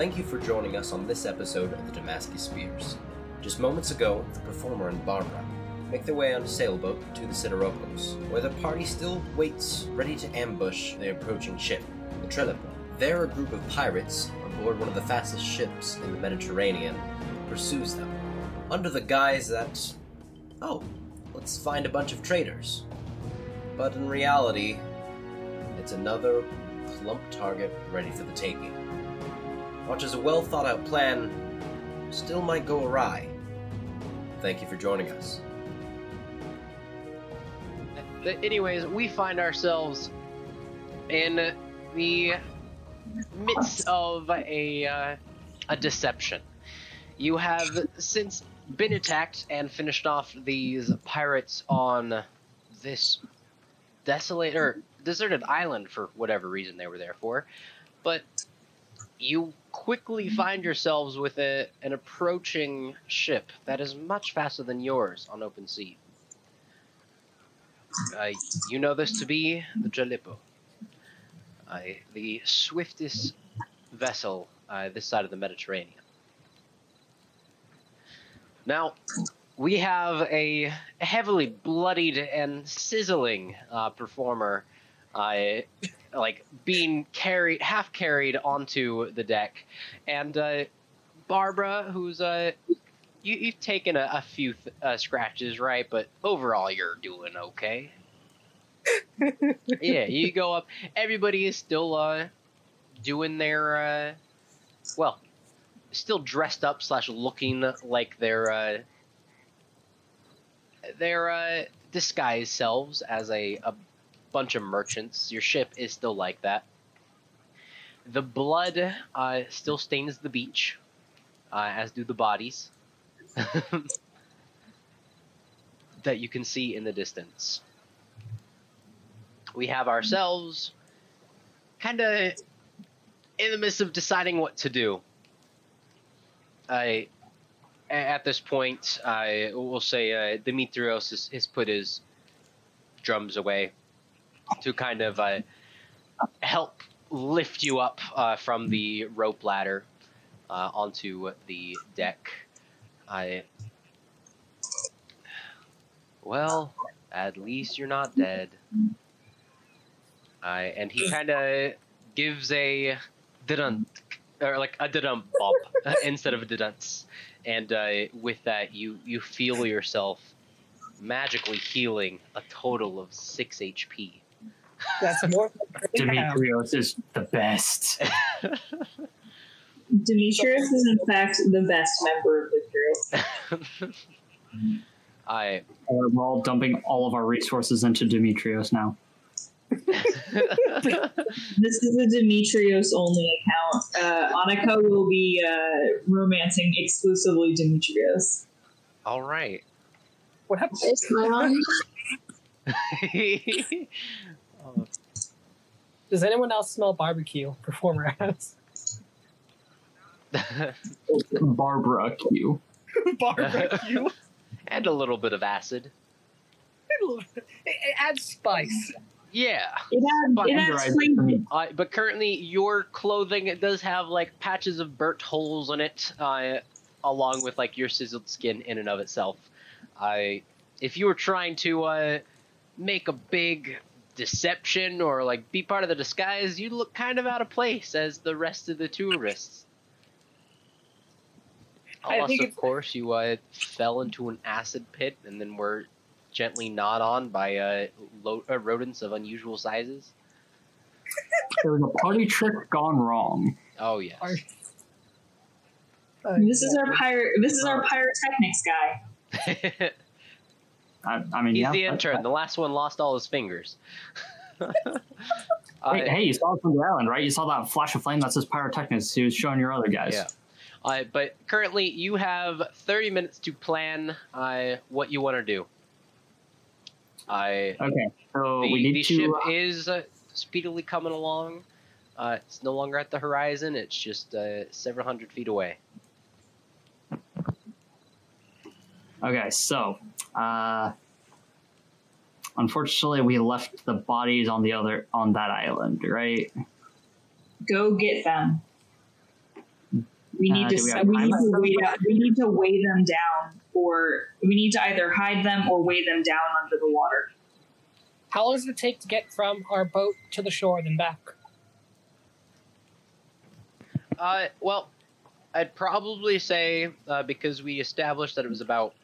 Thank you for joining us on this episode of the Damascus Spears. Just moments ago, the performer and Barbara make their way on a sailboat to the Siderokos, where the party still waits, ready to ambush the approaching ship, the Trelipo. There, a group of pirates, on board one of the fastest ships in the Mediterranean, pursues them, under the guise that, oh, let's find a bunch of traitors. But in reality, it's another plump target ready for the taking. Much as a well thought out plan still might go awry. Thank you for joining us. Anyways, we find ourselves in the midst of a uh, a deception. You have since been attacked and finished off these pirates on this desolate or deserted island for whatever reason they were there for, but you quickly find yourselves with a, an approaching ship that is much faster than yours on open sea. Uh, you know this to be the Jalipo, uh, the swiftest vessel uh, this side of the Mediterranean. Now, we have a heavily bloodied and sizzling uh, performer, like being carried, half carried onto the deck, and uh, Barbara, who's uh, you, you've taken a, a few th- uh, scratches, right? But overall, you're doing okay. yeah, you go up. Everybody is still uh, doing their uh, well, still dressed up slash looking like their uh, their uh, disguised selves as a, a bunch of merchants. Your ship is still like that. The blood uh, still stains the beach, uh, as do the bodies that you can see in the distance. We have ourselves kind of in the midst of deciding what to do. I at this point, I will say uh, Demetrios has, has put his drums away to kind of uh, help lift you up uh, from the rope ladder uh, onto the deck. I. Well, at least you're not dead. I and he kind of gives a didn't or like a didn't bump instead of a didn't and uh, with that you you feel yourself magically healing a total of six HP. That's more. Demetrios is the best. Demetrios is in fact the best member of the crew. I we're all dumping all of our resources into Demetrios now. This is a Demetrios only account. Uh, Annika will be uh, romancing exclusively Demetrios. all right. What happened? It's my own. Does anyone else smell barbecue? Performer ass. Barbara Q. barbecue. and a little bit of acid. it, it adds spice. Yeah. It adds, it adds flavor. Uh, but currently, your clothing it does have like patches of burnt holes in it, uh, along with like your sizzled skin in and of itself. I, if you were trying to uh, make a big deception or like be part of the disguise, you look kind of out of place as the rest of the tourists. I Unless, of course, you uh, fell into an acid pit and then were gently gnawed on by uh, lo- uh, rodents of unusual sizes. There was a party trick gone wrong. Oh yes. Are- This is our pirate. This is our pyrotechnics guy. I, I mean, He's yeah. the intern. The last one lost all his fingers. Hey, hey, you saw it from the island, right? You saw that flash of flame That's his pyrotechnics. He was showing your other guys. Yeah. uh, but currently, you have 30 minutes to plan uh, what you want to do. I Okay, so the, we need the to. ship uh, is uh, speedily coming along. Uh, it's no longer at the horizon. It's just uh, several hundred feet away. Okay, so uh, unfortunately, we left the bodies on the other on that island, right? Go get them. We need Uh, to we we, need to weigh we need to weigh them down, or we need to either hide them or weigh them down under the water. How long does it take to get from our boat to the shore and then back? Uh, well, I'd probably say uh, because we established that it was about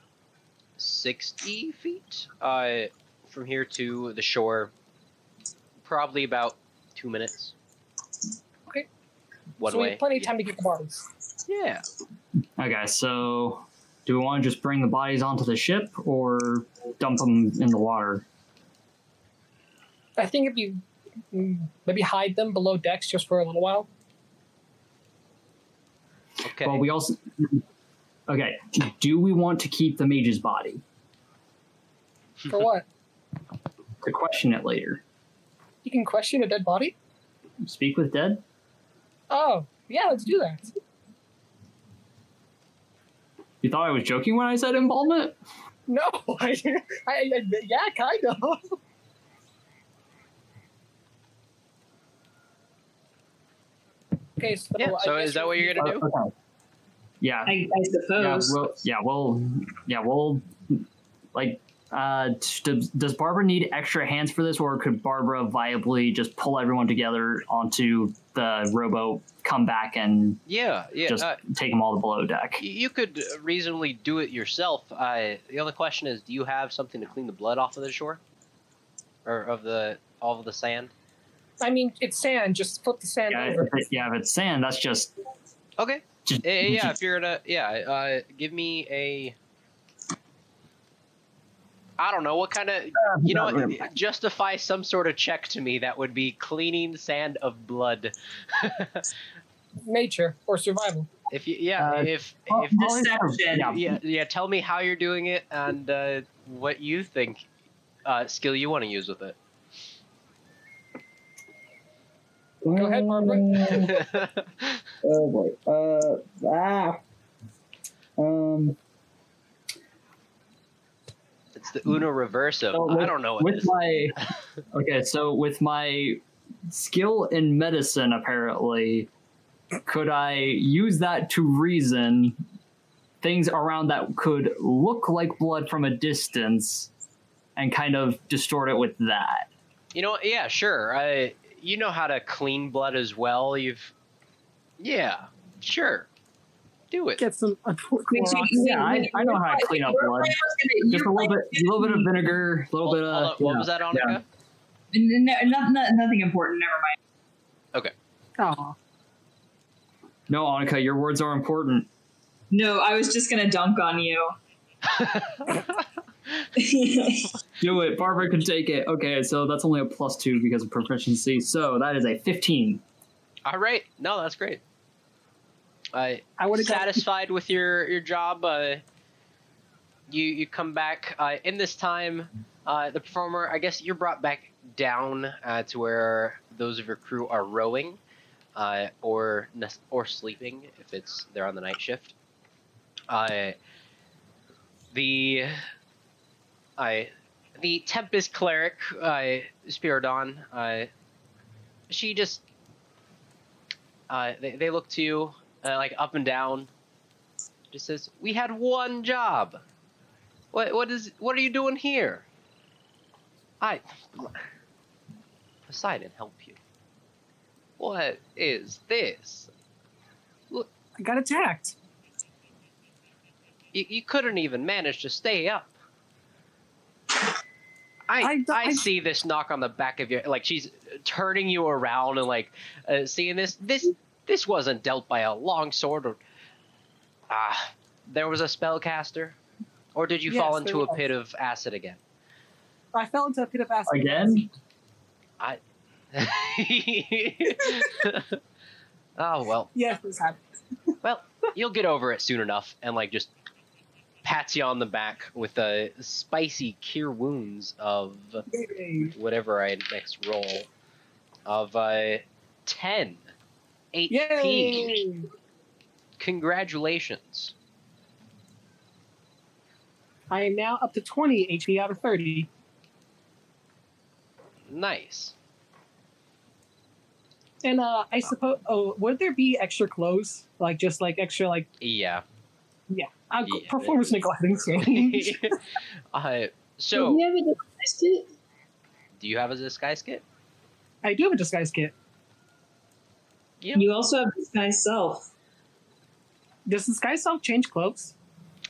sixty feet uh, from here to the shore, probably about two minutes. Okay. One so we have plenty of time to get the bodies. Yeah. Okay, so do we want to just bring the bodies onto the ship or dump them in the water? I think if you maybe hide them below decks just for a little while. Okay. Well, we also. Okay, do we want to keep the mage's body? For what? To question it later. You can question a dead body? Speak with dead? Oh, yeah, let's do that. You thought I was joking when I said embalmment? No, I, I, I yeah, kind of. Okay, so, Yeah, so is that what you're gonna do? Okay. Yeah, I, I yeah, suppose. we'll, yeah, we'll, yeah, we'll, like, uh, t- does, does Barbara need extra hands for this, or could Barbara viably just pull everyone together onto the rowboat, come back, and Yeah, yeah. just uh, take them all to below deck? you could reasonably do it yourself. Uh, the only question is, do you have something to clean the blood off of the shore, or of the all of the sand? I mean, it's sand. Just flip the sand Yeah, over. if it, yeah, if it's sand, that's just, Okay. Just Eh, eh, yeah, if you're gonna, yeah, uh, give me a. I don't know what kind of, you know, what, justify some sort of check to me that would be cleaning sand of blood. Nature or survival. if you, yeah, Uh, if oh, if Deception. yeah, yeah, yeah, tell me how you're doing it and uh, what you think uh, skill you want to use with it. Go ahead, Barbara. Oh boy. Uh ah. Um. it's the Uno Reverso. So I don't know what with this my okay so with my skill in medicine apparently could i use that to reason things around that could look like blood from a distance and kind of distort it with that You know, yeah, sure. I, you know how to clean blood as well. You've, yeah, sure, do it. Get some Wait, Clorox. so- Yeah, I- wait, I know how to clean up blood. gonna- just a little bit a little bit of vinegar a little bit of on, what yeah. was that, Annika? No, no, no, nothing important. Never mind. Aw. no Annika, your words are important No, I was just gonna dunk on you. do it barbara can take it okay so that's only a plus two because of proficiency so that is a 15 All right, no, that's great. I I would have got satisfied with your your job. Uh, you you come back uh, in this time. Uh, the performer, I guess, you're brought back down uh, to where those of your crew are rowing, uh, or or sleeping if it's they're on the night shift. Uh, the I the Tempest cleric, I Spiridon, uh, she just uh, they, they look to you uh, like up and down. Just says, "We had one job. What what is what are you doing here?" I Poseidon help you. What is this? Look, I got attacked. You, you couldn't even manage to stay up. I, I- I, I- see this knock on the back of your like she's turning you around and like uh, seeing this this this wasn't dealt by a long sword or ah there was a spellcaster or did you Yes, fall into a was. pit of acid again I fell into a pit of acid. again I oh well Yes, this happened. Well, you'll get over it soon enough, and like just pats you on the back with a spicy cure wounds of Yay. whatever I next roll of uh, ten HP. Yay! Congratulations. I am now up to 20 HP out of 30. Nice. And uh, I suppose, oh, would there be extra clothes? Like just like extra, like Yeah. Yeah. Uh, Yeah. performance gonna go ahead change. uh, Do so, we have a disguise kit? do you have a disguise kit? I do have a disguise kit. Yeah. You also have disguise self. Does disguise self change clothes?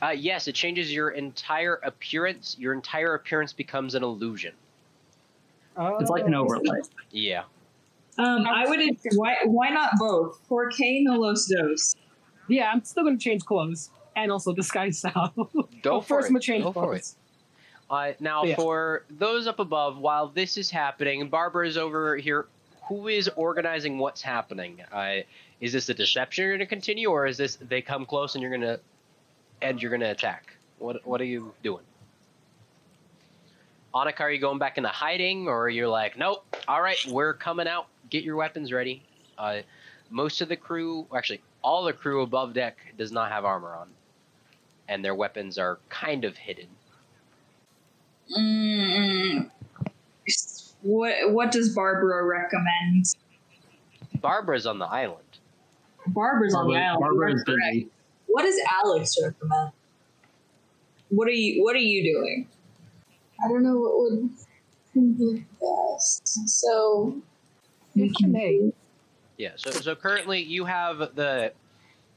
Uh, yes, it changes your entire appearance. Your entire appearance becomes an illusion. Uh, It's like an overlay. Yeah. Um, I would. Why? Why not both? Porque no los dos. Yeah, I'm still gonna change clothes and also disguise self. Go for first, it. I'm change Go for it. Uh, now, Yeah. for those up above, while this is happening, Barbara is over here. Who is organizing what's happening? Uh, is this a deception you're going to continue, or is this they come close and you're going to and you're going to attack? What What are you doing? Annika, are you going back into hiding, or you're like, nope, all right, we're coming out. Get your weapons ready. Uh, most of the crew, actually, all the crew above deck does not have armor on, and their weapons are kind of hidden. Mm, what What does Barbara recommend? Barbara's on the island. Barbara's on the island. Barbara is You are correct. busy. What does Alex recommend? What are you What are you doing? I don't know what would be best. So, If I may, Yeah. So so currently you have the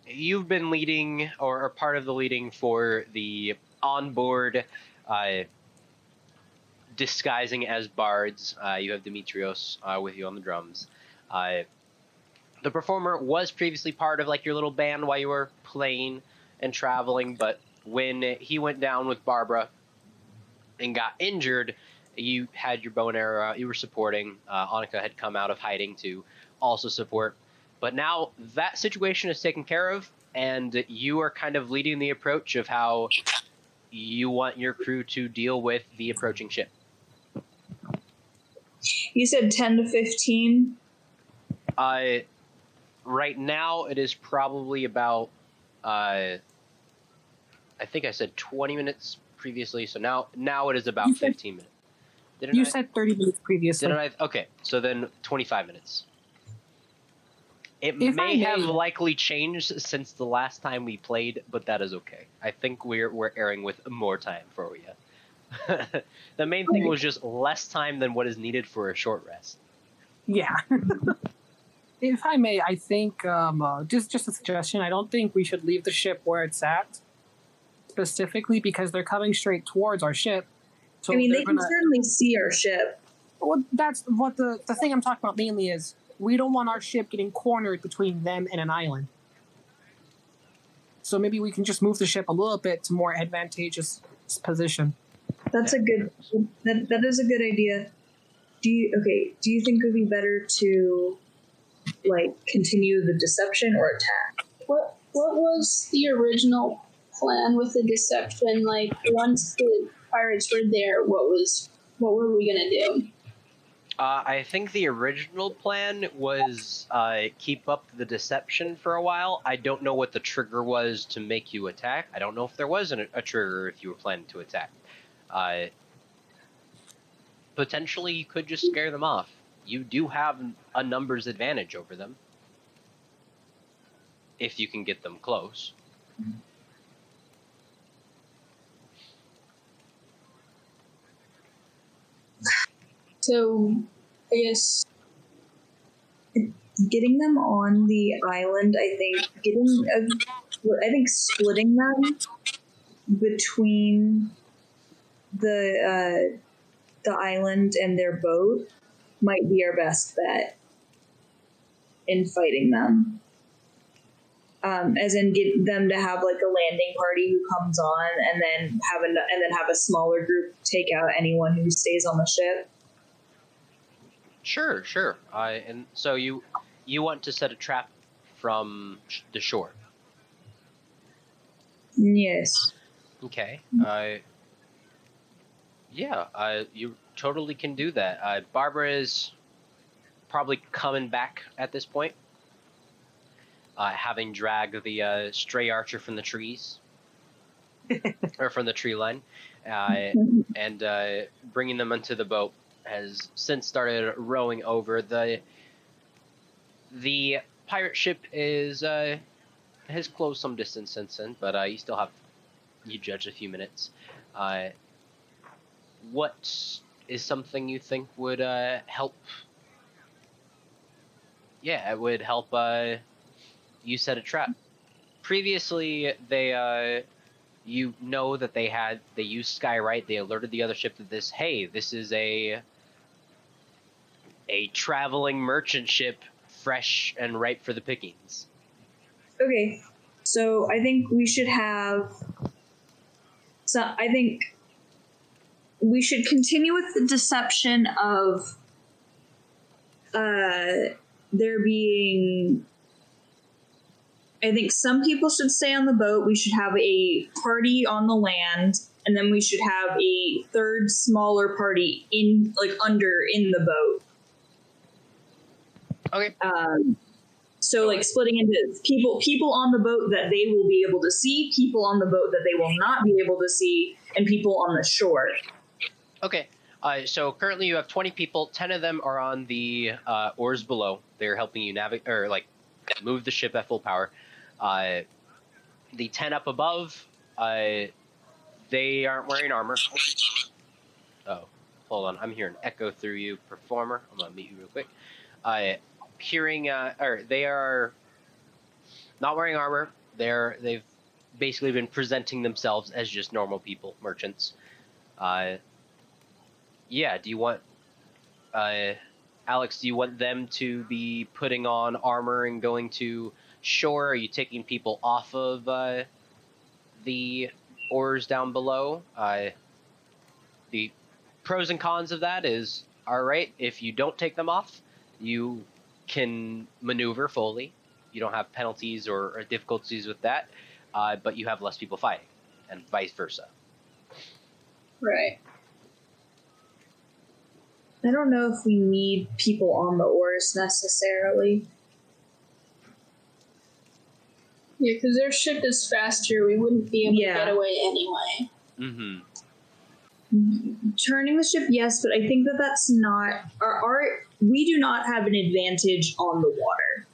you've been leading or, or part of the leading for the onboard uh, disguising as bards. Uh, you have Demetrios uh, with you on the drums. Uh, the performer was previously part of like your little band while you were playing and traveling, but when he went down with Barbara and got injured, you had your bow and arrow. You were supporting. Uh, Annika had come out of hiding to also support. But now that situation is taken care of, and you are kind of leading the approach of how you want your crew to deal with the approaching ship. You said ten to fifteen. Uh, right now, it is probably about, uh, I think I said 20 minutes previously, so now now it is about said- 15 minutes. Didn't you I? said 30 minutes previously. Didn't I? Okay, so then 25 minutes. It If I may have likely changed since the last time we played, but that is okay. I think we're we're airing with more time for you. the main thing was just less time than what is needed for a short rest. Yeah. if I may, I think um, uh, just just a suggestion. I don't think we should leave the ship where it's at, specifically because they're coming straight towards our ship. So I mean, they're they can gonna. certainly see our ship. Well, that's what the the thing I'm talking about mainly is. We don't want our ship getting cornered between them and an island. So maybe we can just move the ship a little bit to more advantageous position. That's a good. That that is a good idea. Do you okay? Do you think it would be better to like continue the deception or attack? what what was the original plan with the deception? Like, once the pirates were there, what was what were we gonna do? Uh, I think the original plan was uh, keep up the deception for a while. I don't know what the trigger was to make you attack. I don't know if there was an, a trigger if you were planning to attack. Uh, potentially, you could just scare them off. You do have a numbers advantage over them if you can get them close. So, I guess Getting them on the island, I think. Getting, uh, I think splitting them between the uh, the island and their boat might be our best bet in fighting them. Um, as in, get them to have like a landing party who comes on, and then have a, and then have a smaller group take out anyone who stays on the ship. Sure, sure. Uh, and so you you want to set a trap from sh- the shore. Yes. Okay. Uh, yeah, uh, you totally can do that. Uh, Barbara is probably coming back at this point, uh, having dragged the uh, stray archer from the trees, or from the tree line, uh, and uh, bringing them into the boat. Has since started rowing over the the pirate ship is uh, has closed some distance since then, but uh, you still have you judge a few minutes. Uh, what is something you think would uh, help? Yeah, it would help uh, you set a trap. Previously, they uh, you know that they had they used Skywrite. They alerted the other ship that this hey, this is a a traveling merchant ship, fresh and ripe for the pickings. Okay, so I think we should have. So I think we should continue with the deception of uh, there being. I think some people should stay on the boat. We should have a party on the land, and then we should have a third smaller party in, like, under in the boat. Okay. Um, so like splitting into people people on the boat that they will be able to see, people on the boat that they will not be able to see, and people on the shore. Okay. Uh, so currently you have 20 people. 10 of them are on the uh, oars below. They're helping you navigate or like move the ship at full power. Uh, the 10 up above, uh, they aren't wearing armor. Oh, hold on. I'm hearing echo through you, performer. I'm gonna mute you real quick. Uh, hearing, uh, or they are not wearing armor. They're they've basically been presenting themselves as just normal people, merchants. Uh, yeah, do you want uh Alex, do you want them to be putting on armor and going to shore? Are you taking people off of uh, the oars down below? Uh, the pros and cons of that is all right, if you don't take them off, you can maneuver fully. You don't have penalties or, or difficulties with that, uh, but you have less people fighting, and vice versa. Right. I don't know if we need people on the oars necessarily. Yeah, because their ship is faster. We wouldn't be able Yeah. to get away anyway. Mm-hmm. Turning the ship, yes, but I think that that's not our, our we do not have an advantage on the water.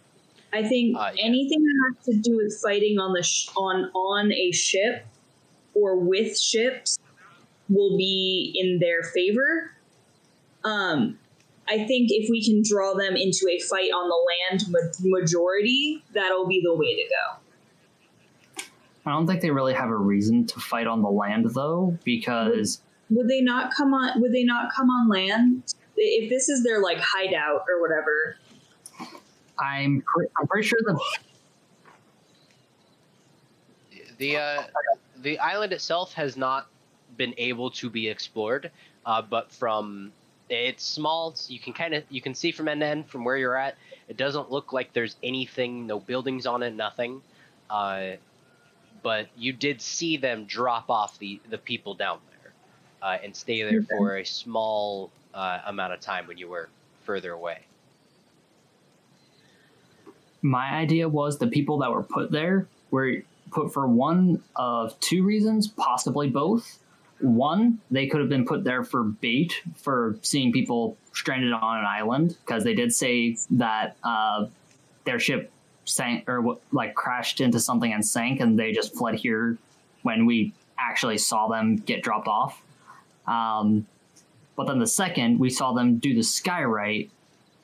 I think Uh, yeah. anything that has to do with fighting on the sh- on on a ship or with ships will be in their favor. Um, I think if we can draw them into a fight on the land ma- majority, that'll be the way to go. I don't think they really have a reason to fight on the land though, because Would they not come on? Would they not come on land? If this is their like hideout or whatever, I'm pre- I'm pretty sure the The uh, the island itself has not been able to be explored, uh, but from it's small. So you can kind of you can see from end to end from where you're at. It doesn't look like there's anything, no buildings on it, nothing. Uh, but you did see them drop off the the people down there uh, and stay there Okay. for a small uh, amount of time when you were further away. my idea was the people that were put there were put for one of two reasons, possibly both. One, they could have been put there for bait for seeing people stranded on an island because they did say that uh, their ship sank or like crashed into something and sank, and they just fled here when we actually saw them get dropped off. Um, but then the second, we saw them do the skywrite,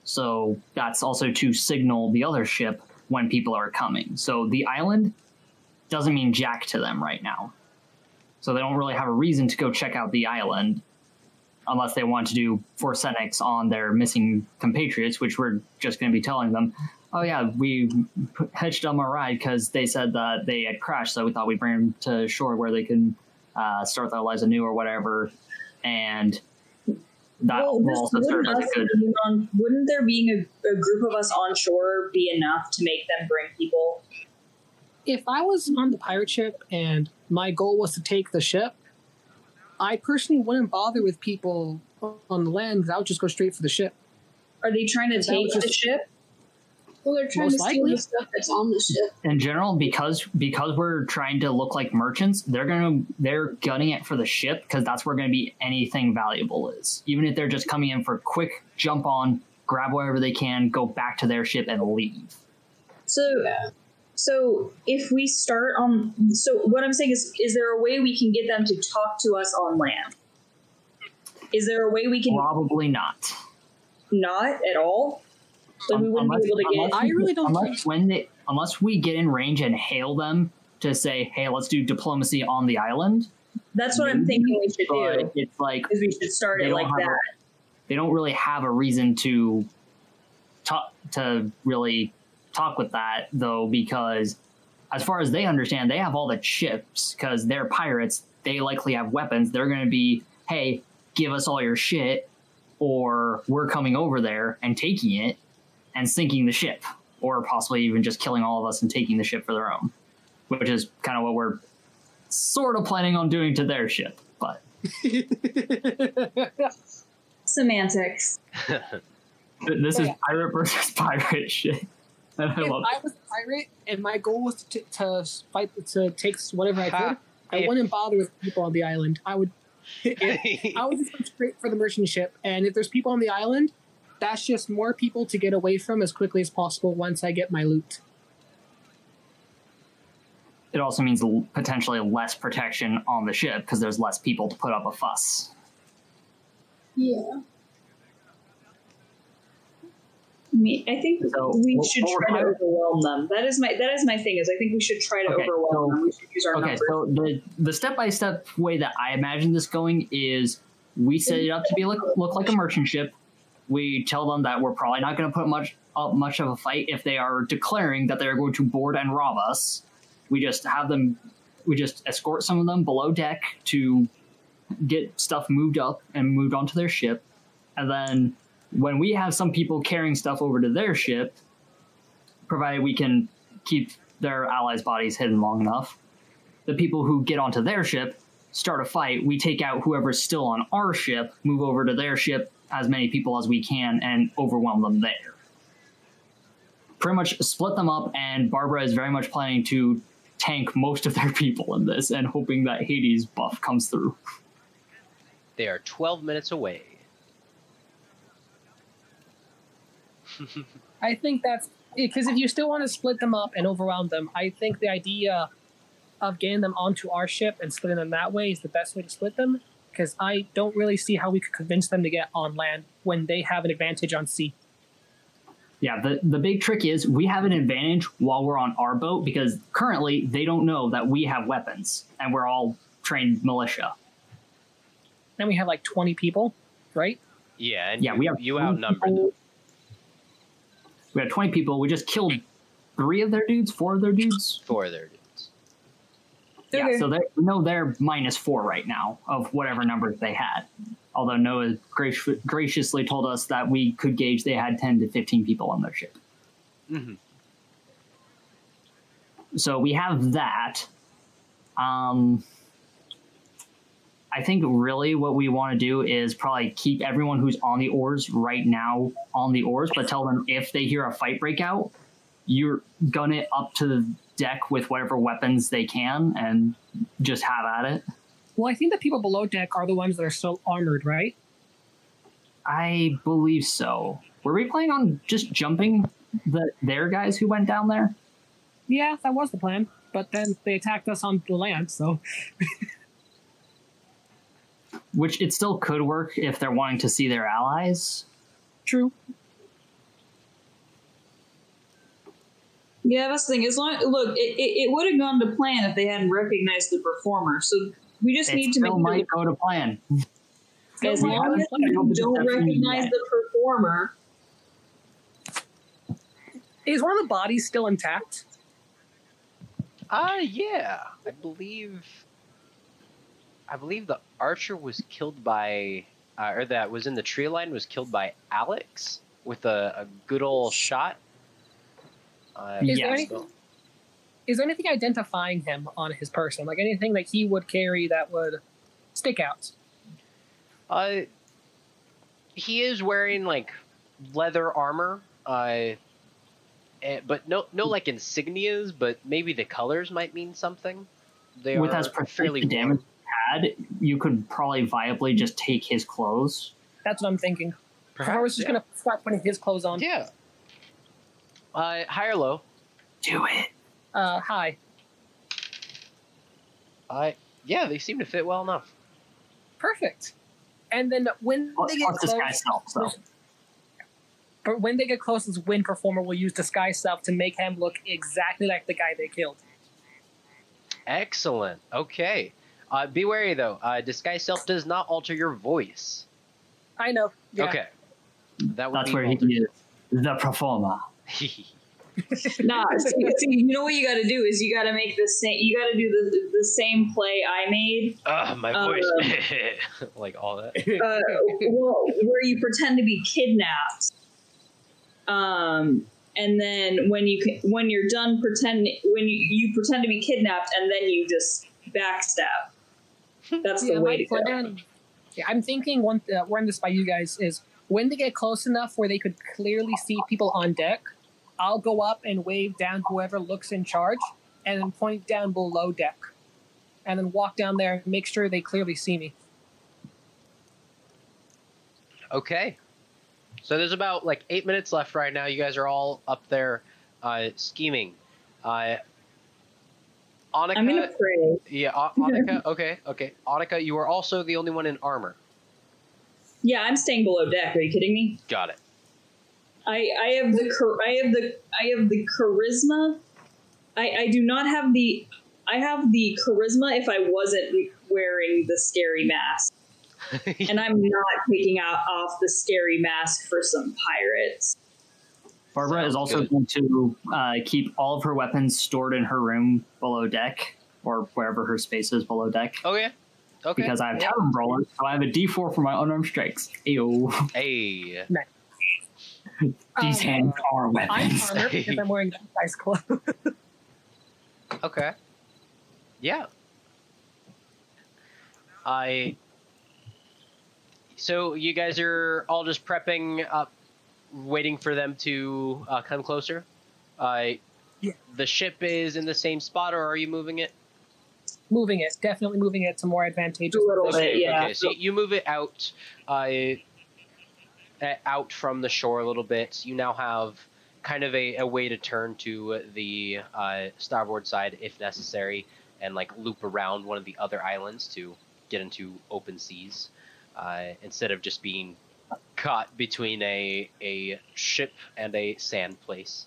so that's also to signal the other ship when people are coming. So the island doesn't mean jack to them right now. So they don't really have a reason to go check out the island unless they want to do forensics on their missing compatriots, which we're just going to be telling them, oh yeah, we p- hitched them a ride because they said that they had crashed, so we thought we'd bring them to shore where they can uh, start their lives anew or whatever. And that well, will also serve wouldn't, as a good being on, wouldn't there being a, a group of us on shore be enough to make them bring people? If I was on the pirate ship and my goal was to take the ship, I personally wouldn't bother with people on the land. 'cause I would just go straight for the ship. Are they trying to take was the ship? Well, they're trying Most to steal likely. the stuff that's on the ship. in general because because we're trying to look like merchants they're gonna they're gunning it for the ship because that's where gonna be anything valuable is even if they're just coming in for a quick jump on grab whatever they can, go back to their ship, and leave. So, so if we start on, so what I'm saying is, is there a way we can get them to talk to us on land? Is there a way we can Probably not. not at all? So um, we wouldn't Unless- be able to get. I really don't unless think- when they unless we get in range and hail them to say, "Hey, let's do diplomacy on the island." That's what I'm thinking we should do. it's like we should start it like that. a- they don't really have a reason to talk to really talk with that though because as far as they understand they have all the chips because they're pirates they likely have weapons they're going to be hey give us all your shit or we're coming over there and taking it and sinking the ship or possibly even just killing all of us and taking the ship for their own which is kind of what we're sort of planning on doing to their ship but Semantics. This is pirate versus pirate shit. And I if love I was a pirate and my goal was to, to fight to take whatever I could, I If- wouldn't bother with people on the island. I would I would just go straight for the merchant ship. And if there's people on the island, that's just more people to get away from as quickly as possible once I get my loot. it also means potentially less protection on the ship because there's less people to put up a fuss. Yeah. I think So, we should what we're try to overwhelm them. That is my that is my thing. Is I think we should try to Okay, overwhelm so- them. We should use our Okay, numbers. so the the step by step way that I imagine this going is we set it up to be look, look like a merchant ship. We tell them that we're probably not going to put much up much of a fight if they are declaring that they are going to board and rob us. We just have them. We just escort some of them below deck to get stuff moved up and moved onto their ship, and then when we have some people carrying stuff over to their ship, provided we can keep their allies' bodies hidden long enough, the people who get onto their ship start a fight. We take out whoever's still on our ship, move over to their ship, as many people as we can, and overwhelm them there. Pretty much split them up, and Barbara is very much planning to tank most of their people in this and hoping that Hades' buff comes through. they are 12 minutes away. I think that's because if you still want to split them up and overwhelm them, I think the idea of getting them onto our ship and splitting them that way is the best way to split them. Because I don't really see how we could convince them to get on land when they have an advantage on sea. Yeah, the, the big trick is we have an advantage while we're on our boat because currently they don't know that we have weapons and we're all trained militia. Then we have like 20 people, right? Yeah, and Yeah, you, we have you 20 outnumber them. people- We had 20 people. We just killed three of their dudes, four of their dudes. Four of their dudes. Yeah, so they we know they're minus four right now of whatever numbers they had. Although Noah grac- graciously told us that we could gauge they had 10 to 15 people on their ship. Mhm. So we have that. Um, I think really what we want to do is probably keep everyone who's on the oars right now on the oars, but tell them if they hear a fight break out, you're gun it up to the deck with whatever weapons they can and just have at it. Well, I think the people below deck are the ones that are still armored, right? I believe so. Were we planning on just jumping the their guys who went down there? Yeah, that was the plan. But then they attacked us on the land, so Which it still could work if they're wanting to see their allies. true. Yeah, that's the thing. As long look, it, it, it would have gone to plan if they hadn't recognized the performer. So we just It need to make still sure might go to plan. as we long as you don't recognize the performer. Is one of the bodies still intact? Ah, yeah. I believe. I believe the archer was killed by, uh, or that was in the tree line was killed by Alex with a, a good old shot. Uh, Is Yeah, there anything? Is there anything identifying him on his person? Like anything that he would carry that would stick out? Uh, he is wearing like leather armor. Uh, but no, no like insignias. But maybe the colors might mean something. They With are as fairly the damage had, you could probably viably just take his clothes. That's what I'm thinking. Performer's just yeah. gonna start putting his clothes on. Yeah. Uh, high or low? Do it. Uh, hi. I yeah, they seem to fit well enough. Perfect. And then when Plus, they get close, disguise self, so. but when they get close, is when performer will use disguise self to make him look exactly like the guy they killed. Excellent. Okay. Uh, be wary though. Uh, disguise self does not alter your voice. I know. Yeah. Okay. That would That's be where he altered. is the performer. Nah, see, see, you know what you got to do is you got to make the same. You got to do the the same play I made. Ugh, my Um, voice. like all that. Uh, well, where you pretend to be kidnapped. Um, and then when you when you're done pretending, when you, you pretend to be kidnapped, and then you just backstab. That's the Yeah, way my to go. plan. Yeah, I'm thinking one uh, run this by you guys is when they get close enough where they could clearly see people on deck. I'll go up and wave down whoever looks in charge, and then point down below deck, and then walk down there and make sure they clearly see me. Okay. So there's about like eight minutes left right now. You guys are all up there uh, scheming. Uh, Annika, I'm gonna pray. yeah, Annika. Okay, okay. Annika, you are also the only one in armor. Yeah, I'm staying below deck. Are you kidding me? Got it. I I have the I have the I have the charisma. I I do not have the I have the charisma if I wasn't wearing the scary mask. and I'm not taking out off the scary mask for some pirates. Barbara is also good. going to uh, keep all of her weapons stored in her room below deck, or wherever her space is below deck. Okay. Okay. Because I have Yeah. Tavern Brawler, so I have a D4 for my unarmed strikes. Ew. Hey. These Um, hands are I'm weapons. armored because I'm wearing disguise clothes. Okay. Yeah. I. So you guys are all just prepping up, waiting for them to uh, come closer. Uh, Yeah. The ship is in the same spot, or are you moving it? Moving it, definitely moving it to more advantageous. A little bit, yeah. Okay, so you move it out, uh, uh, out from the shore a little bit. You now have kind of a, a way to turn to the uh, starboard side if necessary, and like loop around one of the other islands to get into open seas, uh, instead of just being caught between a a ship and a sand place.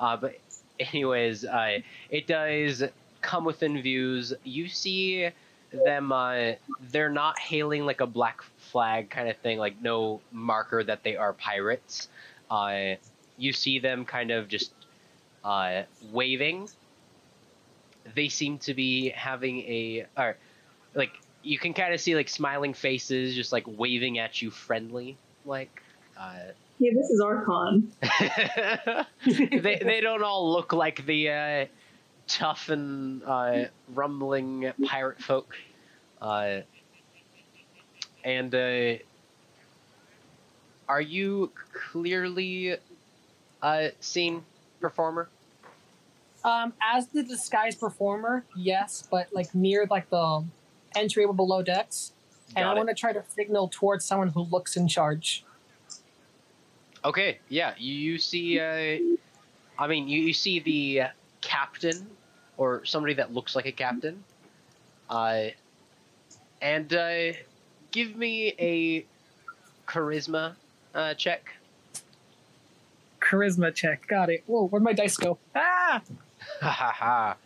Uh, but anyways, uh, it does come within views. You see them uh, they're not hailing like a black flag kind of thing like no marker that they are pirates uh, you see them kind of just uh, waving they seem to be having a or like you can kind of see like smiling faces just like waving at you friendly like uh, Yeah, this is Archon. they, they don't all look like the uh, tough and uh, rumbling pirate folk. Uh, and uh, are you clearly uh, seen performer? Um, as the disguised performer, yes, but like near like the entry below decks, and I Got it. want to try to signal towards someone who looks in charge. Okay, yeah, you, you see. Uh, I mean, you, you see the captain or somebody that looks like a captain. Uh, and uh, give me a charisma uh, check. Charisma check, got it. Whoa, where'd my dice go? Ah! Ha ha ha.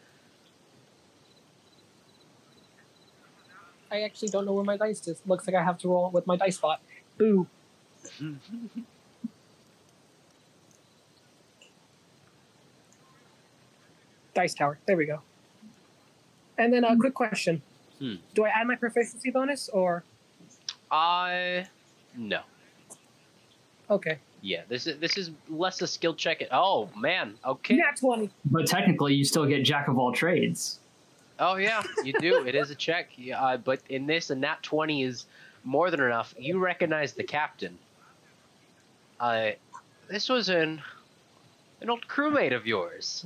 I actually don't know where my dice is. Looks like I have to roll with my dice bot. Boo. Dice tower. There we go. And then a quick question. Hmm. Do I add my proficiency bonus or Uh, no. okay? Yeah, this is this is less a skill check. Oh man. Okay. Nat twenty. But technically, you still get Jack of all trades. Oh yeah, you do. it is a check. Yeah, uh, but in this, a nat twenty is more than enough. You recognize the captain. Uh, this was an an old crewmate of yours.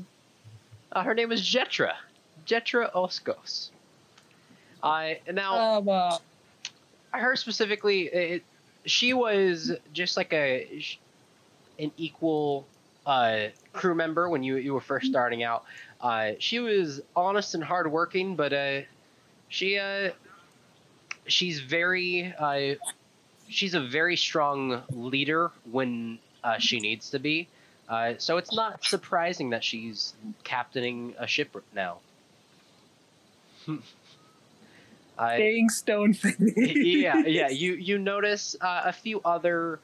Uh, her name is Jetra, Jetra Oskos. Uh, now Um, uh, her specifically, it, she was just like a an equal uh, crew member when you you were first starting out. Uh, she was honest and hardworking, but uh, she uh, she's very uh, she's a very strong leader when uh, she needs to be. Uh, so it's not surprising that she's captaining a ship now. I, Dang stone yeah, yeah. You you notice uh, a few other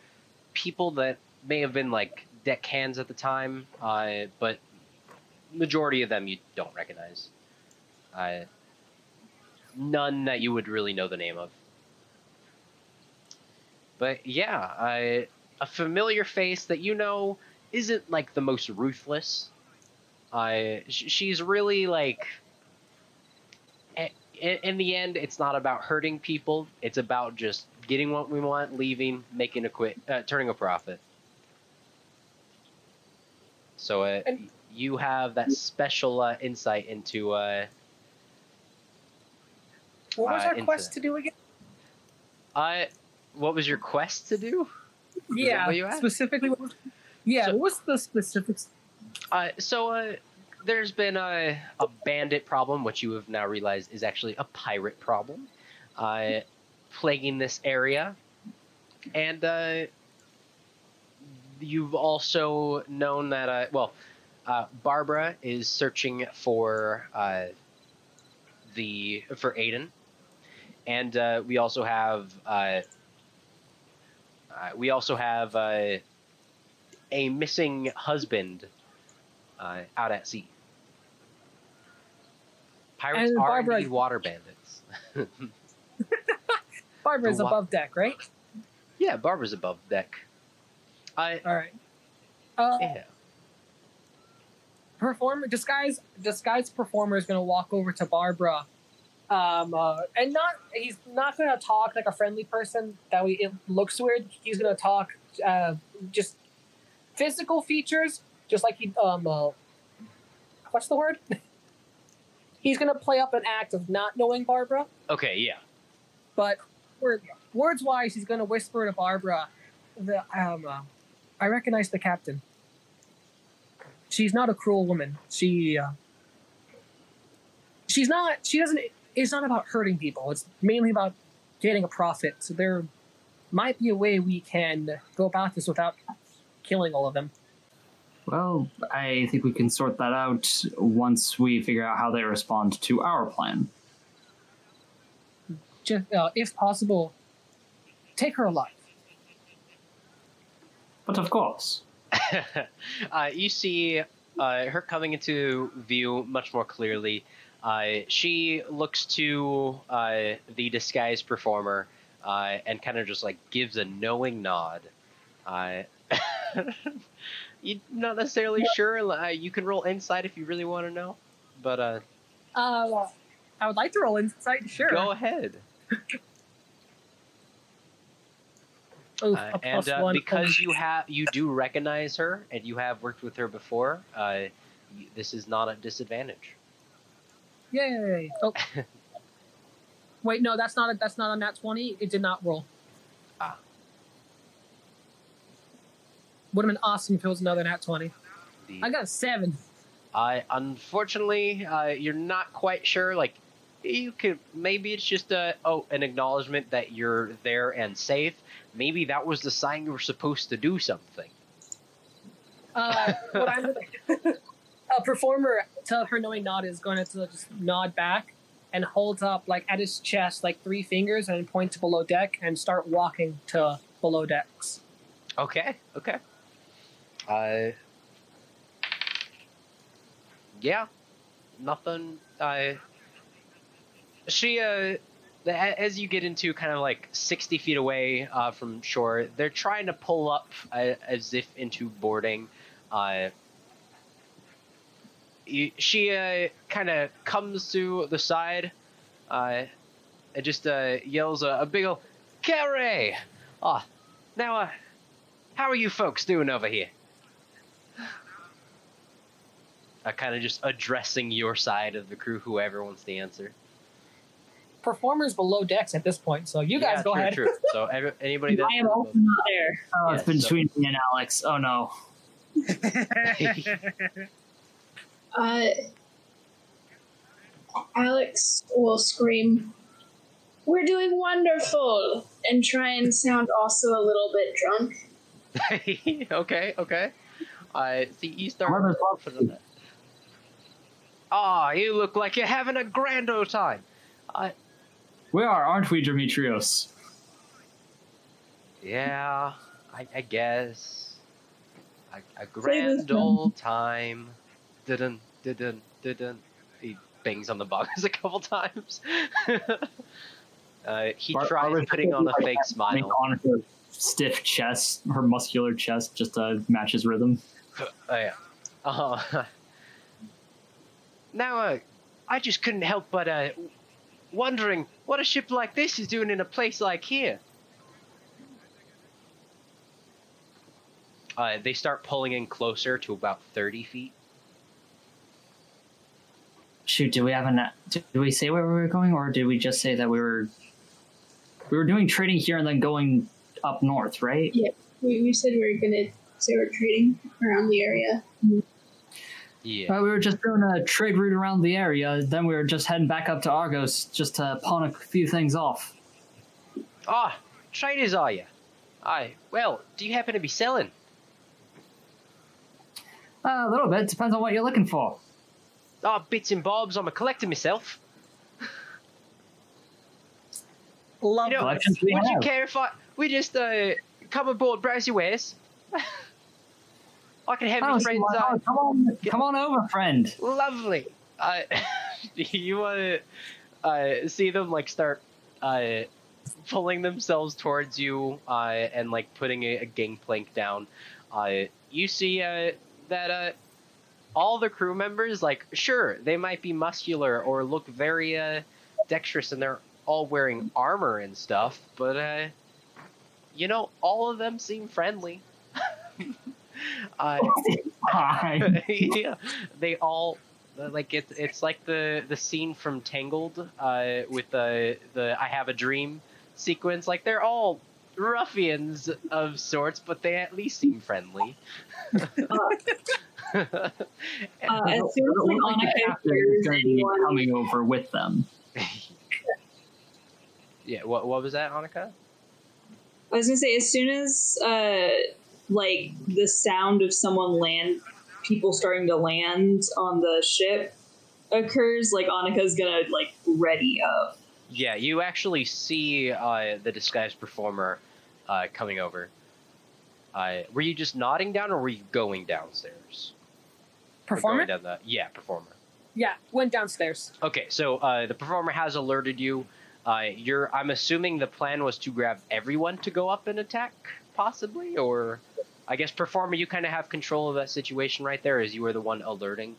people that may have been like deckhands at the time, uh, but majority of them you don't recognize. Uh, none that you would really know the name of. But yeah, uh, a familiar face that you know isn't like the most ruthless. Uh, sh- she's really like in, in the end, it's not about hurting people. It's about just getting what we want, leaving, making a quit, uh, turning a profit. So uh, And- you have that special uh, insight into. Uh, what was uh, our into quest to do again? uh, what was your quest to do? Yeah, what specifically. What was, yeah, So- what was the specifics? Uh, so uh, there's been a, a bandit problem, which you have now realized is actually a pirate problem, uh, plaguing this area, and uh, you've also known that uh, well, uh, Barbara is searching for uh, the for Aiden, and uh, we also have uh, uh, we also have uh, a missing husband uh, out at sea. Pirates And are Barbara- indeed water bandits. Barbara's wa- above deck, right? yeah, Barbara's above deck. I All right. Uh, yeah. performer disguise disguise performer is going to walk over to Barbara, um, uh, and not he's not going to talk like a friendly person that we it looks weird. He's going to talk uh, just physical features, just like he um, uh, what's the word? he's to play up an act of not knowing Barbara, Okay, yeah. but word, words wise, he's to whisper to Barbara, "The um, uh, I recognize the captain." she's not a cruel woman. She uh, she's not. She doesn't. It's not about hurting people. It's mainly about getting a profit. So there might be a way we can go about this without killing all of them. Well, I think we can sort that out once we figure out how they respond to our plan. Just uh, if possible, take her alive. But of course. uh, you see uh, her coming into view much more clearly. Uh, she looks to uh, the disguised performer uh, and kind of just like gives a knowing nod. You're not necessarily sure. Uh, you can roll insight if you really want to know, but uh, Uh, I would like to roll insight. Sure. go ahead. Oof, Uh, and uh, because you have you do recognize her and you have worked with her before, uh, this is not a disadvantage. Yay! Oh. Wait, no, that's not a, that's not a nat twenty. It did not roll. Ah. Would have been awesome if it was another nat twenty. The- I got a seven. I unfortunately, uh, you're not quite sure. Like, you could maybe it's just a oh an acknowledgement that you're there and safe. Maybe that was the sign you were supposed to do something. Uh, what I'm a performer to her knowing nod is going to just nod back and hold up like at his chest like three fingers and point to below deck and start walking to below decks. Okay, okay. Uh, yeah, nothing. I. she uh, as you get into kind of like sixty feet away uh, from shore, they're trying to pull up uh, as if into boarding. Uh, she uh, kind of comes to the side, uh, and just uh, yells a, a big ol' "Carrie!" Ah, now uh, how are you folks doing over here? Uh, kind of just addressing your side of the crew, whoever wants to answer. performers below decks at this point, so you guys Yeah, go true, ahead. True. So every, anybody that I am also not there. Oh, it's Yeah, so- between me and Alex. Oh no. Uh, Alex will scream, "We're doing wonderful!" and try and sound also a little bit drunk. okay, okay. I see you start. Mother's love. Ah, you look like you're having a grand old time. I We are, aren't we, Demetrios? yeah, I, I guess a, a grand old time. Didn't didn't didn't. He bangs on the box a couple times. uh, he Bar- tries Barbara's putting on a like fake having smile. on her stiff chest, her muscular chest, just to match his rhythm. Oh yeah. Uh, now, uh, I just couldn't help but uh, wondering what a ship like this is doing in a place like here. Uh, they start pulling in closer to about thirty feet. Shoot, do we have an? Did we say where we were going, or did we just say that we were? We were doing trading here and then going up north, right? We, we said we were gonna say we're trading around the area. Yeah. Uh, we were just doing a trade route around the area. Then we were just heading back up to Argos just to pawn a few things off. Ah, traders are you? Aye. Well, do you happen to be selling? Uh, a little bit depends on what you're looking for. Ah, bits and bobs. I'm a collector myself. Love You know, this. Collections Would you care if I we just uh, come aboard, browse your wares? I can have Oh, your friends. Uh, come on, come on over, friend. Lovely. Uh, you want to uh, see them like start uh, pulling themselves towards you uh, and like putting a, a gangplank down. Uh, you see uh, that uh, all the crew members, like, sure, they might be muscular or look very uh, dexterous, and they're all wearing armor and stuff, but uh, you know, all of them seem friendly. uh, Hi. yeah, they all like it's it's like the the scene from Tangled uh, with the the I Have a Dream sequence. Like they're all ruffians of sorts, but they at least seem friendly. Uh, as soon as like, Like, the Annika hears is going to be coming over with them. yeah, what what was that, Annika? I was gonna say as soon as uh, like the sound of someone land, people starting to land on the ship occurs, like Annika's gonna like ready up. Yeah, you actually see uh, the disguised performer uh, coming over. Uh, were you just nodding down, or were you going downstairs? Performer? Going down the yeah, performer. Yeah, went downstairs. Okay, so uh, the performer has alerted you. Uh, you're. I'm assuming the plan was to grab everyone to go up and attack, possibly, or I guess performer, you kind of have control of that situation right there, as you were the one alerting.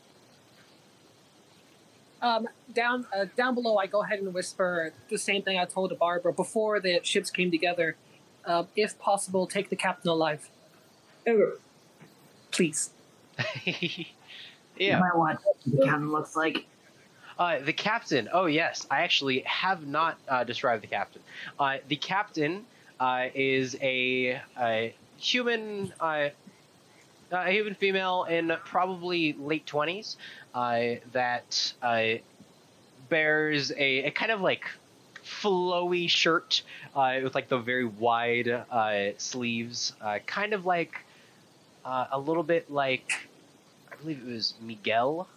Um, down uh, down below, I go ahead and whisper the same thing I told to Barbara before the ships came together. Uh, if possible, take the captain alive, please. You yeah. might want what the captain looks like. Uh, the captain. Oh yes, I actually have not uh, described the captain. Uh, the captain uh, is a, a human, uh, a human female in probably late twenties uh, that uh, bears a, a kind of like flowy shirt uh, with like the very wide sleeves, kind of like a little bit like I believe it was Miguel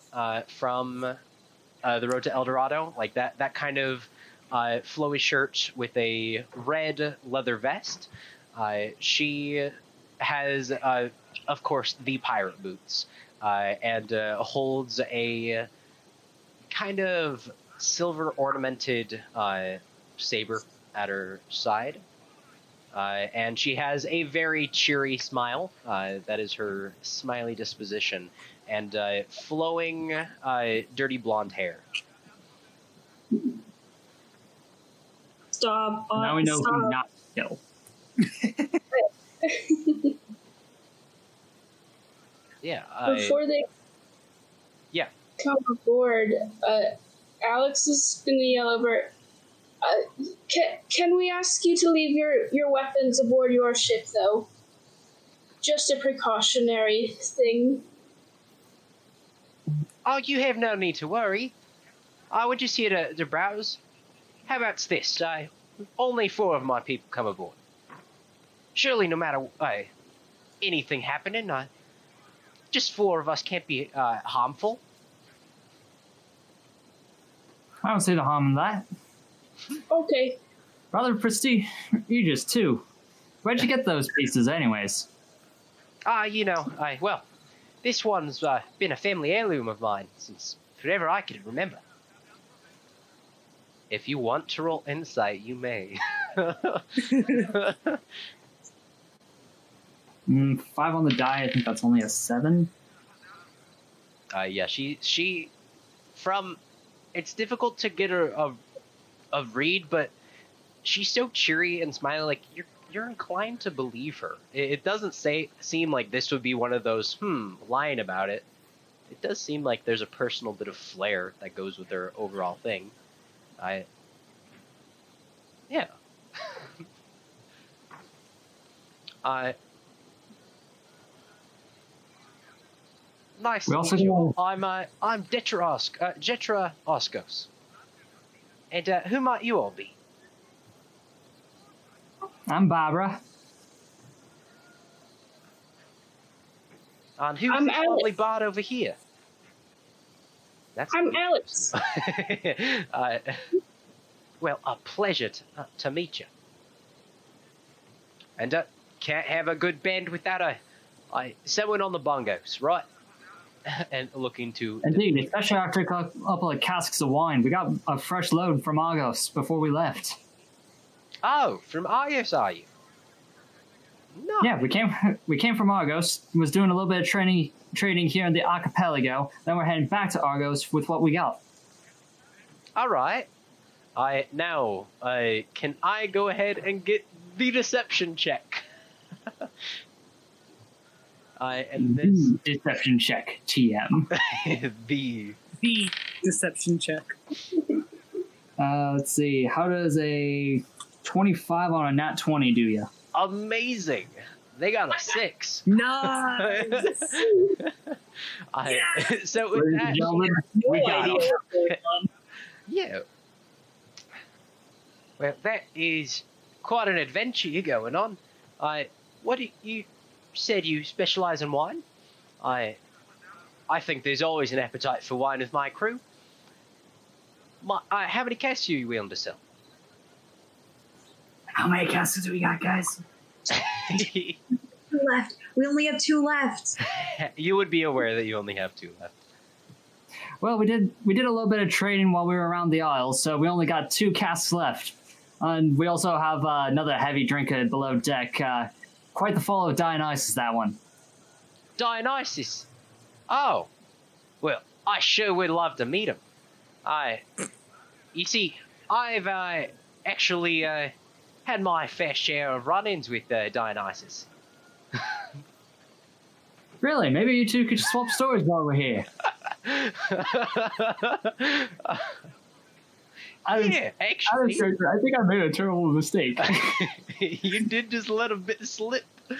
from the Road to El Dorado, like that that kind of uh, flowy shirt with a red leather vest. Uh, she has, uh, of course, the pirate boots, uh, and uh, holds a kind of silver ornamented uh, saber at her side. And she has a very cheery smile. That is her smiley disposition and flowing, dirty blonde hair. Stop! Now we know stop. who not to kill. Yeah. I, Before they Yeah. come aboard, uh, Alex is gonna yell over, Uh, can, can we ask you to leave your, your weapons aboard your ship, though? Just a precautionary thing. Oh, you have no need to worry. I was just here to, to browse. How about this? I only four of my people come aboard. Surely, no matter uh, anything happening, uh, just four of us can't be uh, harmful. I don't see the harm in that. Okay. Rather prestigious too. Where'd you get those pieces, anyways? Ah, you know, I well, this one's uh, been a family heirloom of mine since forever I can remember. If you want to roll insight, you may. Mm, five on the die. I think that's only a seven. Uh, yeah, she she from it's difficult to get her a a read, but she's so cheery and smiling. Like you're you're inclined to believe her. It, it doesn't say seem like this would be one of those hmm lying about it. It does seem like there's a personal bit of flair that goes with her overall thing. I yeah. I Nice. We to also meet you all. I'm uh, I'm Detra Osk, uh, Jetra Oskos. And uh, who might you all be? I'm Barbara. And who's I'm this lovely Alex. bard over here? That's I'm Alex. uh, well, a pleasure to, uh, to meet you. And uh, can't have a good band without a, a someone on the bongos, right? and looking to Indeed, especially after a couple of casks of wine. We got a fresh load from Argos before we left. oh, from Argos, are you? No. Yeah, we came we came from Argos. Was doing a little bit of training trading here in the archipelago. Then we're heading back to Argos with what we got. All right. I now uh, can I go ahead and get the deception check? I and this Mm, Deception check, TM. the The deception check. Uh, let's see. How does a twenty-five on a nat twenty do you? amazing. They got a six. Nice. I, so with Ladies that, and gentlemen, we got idea it. what's going on. yeah. Well, that is quite an adventure you're going on. I what do you said you specialize in wine? I I think there's always an appetite for wine with my crew. My, uh, how many casks are you willing to sell? How many casks do we got, guys? Two left. We only have two left. you would be aware that you only have two left. Well, we did we did a little bit of trading while we were around the Isles, so we only got two casks left. And we also have uh, another heavy drinker below deck. Uh, quite the follow of Dionysus, that one. Dionysus. Oh, well, I sure would love to meet him. I, you see, I've uh, actually uh, had my fair share of run-ins with uh, Dionysus. Really? Maybe you two could swap stories while we're here. I, yeah, actually, I think I made a terrible mistake. you did just let a bit slip. We're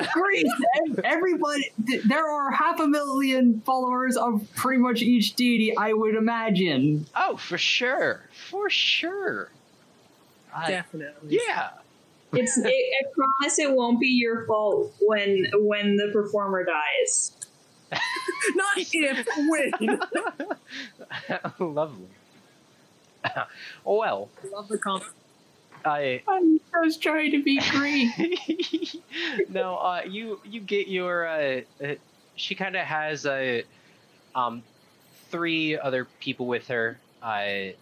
in Greece. and Everybody, there are half a million followers of pretty much each deity. I would imagine. oh, for sure, for sure. I- Definitely. yeah. It's. It, I promise it won't be your fault when when the performer dies. Not if, when. Lovely. well, Love the comp. I I'm just trying to be Greek. no, uh, you you get your. Uh, uh, she kind of has uh, um, three other people with her. Uh,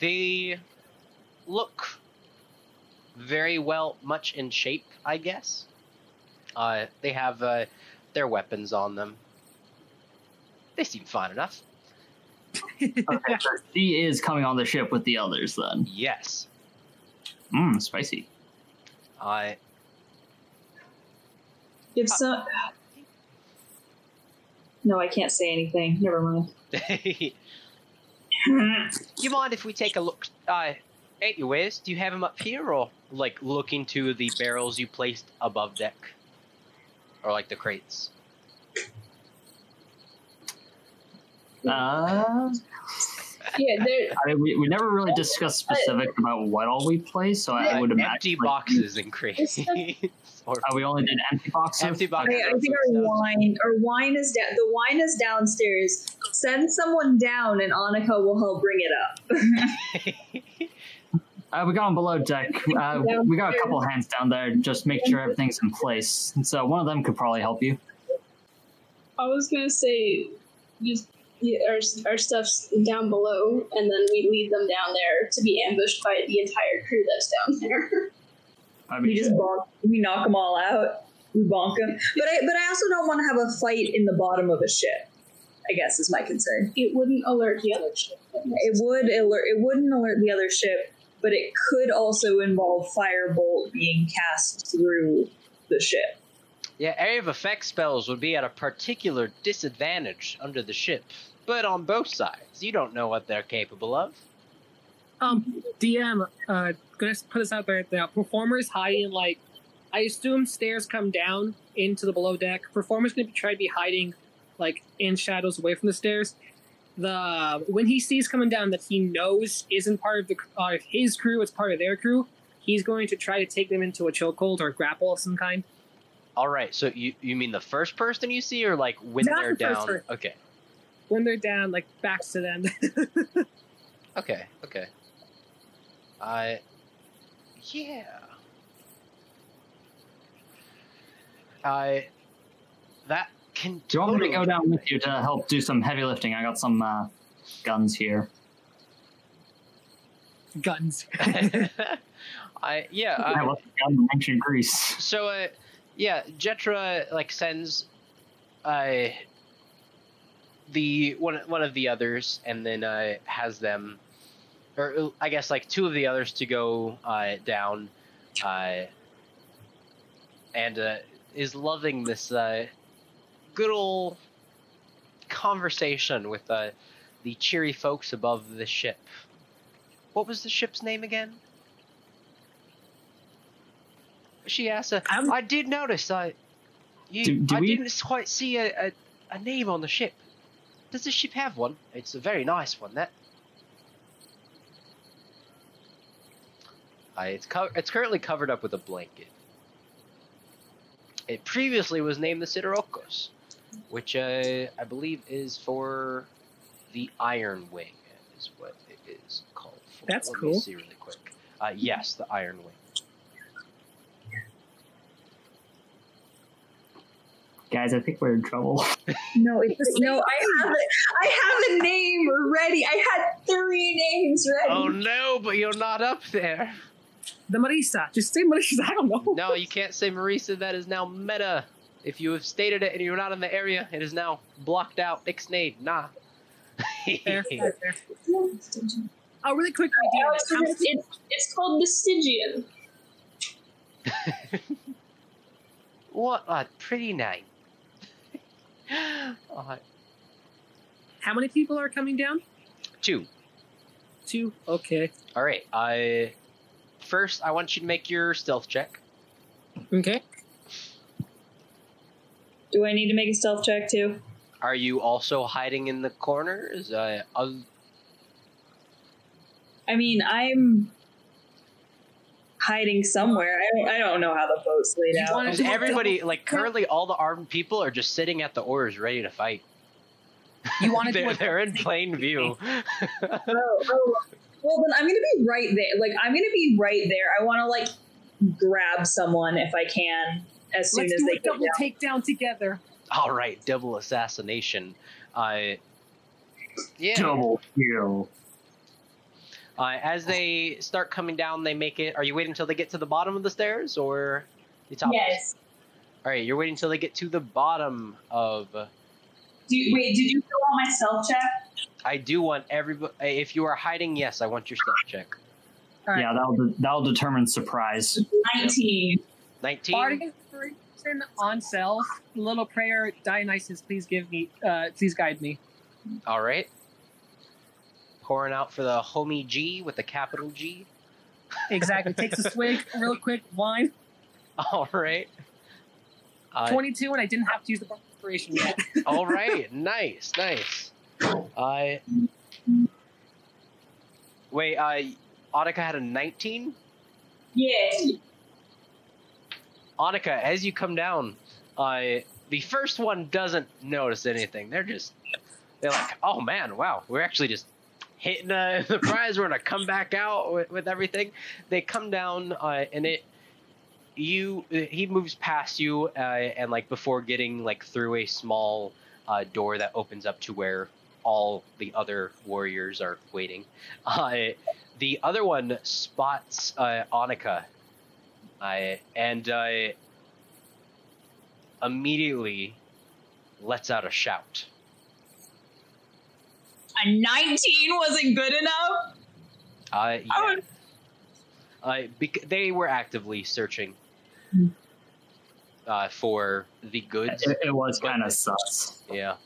they look very well, much in shape, I guess. Uh, they have uh, their weapons on them. They seem fine enough. Okay, so she is coming on the ship with the others then. Yes. Mmm, spicy. I If so. No, I can't say anything. Never mind. You mind if we take a look? Uh, anyways, do you have them up here, or like look into the barrels you placed above deck, or like the crates? Uh, Yeah, there. I mean, we, we never really discussed specific about what all we play, so I Uh, would imagine empty like, boxes and crates. or uh, we only did empty boxes. Empty boxes. I, I think our wine, our wine is down. The wine is downstairs. Send someone down, and Annika will help bring it up. Uh, we got on below deck. Uh, we got a couple hands down there, just make sure everything's in place. And so one of them could probably help you. I was gonna say, just yeah, our our stuff's down below, and then we lead them down there to be ambushed by the entire crew that's down there. I We just bonk. We knock them all out. We bonk them. But I, but I also don't want to have a fight in the bottom of a ship. I guess is my concern. It wouldn't alert the other ship. It would alert. It wouldn't alert the other ship, but it could also involve firebolt being cast through the ship. Yeah, area of effect spells would be at a particular disadvantage under the ship, but on both sides, you don't know what they're capable of. Um, DM, uh, gonna put this out there now. Performers hiding like, I assume stairs come down into the below deck. Performers gonna be, try to be hiding like in shadows away from the stairs. The when he sees coming down that he knows isn't part of the uh, his crew, it's part of their crew. He's going to try to take them into a chokehold or grapple of some kind. All right, so you you mean the first person you see, or like when Not they're the down? person. Okay, When they're down, like backs to them. okay, okay. I, yeah. I, that can. do you want me to go down with you to help do some heavy lifting? I got some uh, guns here. Guns. I yeah. I I, left a gun in ancient Greece. so uh, yeah, Jetra like sends, uh, the one one of the others, and then uh has them, or I guess like two of the others to go uh down, uh, and uh, is loving this uh good old conversation with uh the cheery folks above the ship. What was the ship's name again? She asked. Uh, I'm- I did notice. I, you, Do- do I we- didn't quite see a, a, a name on the ship. Does the ship have one? It's a very nice one. That. Uh, it's co- it's currently covered up with a blanket. It previously was named the Siderokos, which uh, I believe is for the Iron Wing, is what it is called. For. That's Let cool. Me see really quick. Uh, yes, the Iron Wing. Guys, I think we're in trouble. No, it's no. I have it. I have a name ready. I had three names ready. Oh no, but you're not up there. the Marisa. Just say Marisa. I don't know. No, you can't say Marisa. That is now meta. If you have stated it and you're not in the area, it is now blocked out. Ixnade, nah. Fair, fair, fair. Oh, really quickly, Oh, DM. it's, how- it's, it's called the Stygian. what a pretty name. Uh, How many people are coming down? two. Two. Okay. All right. I first I want you to make your stealth check. Okay. Do I need to make a stealth check too? Are you also hiding in the corners? Uh, uh, I mean, I'm hiding somewhere. I don't. I don't know how the boat's laid You out. wanna- everybody, like currently, all the armed people are just sitting at the oars, ready to fight. You want to do they're, they're in plain view. Oh, oh. Well, then I'm gonna be right there. Like I'm gonna be right there. I want to like grab someone if I can as soon Let's as do they a get double down. takedown together. all right, double assassination. Uh, yeah. Double kill. Uh, as they start coming down, they make it. Are you waiting until they get to the bottom of the stairs or the top? Yes. All right, you're waiting until they get to the bottom of. Do you, wait, did you fill out my stealth check? I do want everybody. If you are hiding, yes, I want your stealth check. All right. Yeah, that'll de- that'll determine surprise. Nineteen. Nineteen. Bardic inspiration on self. Little prayer. Dionysus, please give me. Uh, please guide me. All right. Pouring out for the homie G with the capital G. Exactly. Takes a swig, real quick, wine. All right. Uh, 22, and I didn't have to use the bar inspiration yet. all right. Nice. Nice. Uh, wait. Uh, Annika had a 19. Yeah. Annika, as you come down, uh, the first one doesn't notice anything. They're just, they're like, oh man, wow, we're actually just hitting uh, the prize. We're gonna come back out with, with everything. They come down, uh, and it, you, he moves past you, uh, and like before getting like through a small uh, door that opens up to where all the other warriors are waiting. Uh, the other one spots uh, Annika and I immediately lets out a shout. A 19 wasn't good enough? Uh, yeah. Oh. Uh, bec- they were actively searching uh, for the goods. It, it was kind of sus. Yeah.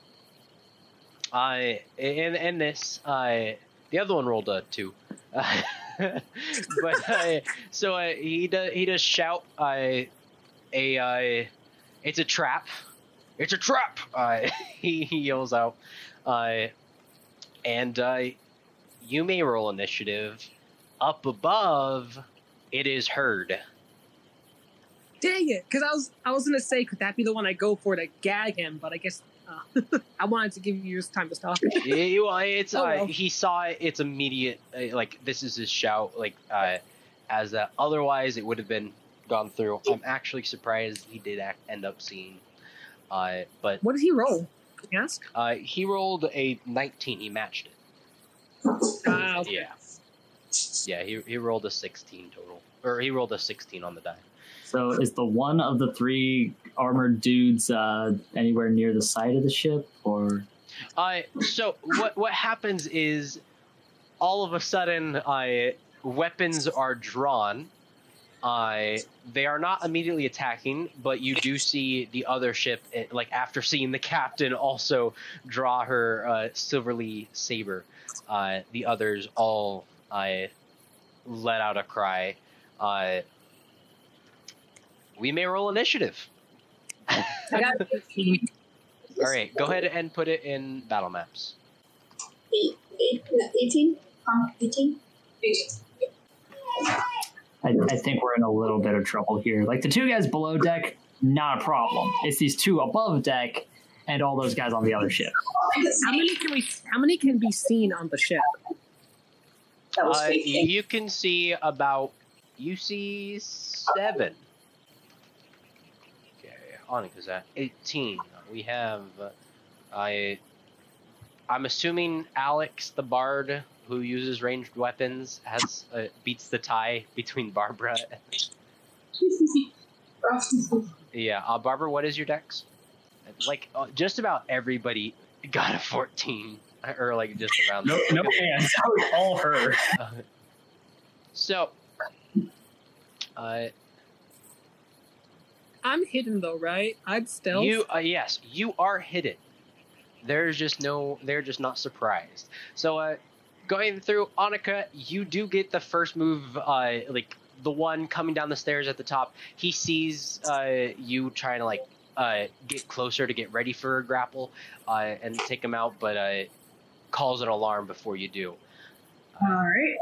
I in in this, I the other one rolled a two. but uh, so uh, he does he does shout uh, a uh, it's a trap. It's a trap. Uh, he, he yells out, uh, and uh, you may roll initiative. Up above, it is heard. Dang it! Because I was I was gonna say, could that be the one I go for to gag him? But I guess uh, I wanted to give you time to stop. Yeah, uh, it's Oh, uh, well. he saw it. It's immediate. Uh, like this is his shout. Like uh, as that. Otherwise, it would have been gone through. I'm actually surprised he did act, end up seeing. Uh, but What did he roll? Can you ask? uh, he rolled a 19. He matched it. Ah, okay. Yeah. Yeah. He he rolled a 16 total, or he rolled a 16 on the die. So is the one of the three armored dudes uh, anywhere near the side of the ship, or Uh, so what what happens is, all of a sudden, uh, weapons are drawn. Uh, they are not immediately attacking, but you do see the other ship, eh, like after seeing the captain also draw her uh, silverly saber. Uh, the others all uh, let out a cry. Uh, we may roll initiative. I got 15. All right, go ahead and put it in battle maps. Eight, eight, 18? 18? 18. I, I think we're in a little bit of trouble here. Like the two guys below deck, not a problem. It's these two above deck and all those guys on the other ship. How many can we? How many can be seen on the ship? Uh, you can see about you see seven. Okay, Annika's at eighteen. We have uh, I. I'm assuming Alex the Bard, who uses ranged weapons, has uh, beats the tie between Barbara. And, yeah, uh, Barbara, what is your dex? Like uh, just about everybody got a fourteen, or like just around. No, no hands. That was all her. Uh, so, uh, I'm hidden though, right? I'd stealth. you uh, yes, you are hidden. There's just no, they're just not surprised. So, uh, going through Annika, you do get the first move. Uh, like the one coming down the stairs at the top, he sees uh, you trying to like uh, get closer to get ready for a grapple uh, and take him out, but uh, calls an alarm before you do. All right.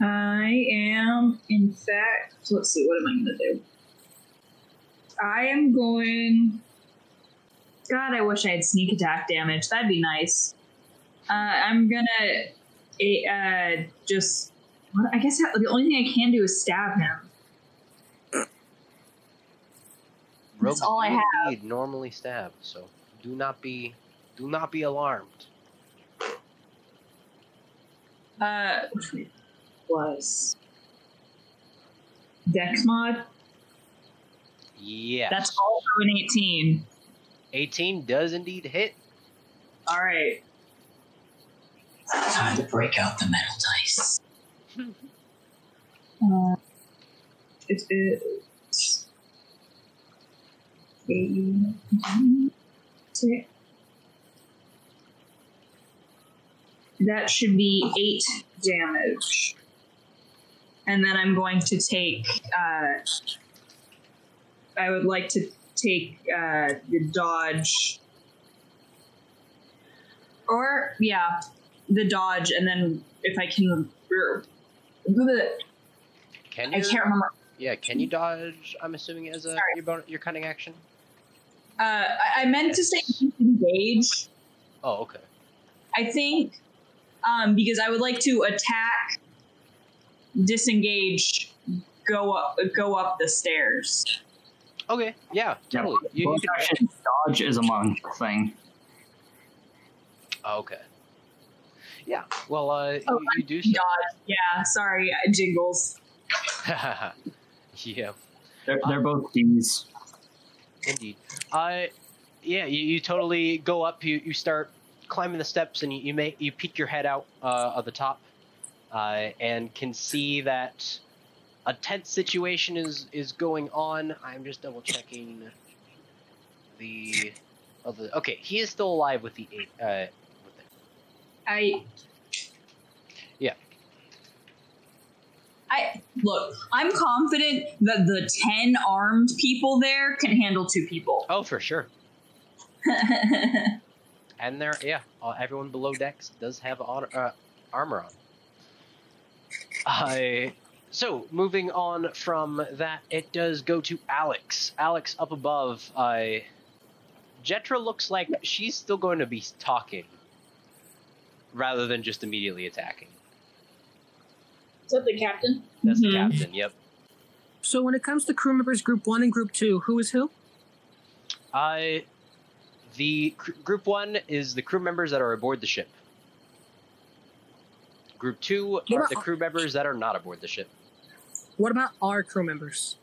I am, in fact, let's see, what am I going to do? I am going. God, I wish I had sneak attack damage. That'd be nice. Uh, I'm gonna eh, uh, just. What, I guess the only thing I can do is stab him. Rogues all I do have. indeed normally stab, so do not be do not be alarmed. Uh, was Dex mod. Yes. That's also an 18. 18 does indeed hit. All right. Time to break out the metal dice. Uh, it is. six. that should be eight damage. And then I'm going to take. Uh, I would like to take uh, the dodge. Or, yeah, the dodge, and then if I can. Can I can't remember. Yeah, can you dodge? I'm assuming as a Sorry. your, bon- your cunning action. Uh, I, I meant to say engage. Oh, okay. I think um, because I would like to attack, disengage, go up, go up the stairs. Okay, yeah, Yeah. You, you can, dodge is a monk thing. oh, okay. Yeah. Well, uh, Oh, you, you do. So. Dodge. Yeah, sorry, uh, jingles. yeah, They're, they're both D's. indeed. Uh, yeah, you, you totally go up. You, you start climbing the steps, and you, you make you peek your head out uh, of the top, uh, and can see that a tense situation is is going on. I'm just double checking the. Of the okay, he is still alive with the eight. Uh, with the, I. Yeah. I look. I'm confident that the ten armed people there can handle two people. oh, for sure. And there, yeah, everyone below decks does have uh, armor on. Uh, so, moving on from that, it does go to Alex. Alex up above. Uh, Jetra looks like she's still going to be talking rather than just immediately attacking. Is that the captain? That's Mhm. the captain, yep. So when it comes to crew members, group one and group two, who is who? Uh, the cr- group one is the crew members that are aboard the ship. Group two are the crew members that are not aboard the ship. What about our crew members?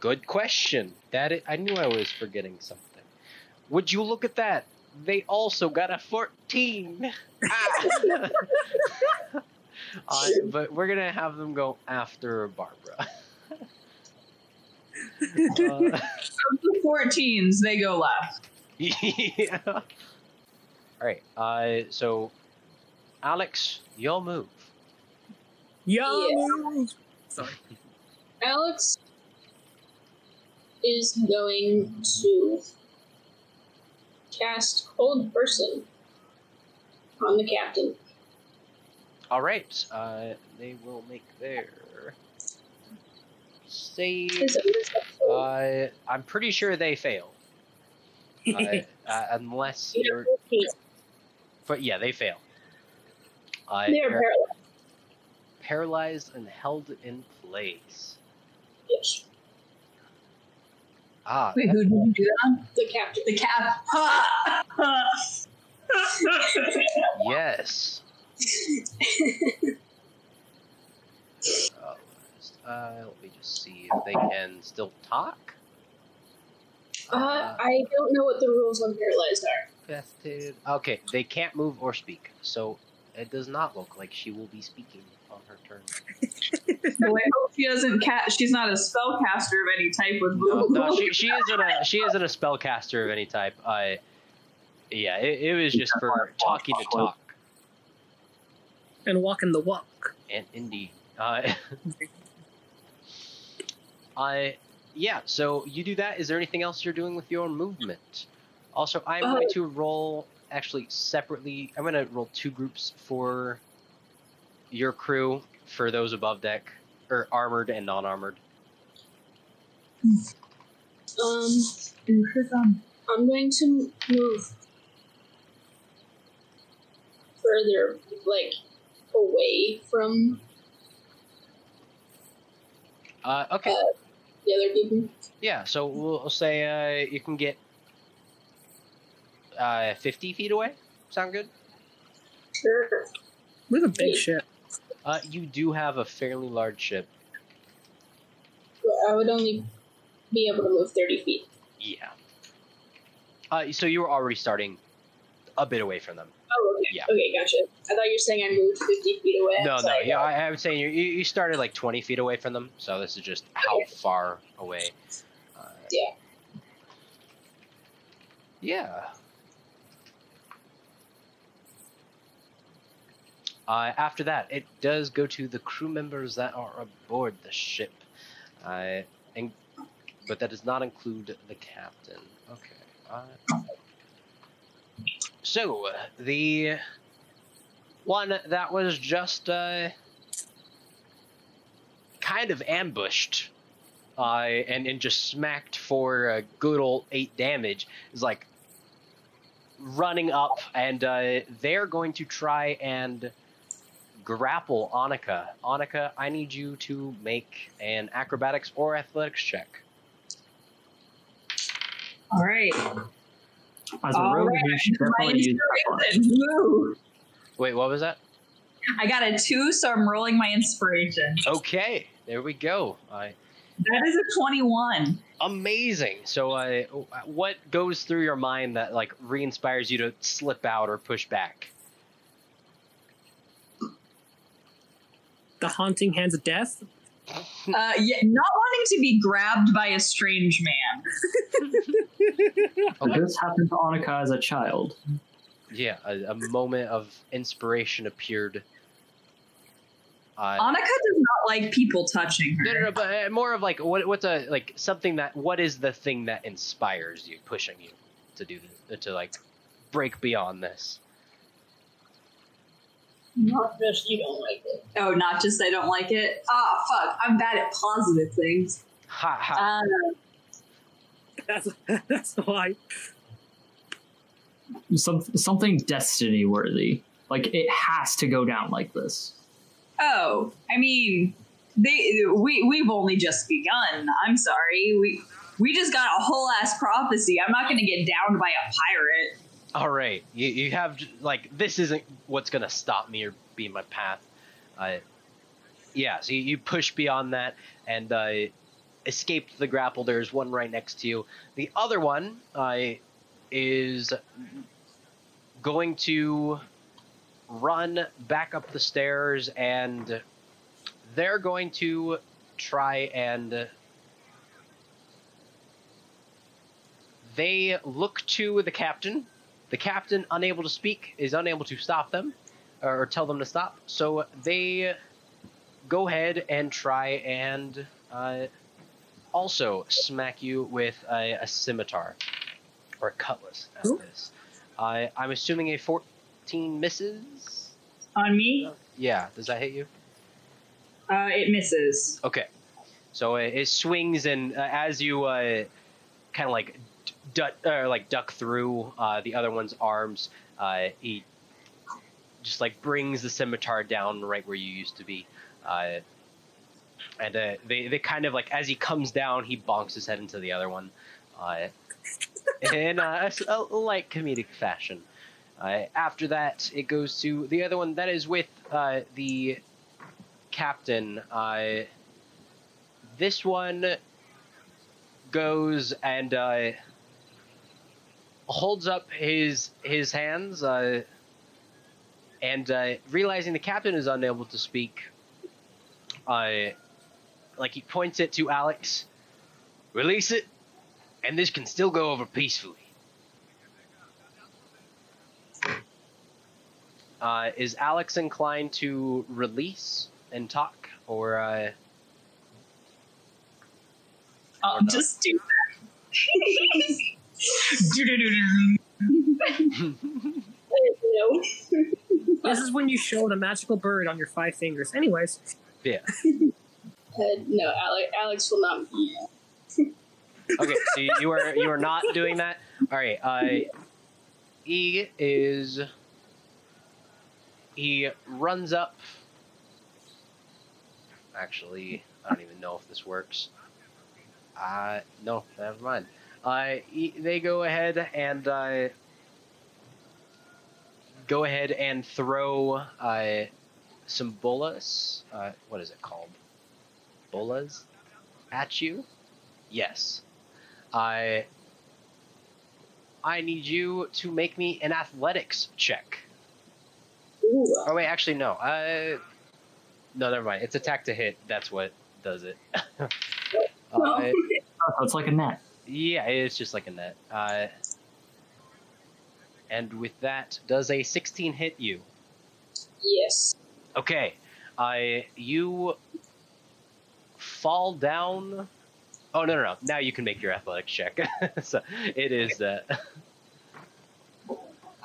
Good question. That i I knew I was forgetting something. Would you look at that? They also got a 14. Ah. uh, but we're gonna have them go after Barbara. uh, Of the 14s, they go left. yeah. All right. Uh, so, Alex, you'll move. Yo! Sorry. Alex is going to cast Hold Person on the captain. All right. Uh, they will make their save. Is it- is that- Uh, I'm pretty sure they fail. Uh, uh, unless you're. But yeah, they fail. Uh, They are they're paralyzed. paralyzed and held in place. Yes. Ah, Wait, who did you do that on? The captain. The cap. Ha! yes. Oh, uh, let me just see if they can still talk. Uh, I don't know what the rules on paralyzed are. Vested. Okay, they can't move or speak, so it does not look like she will be speaking on her turn. Well, I hope she doesn't cast. She's not a spellcaster of any type with No, no, she, she isn't a she isn't a spellcaster of any type. I, yeah, it, it was just for talking to talk, and walking the walk. and indeed, uh, I, yeah. So you do that. Is there anything else you're doing with your movement? Also, I'm Uh, going to roll actually separately. I'm going to roll two groups for your crew for those above deck or armored and non-armored. Um, I'm going to move further, like away from Uh, okay. the other people. Yeah, so we'll we'll say uh, you can get uh, 50 feet away. Sound good? Sure. We have a big ship. Uh, you do have a fairly large ship. I would only be able to move 30 feet. Yeah. Uh, so you were already starting a bit away from them. Oh, okay. Yeah. Okay, gotcha. I thought you were saying I moved 50 feet away. No, was no, like, yeah, I, I would say you, you started like 20 feet away from them, so this is just how far away. Uh, Yeah. Yeah. Uh, after that, it does go to the crew members that are aboard the ship, uh, and but that does not include the captain. Okay. Uh, so the one that was just uh, kind of ambushed uh, and and just smacked for a good old eight damage is like running up, and uh, they're going to try and grapple Annika. Annika, I need you to make an acrobatics or athletics check. All right. As a All rogue, right, you should My definitely use inspiration. Wait, what was that? I got a two, so I'm rolling my inspiration. Okay, there we go. I That is a 21. amazing. So, uh, what goes through your mind that like re-inspires you to slip out or push back? The haunting hands of death. Uh, yeah, not wanting to be grabbed by a strange man. Okay. This happened to Annika as a child. Yeah, a, a moment of inspiration appeared. Uh, Annika does not like people touching her. no, no, no, but uh, more of like what, what's a like something that what is the thing that inspires you, pushing you to do this, to like break beyond this? Not just you don't like it. Oh, not just I don't like it. Ah, fuck. I'm bad at positive things. Ha ha. Uh, That's that's why. Some, something destiny worthy. Like it has to go down like this. oh, I mean, they we we've only just begun. I'm sorry. We we just got a whole ass prophecy. I'm not gonna get downed by a pirate. All right, you you have like this isn't what's gonna stop me or be my path. Uh, yeah, so you, you push beyond that and uh, escaped the grapple. There's one right next to you. The other one uh, is going to run back up the stairs and they're going to try and they look to the captain the captain, unable to speak, is unable to stop them or tell them to stop. So they go ahead and try and uh, also smack you with a, a scimitar or a cutlass Ooh. this. Uh, I'm assuming a 14 misses. On me, Yeah, does that hit you? uh, it misses. Okay. So uh, it swings, and uh, as you uh, kind of like or like duck through uh, the other one's arms, uh, he just like brings the scimitar down right where you used to be. Uh, and uh, they, they kind of like as he comes down, he bonks his head into the other one, uh, in a, a a, light comedic fashion. Uh, after that, it goes to the other one that is with uh, the captain. Uh, this one goes and uh, holds up his his hands, uh, and uh, realizing the captain is unable to speak, uh, like he points it to Alex. Release it, and this can still go over peacefully. Uh, is Alex inclined to release and talk, or uh, I'll Or just do that. No. This is when you show the magical bird on your five fingers. Anyways, yeah? Uh, no, Alex, Alex will not. Okay, so you- you are you are not doing that. All right. Uh, E is he runs up. Actually, I don't even know if this works. Uh, no, never mind. Uh, e, they go ahead and uh, go ahead and throw uh, some bolas. Uh, what is it called? Bolas at you. Yes. I I need you to make me an athletics check. Ooh. Oh wait, actually no. Uh, no, never mind. It's attack to hit. That's what does it. uh, Oh, it's like a net. Yeah, it's just like a net. Uh, and with that, does a 16 hit you? Yes. Okay, I you fall down. Oh no no no! Now you can make your athletics check. so it is uh,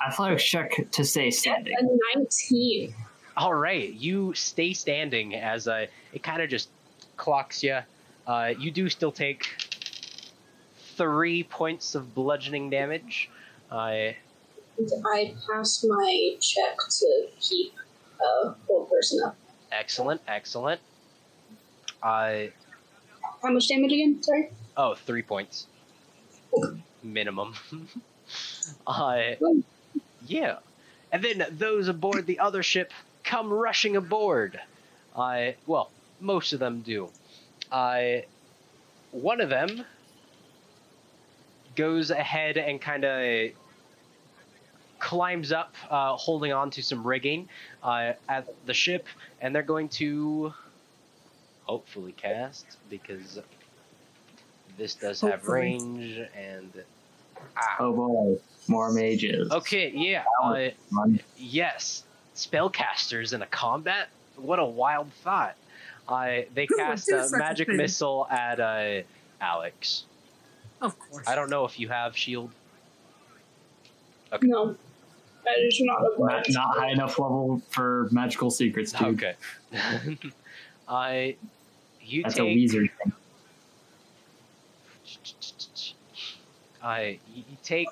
Athletics check to stay standing. A 19. all right. You stay standing as uh, it kind of just clocks you. Uh, you do still take three points of bludgeoning damage. Uh, And I pass my check to keep a old person up. excellent, excellent. Uh, How much damage again? Sorry. Oh, three points. Minimum. I. yeah. And then those aboard the other ship come rushing aboard. I. well, most of them do. I. one of them goes ahead and kind of climbs up, uh, holding on to some rigging uh, at the ship, and they're going to hopefully cast because this does have range and ah. Oh boy, more mages. Okay, yeah. Uh, yes, spellcasters in a combat. What a wild thought. Uh, they cast a magic missile at uh, Alex. Of course. I don't know if you have shield. No. That is not a Not, not high enough level for magical secrets, dude. Okay. I. you That's a take. wizard thing. Uh, you you take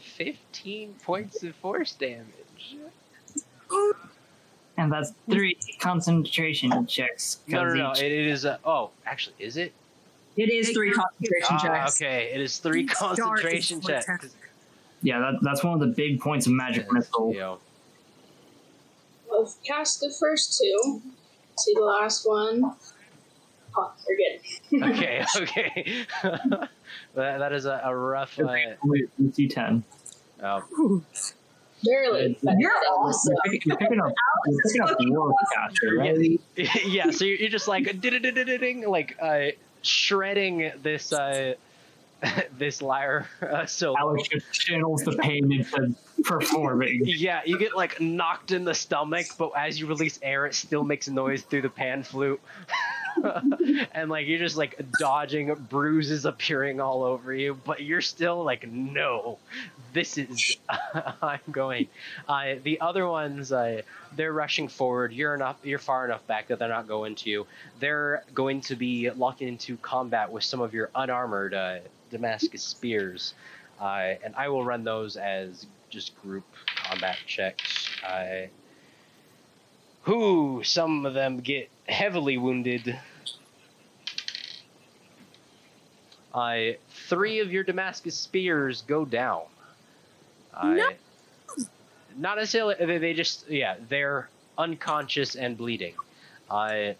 fifteen points of force damage. And that's three concentration checks. No, no, 'cause no. each- It, it is. A, oh, actually, is it? It is three concentration Ah, checks. okay, it is three Each dart is concentration checks. attack. Yeah, that, that's one of the big points of magic missile. Yeah. I've cast the first two. See the last one. Oh, they're good. Okay, okay. that, that is a, a rough. Uh, DC ten. oh, Ooh. Barely. but You're it's awesome. You're picking, you're picking up, you're picking up fucking warcaster, right? yeah, so you're, you're just like ding like uh, shredding this uh, this lyre uh, solo. Alex just channels the pain into performing. Yeah, you get like knocked in the stomach, but as you release air, it still makes noise through the pan flute. and like you're just like dodging bruises appearing all over you, but you're still like, no, this is I'm going. Uh, the other ones, uh, they're rushing forward. You're enough, you're far enough back that they're not going to. You. They're going to be locking into combat with some of your unarmored uh, Damascus spears, uh, and I will run those as just group combat checks. I who some of them get heavily wounded. I three of your Damascus spears go down. Uh, No. Not necessarily. They, they just yeah, they're unconscious and bleeding. I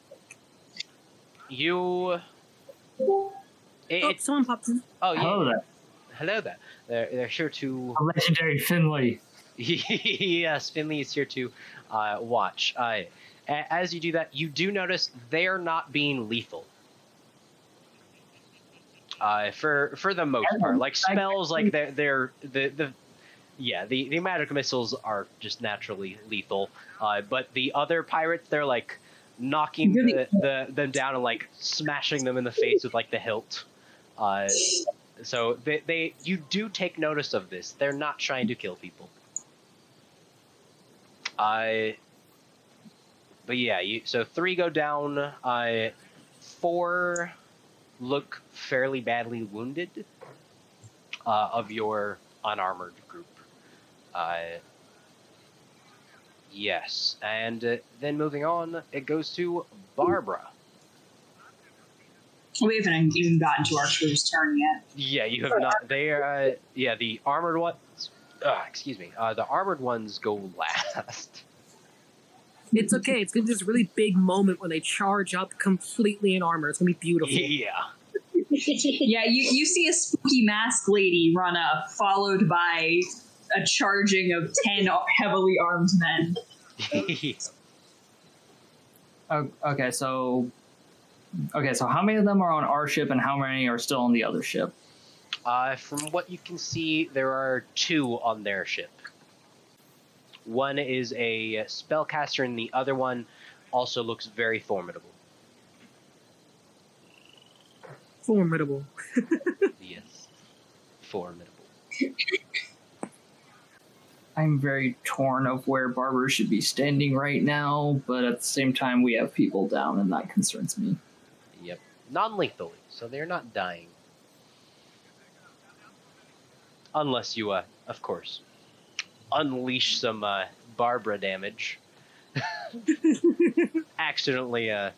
you. It, Oh, it- someone popped in. oh yeah. Hello there. They're, they're sure to A legendary Finley. yes, Finley is here to uh, watch. Uh, as you do that, you do notice they're not being lethal. Uh, for for the most part, like spells, like they're they're the the yeah the the magic missiles are just naturally lethal. Uh, but the other pirates, they're like knocking the, the them down and like smashing them in the face with like the hilt. Uh, so they, they you do take notice of this. They're not trying to kill people. I. but yeah, you so three go down. I four look fairly badly wounded. Uh, of your unarmored group. Uh, yes, and uh, then moving on, it goes to Barbara. We haven't even gotten to our crew's turn yet. Yeah, you have not. They are. Uh, yeah, the armored ones. Uh, excuse me. Uh, the armored ones go last. It's okay. It's gonna be this really big moment when they charge up completely in armor. It's gonna be beautiful. yeah. Yeah, you, you see a spooky mask lady run up, followed by a charging of 10 heavily armed men. Oh, okay, so okay, so how many of them are on our ship, and how many are still on the other ship? uh, from what you can see, there are two on their ship. One is a spellcaster, and the other one also looks very formidable. Formidable. Yes, formidable. I'm very torn of where Barbara should be standing right now, but at the same time, we have people down, and that concerns me. Yep, non-lethally, so they're not dying. Unless you, uh, of course, unleash some uh, Barbara damage. Accidentally, uh,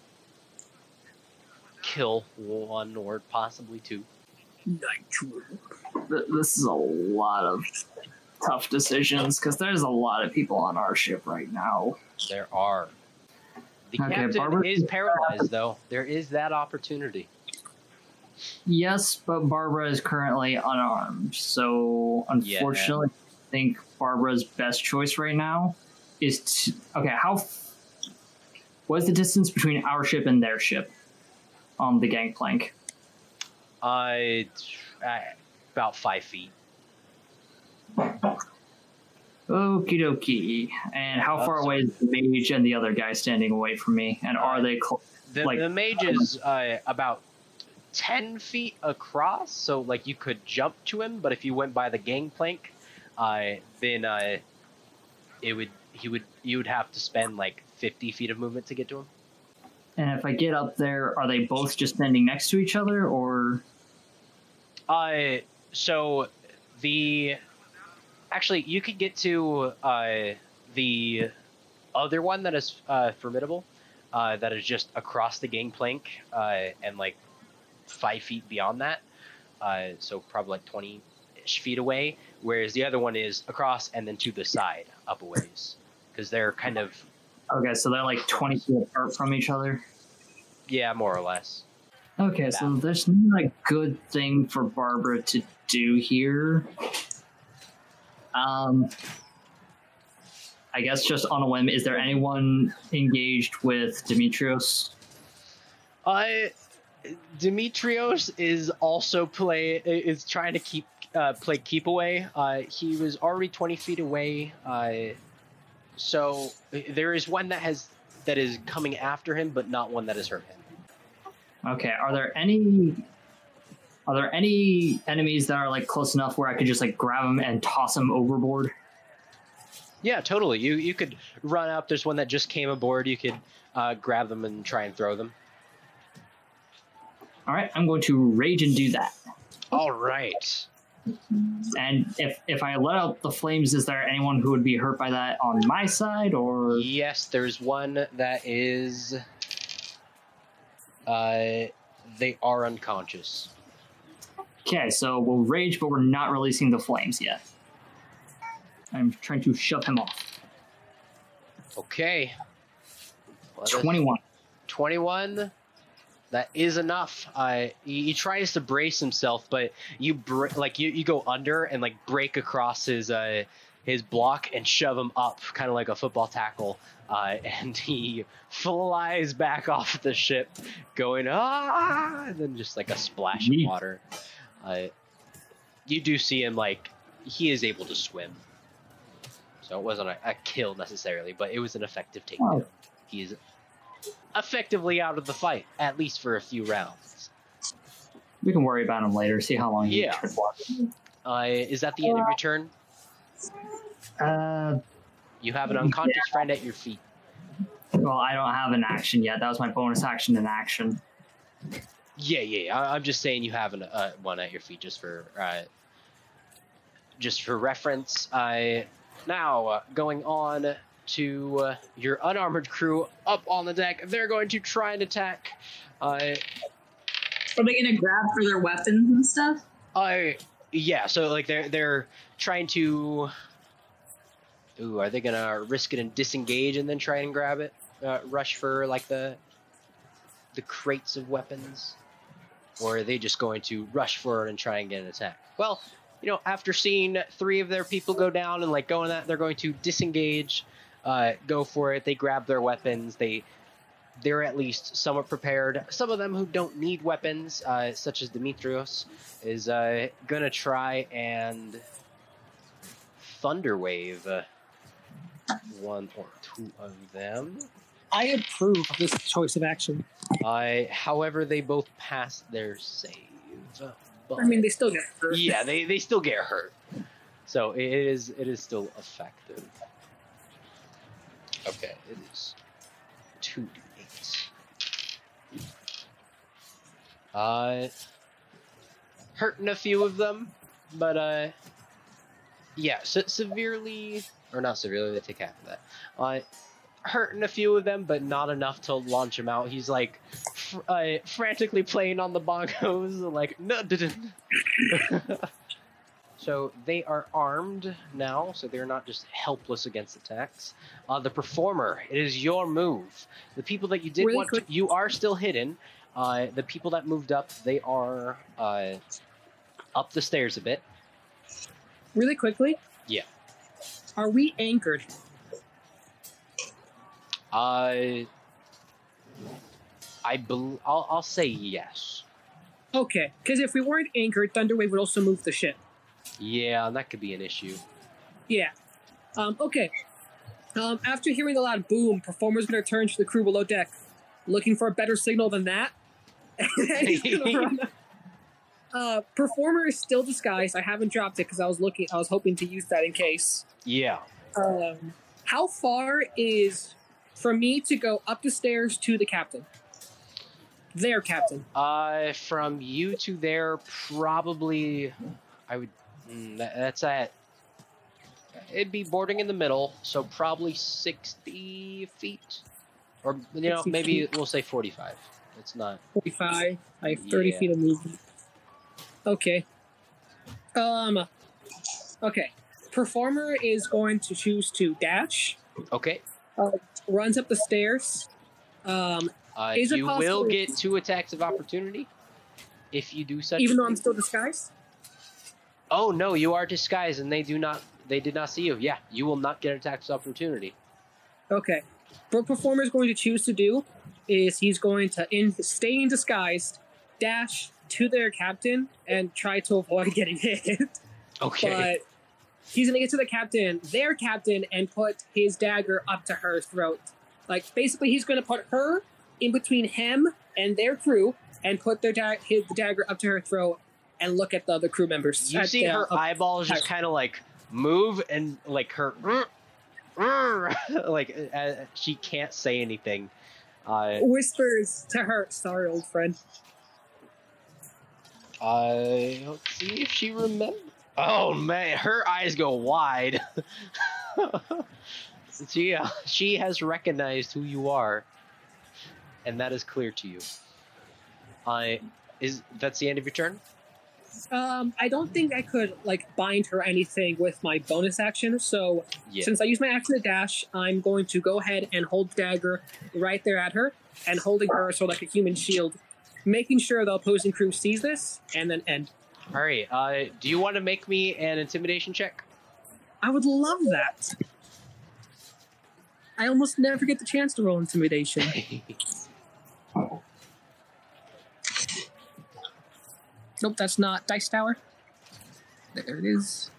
kill one or possibly two. This is a lot of tough decisions because there's a lot of people on our ship right now. There are. The Okay, captain Barbara- is paralyzed, though. There is that opportunity. Yes, but Barbara is currently unarmed, so unfortunately, I think Barbara's best choice right now is to. Okay, how. f- What is the distance between our ship and their ship on the gangplank? Uh, uh, about five feet. Okie dokie. And how far away is the mage and the other guy standing away from me? And are they cl- The, Like- the mage is uh, about 10 feet across, so like you could jump to him, but if you went by the gangplank, uh, then uh, it would he would you would have to spend like 50 feet of movement to get to him. And if I get up there, are they both just standing next to each other, or Uh, so the actually you could get to uh, the other one that is uh, formidable, uh, that is just across the gangplank uh, and like five feet beyond that. Uh, so probably like twenty ish feet away. Whereas the other one is across and then to the side up a ways because they're kind of okay, so they're like twenty feet apart from each other? yeah more or less. Okay, so there's not a good thing for Barbara to do here. Um, I guess just on a whim, is there anyone engaged with Demetrios? I Demetrios is also play is trying to keep uh, play keep away. Uh, he was already twenty feet away. Uh, so there is one that has that is coming after him, but not one that has hurt him. Okay, are there any are there any enemies that are like close enough where I could just like grab them and toss them overboard? Yeah, totally. You you could run up. There's one that just came aboard. You could uh, grab them and try and throw them. All right, I'm going to rage and do that. All right. And if if I let out the flames, is there anyone who would be hurt by that on my side or Yes, there's one that is. Uh, they are unconscious. Okay, so we'll rage, but we're not releasing the flames yet. I'm trying to shove him off. Okay. Us- 21. 21 that is enough uh he, he tries to brace himself but you br- like you, you go under and like break across his uh his block and shove him up kind of like a football tackle uh and he flies back off the ship going ah and then just like a splash of water uh you do see him like he is able to swim so it wasn't a, a kill necessarily but it was an effective takedown Oh. he is effectively out of the fight, at least for a few rounds. We can worry about him later, see how long he Yeah. can walk. Uh, is that the end of your turn? Uh, You have an unconscious friend at your feet. well, I don't have an action yet. That was my bonus action in action. Yeah, yeah. I, I'm just saying you have an, uh, one at your feet just for uh, just for reference. Uh, now uh, going on to uh, your unarmored crew up on the deck. They're going to try and attack. Uh, Are they gonna grab for their weapons and stuff? I yeah, so like they're they're trying to. Ooh, are they gonna risk it and disengage and then try and grab it? Uh, rush for like the the crates of weapons, or are they just going to rush for it and try and get an attack? Well, you know, after seeing three of their people go down and like going that, they're going to disengage, uh, go for it. They grab their weapons. They they're at least somewhat prepared. Some of them who don't need weapons, uh, such as Demetrios, is uh, gonna try and Thunderwave. Uh, one or two of them. I approve of this choice of action. I, however, they both pass their save. But I mean, they still get hurt. yeah, they, they still get hurt. So it is it is still effective. Okay, it is two d eight. Uh, hurting a few of them, but uh, yeah, se- severely or not severely. They take half of that. Uh, hurting a few of them, but not enough to launch him out. He's like fr- uh, frantically playing on the bongos, like no. didn't. so they are armed now, so they're not just helpless against attacks. Uh, the performer, it is your move. The people that you did Really want, to, you are still hidden. Uh, the people that moved up, they are uh, up the stairs a bit. Really quickly. Yeah. Are we anchored? Uh, I bel I'll, I'll say yes. Okay, because if we weren't anchored, Thunderwave would also move the ship. Yeah, that could be an issue. Yeah. Um, okay. Um, after hearing the loud boom, performer's gonna turn to the crew below deck, looking for a better signal than that. And he's gonna run- uh, performer is still disguised. I haven't dropped it because I was looking. I was hoping to use that in case. Yeah. Um, how far is for me to go up the stairs to the captain? Their captain. Uh, from you to there, probably, I would. Mm, that, that's at. It'd be boarding in the middle, so probably sixty feet, or you know maybe feet. we'll say forty-five. It's not. 45. I have 30 Yeah. feet of movement. Okay. Um. Okay. Performer is going to choose to dash. Okay. Runs up the stairs. Um. Uh, Is it you will get two attacks of opportunity if you do such. Even though I'm still disguised. Oh no, you are disguised, and they do not. They did not see you. Yeah, you will not get attacks of opportunity. Okay. What performer is going to choose to do is he's going to in stay in disguised, dash to their captain, and try to avoid getting hit. Okay. But he's gonna get to the captain, their captain, and put his dagger up to her throat. Like basically, he's gonna put her in between him and their crew, and put their da- his dagger up to her throat, and look at the other crew members. you see the- her up- eyeballs just kind of like move, and like her, like uh, she can't say anything. Uh, whispers to her, "Sorry, old friend." I let's see if she remembers. Oh man, her eyes go wide. she, uh, she has recognized who you are, and that is clear to you. I is that's the end of your turn. Um, I don't think I could like bind her anything with my bonus action. So Yeah. since I use my action to dash, I'm going to go ahead and hold dagger right there at her and holding her so like a human shield, making sure the opposing crew sees this and then end. All right. Uh, do you want to make me an intimidation check? I would love that. I almost never get the chance to roll intimidation. Nope, that's not Dice Tower. There it is.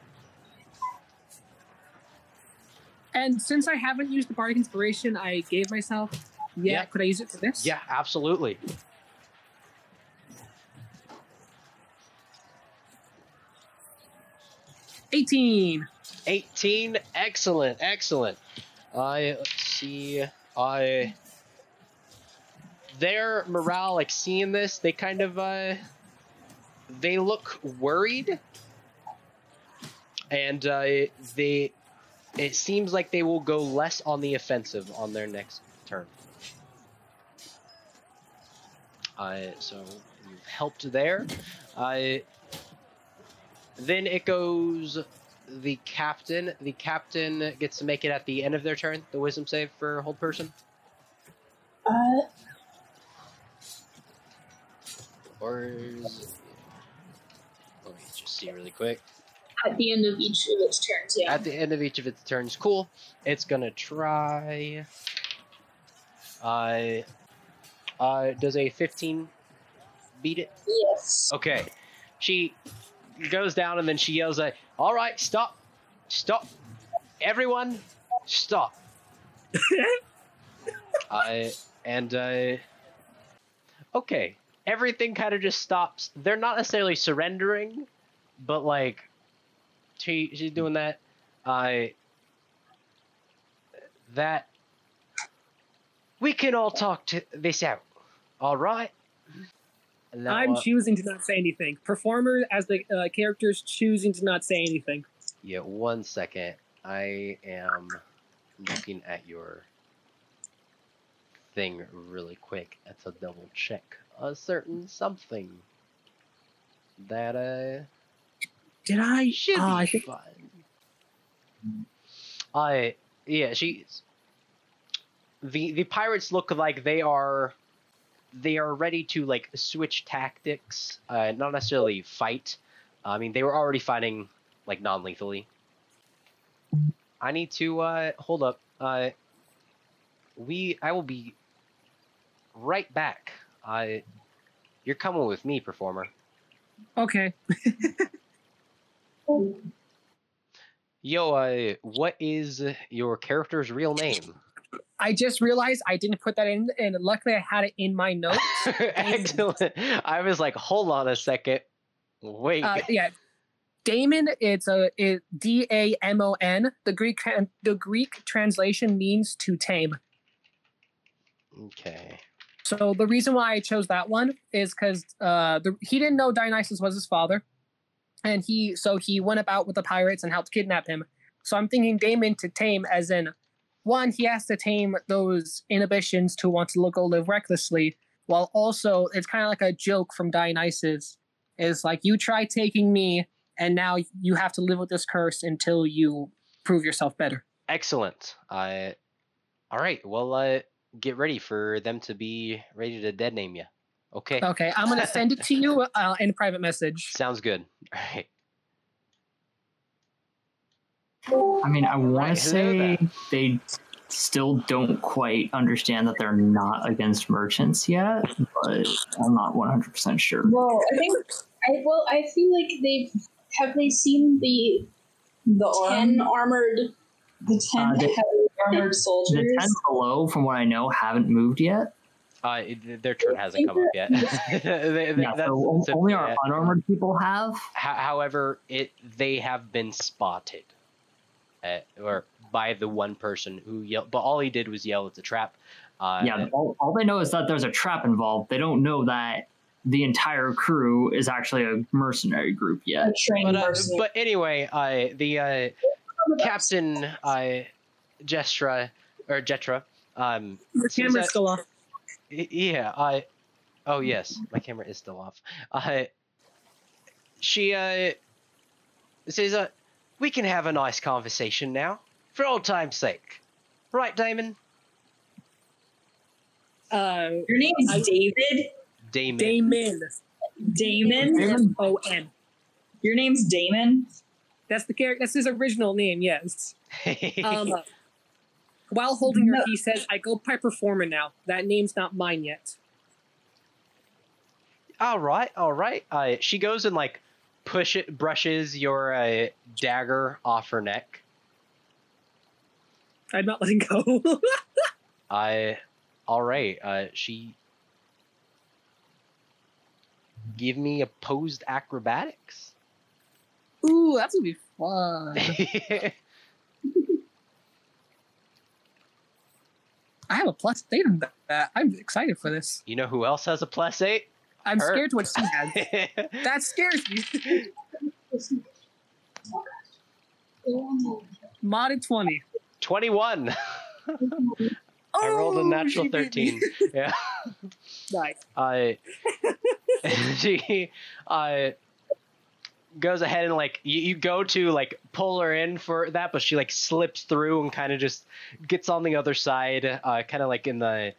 And since I haven't used the Bardic Inspiration, I gave myself. Yeah, Yeah. could I use it for this? yeah, absolutely. Eighteen. 18 excellent excellent. I see i their morale like seeing this they kind of uh they look worried. And uh they it seems like they will go less on the offensive on their next turn. Uh so you've helped there. Uh then it goes the captain. The captain gets to make it at the end of their turn. The wisdom save for hold person. Uh, Or is... let me just see really quick. at the end of each of its turns, yeah. At the end of each of its turns, cool. It's gonna try. Uh, uh, does a fifteen beat it? yes. Okay. She goes down and then she yells at, "All right, stop, stop, everyone, Stop. I and uh, okay, everything kind of just stops. They're not necessarily surrendering, but like she she's doing that. I that we can all talk to this out. All right. I'm uh, choosing to not say anything. Performer, as the uh, characters, choosing to not say anything. Yeah, one second. I am looking at your thing really quick to double check a certain something that uh Did I? should Ah, I be think fun. I yeah, she's the the pirates look like they are they are ready to like switch tactics, uh, not necessarily fight. I mean, they were already fighting like non-lethally. I need to uh hold up. Uh we I will be right back. I you're coming with me, performer. okay. Yo, uh what is your character's real name? I just realized I didn't put that in, and luckily I had it in my notes. Excellent. I was like, hold on a second. Wait. Uh, yeah, Damon. It's a it, D A M O N. The Greek the Greek translation means to tame. okay. So the reason why I chose that one is because uh, the, he didn't know Dionysus was his father, and he so he went about with the pirates and helped kidnap him. So I'm thinking Damon to tame, as in one, he has to tame those inhibitions to want to look, go live recklessly, while also it's kind of like a joke from Dionysus. Is like you try taking me, and now you have to live with this curse until you prove yourself better. Excellent. I all right. Well, uh, get ready for them to be ready to dead name you. Okay. Okay, I'm gonna send it to you uh, in a private message. Sounds good. All right. I mean, I want Right, to say they still don't quite understand that they're not against merchants yet, but I'm not 100% sure. Well, I think I well, I feel like they've have they seen the the ten arm, armored the ten Uh, the- heavily armored The 10 below, from what I know, haven't moved yet. Uh, their turn hasn't come up yet. They- they- Yeah, that's- so o- so, only yeah. our unarmored people have. Ho- however, it they have been spotted, uh, or by the one person who yelled. But all he did was yell at the trap. Uh, yeah, all, all they know is that there's a trap involved. They don't know that the entire crew is actually a mercenary group yet. But, uh, but anyway, uh, the uh, captain, uh, Gestra or Jetra, um, Your camera's still off. yeah, I. Oh yes, my camera is still off. Uh, she uh says, uh, "We can have a nice conversation now, for old time's sake, right, Damon?" Uh, Your name's I- David. Damon. Damon. Damon. O N. Your name's Damon. That's the character. That's his original name. Yes. Um, while holding her, No. he says, "I go by performer now. That name's not mine yet." all right, all right. Uh, she goes and like push it, brushes your uh, dagger off her neck. I'm not letting go. I, all right. Uh, she give me opposed acrobatics. Ooh, that's gonna be fun. I have a plus eight on that. I'm excited for this. you know who else has a plus eight? I'm Her. scared to what she has. That scares me. Modded twenty. Twenty-one. I rolled a Oh, natural she beat me. thirteen. Yeah. Nice. I she uh goes ahead and like you, you go to like pull her in for that, but she like slips through and kind of just gets on the other side, uh, kind of like in the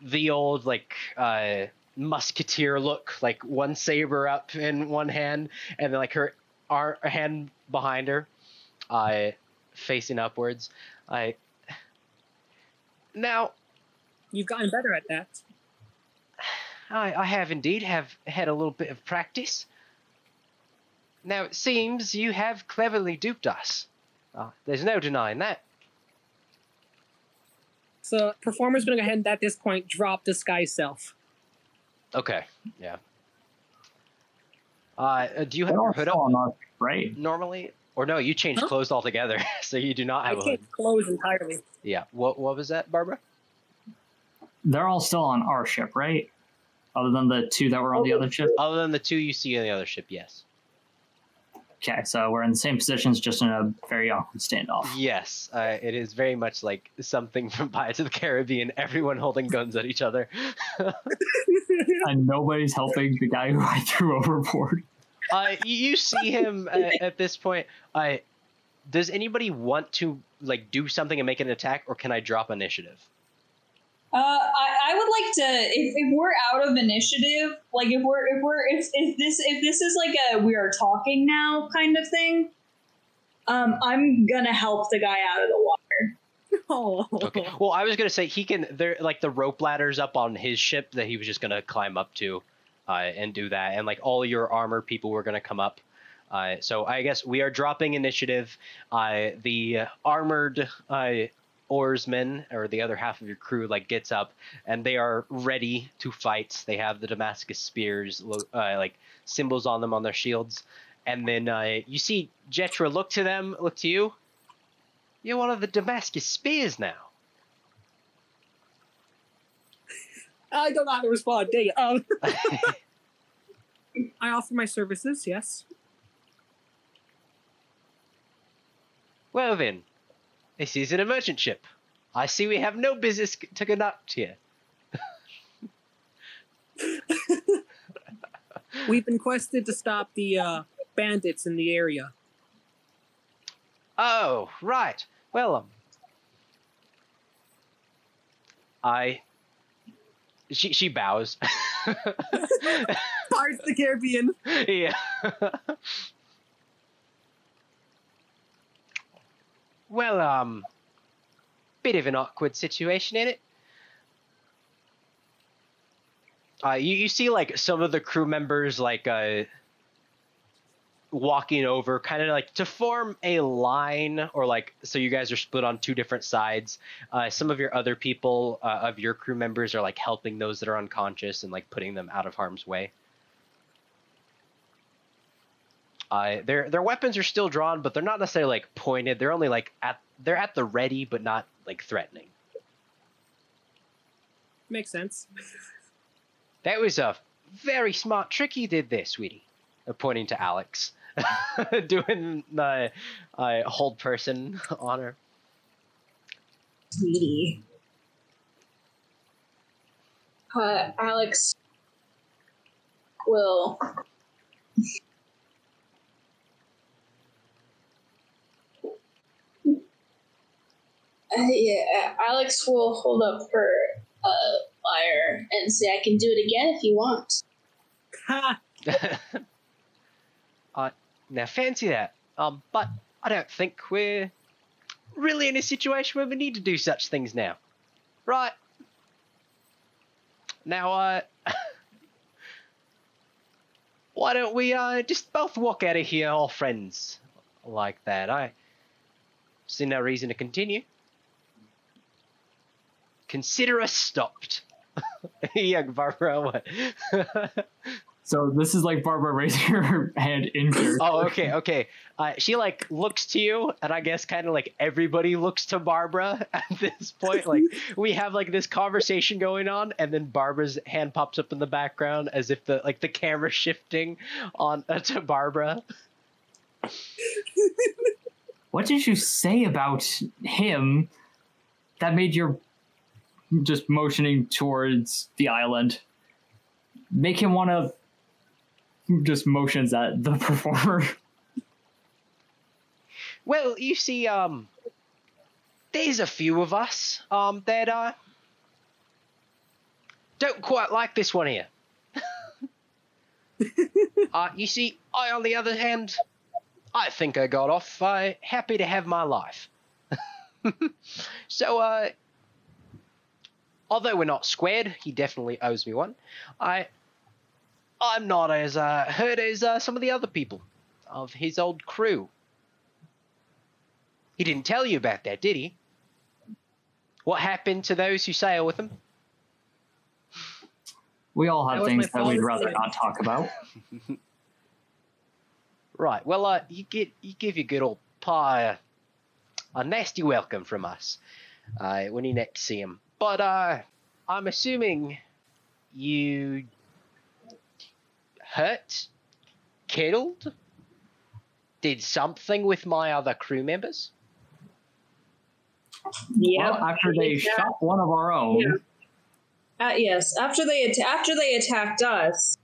the old like uh musketeer look, like one saber up in one hand, and then like her ar- hand behind her, uh, facing upwards. I now You've gotten better at that. I, I have indeed have had a little bit of practice. Now it seems you have cleverly duped us. Uh, there's no denying that. So performer's gonna go ahead and at this point drop disguise self. Okay. Yeah. Uh, uh, do you have They're your hood up on right. normally, or no? You changed Huh? clothes altogether, so you do not have a hood. can't entirely. Yeah. What What was that, Barbara? They're all still on our ship, right? Other than the two that were on the other ship. Other than the two you see on the other ship, yes. Okay, so we're in the same positions, just in a very awkward standoff. Yes, uh, it is very much like something from Pirates of the Caribbean. Everyone holding guns at each other. and nobody's helping the guy who I threw overboard. uh, you, see him at, at this point. Uh, does anybody want to like do something and make an attack, or can I drop initiative? Uh, I, I would like to if, if we're out of initiative, like if we're if we're if, if this if this is like a we are talking now kind of thing, um, I'm gonna help the guy out of the water. oh. Okay. Well, I was gonna say he can. There, like the rope ladders up on his ship that he was just gonna climb up to, uh, and do that. And like all your armor people were gonna come up. Uh, so I guess we are dropping initiative. Uh, the armored uh, oarsmen or the other half of your crew like gets up and they are ready to fight. They have the Damascus spears, uh, like symbols on them on their shields. And then uh, you see Jetra look to them, look to you. You're one of the Damascus spears now. I don't know how to respond. Dang it. Um, I offer my services. Yes. Well then, this is an emergent ship. I see we have no business to conduct here. We've been quested to stop the uh, bandits in the area. Oh, right. Well, um, I. She she bows. Of the Caribbean. yeah. Well, um, bit of an awkward situation, in it? Uh, you, you see like some of the crew members like uh walking over kind of like to form a line or like so you guys are split on two different sides uh, some of your other people uh, of your crew members are like helping those that are unconscious and like putting them out of harm's way uh, their their weapons are still drawn but they're not necessarily like pointed they're only like at they're at the ready but not like threatening Makes sense. That was a very smart trick you did there, sweetie. Uh, pointing to Alex, doing the uh, hold person on her. Sweetie. Uh, Alex will. Uh, yeah, Alex will hold up her uh, lyre and say, "I can do it again if you want." Ha! uh, now fancy that. Um, but I don't think we're really in a situation where we need to do such things now, right? Now, uh, why don't we uh just both walk out of here, all friends, like that? I see no reason to continue. Consider us stopped. yeah, Barbara. What? So this is like Barbara raising her hand in character. Oh, okay, okay. Uh, she like looks to you, and I guess kind of like everybody looks to Barbara at this point. Like we have like this conversation going on, and then Barbara's hand pops up in the background as if the like the camera shifting on uh, to Barbara. What did you say about him that made you just motioning towards the island? Make him want to just motions at the performer. Well, you see, um, there's a few of us um that uh don't quite like this one here. uh, you see, I, on the other hand, I think I got off uh, happy to have my life. so, uh, although we're not squared, he definitely owes me one. I, I'm not as uh, hurt as uh, some of the other people of his old crew. He didn't tell you about that, did he? what happened to those who sail with him? We all have was things that we'd rather not talk about. Right. Well, uh, you get you give your good old pa a, a nasty welcome from us uh, when you next see him. But uh, I'm assuming you hurt, killed, did something with my other crew members. Yeah. Well, after they shot one of our own, Yeah. Uh, yes, after they at- after they attacked us,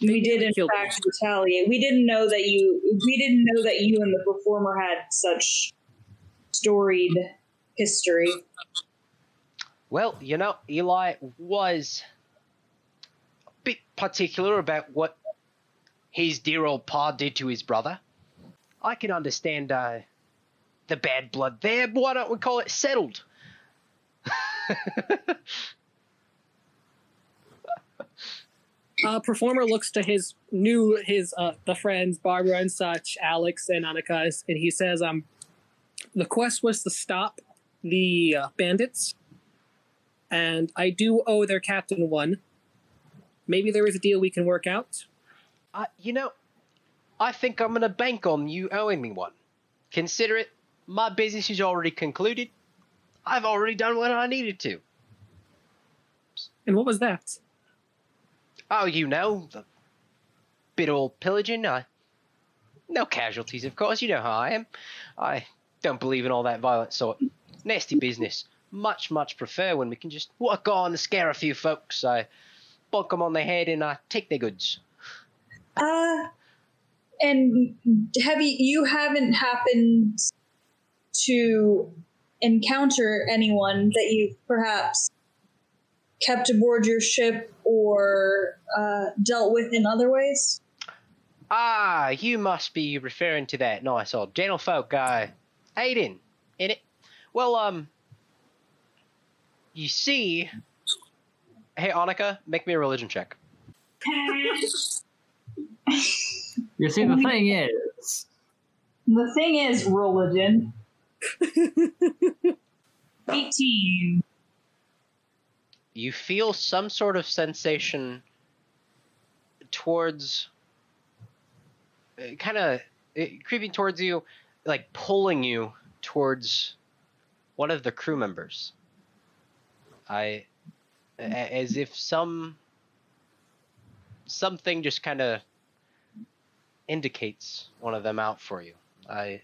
we did in Killed fact retaliate. We didn't know that you we didn't know that you and the performer had such storied history. Well, you know, Eli was a bit particular about what his dear old pa did to his brother. I can understand uh, the bad blood there, but why don't we call it settled? Uh, performer looks to his new his uh the friends Barbara and such, Alex and Annika, and he says, "Um, the quest was to stop the uh, bandits, and I do owe their captain one. Maybe there is a deal we can work out. Uh, you know, I think I'm going to bank on you owing me one. Consider it, my business is already concluded. I've already done what I needed to. And what was that? Oh, you know, the bit old pillaging. Uh, no casualties, of course. You know how I am. I don't believe in all that violent sort. Nasty business. Much, much prefer when we can just walk on and scare a few folks. I bonk them on the head and I take their goods. Uh, and have you you haven't happened to encounter anyone that you perhaps kept aboard your ship or uh, dealt with in other ways? Ah, you must be referring to that nice old gentlefolk guy, Aiden, in it. Well, um, you see, hey Annika, make me a religion check. you see, the thing is, The thing is, religion. 18. You feel some sort of sensation towards, kind of creeping towards you, like pulling you towards one of the crew members. I, as if some something just kind of indicates one of them out for you. I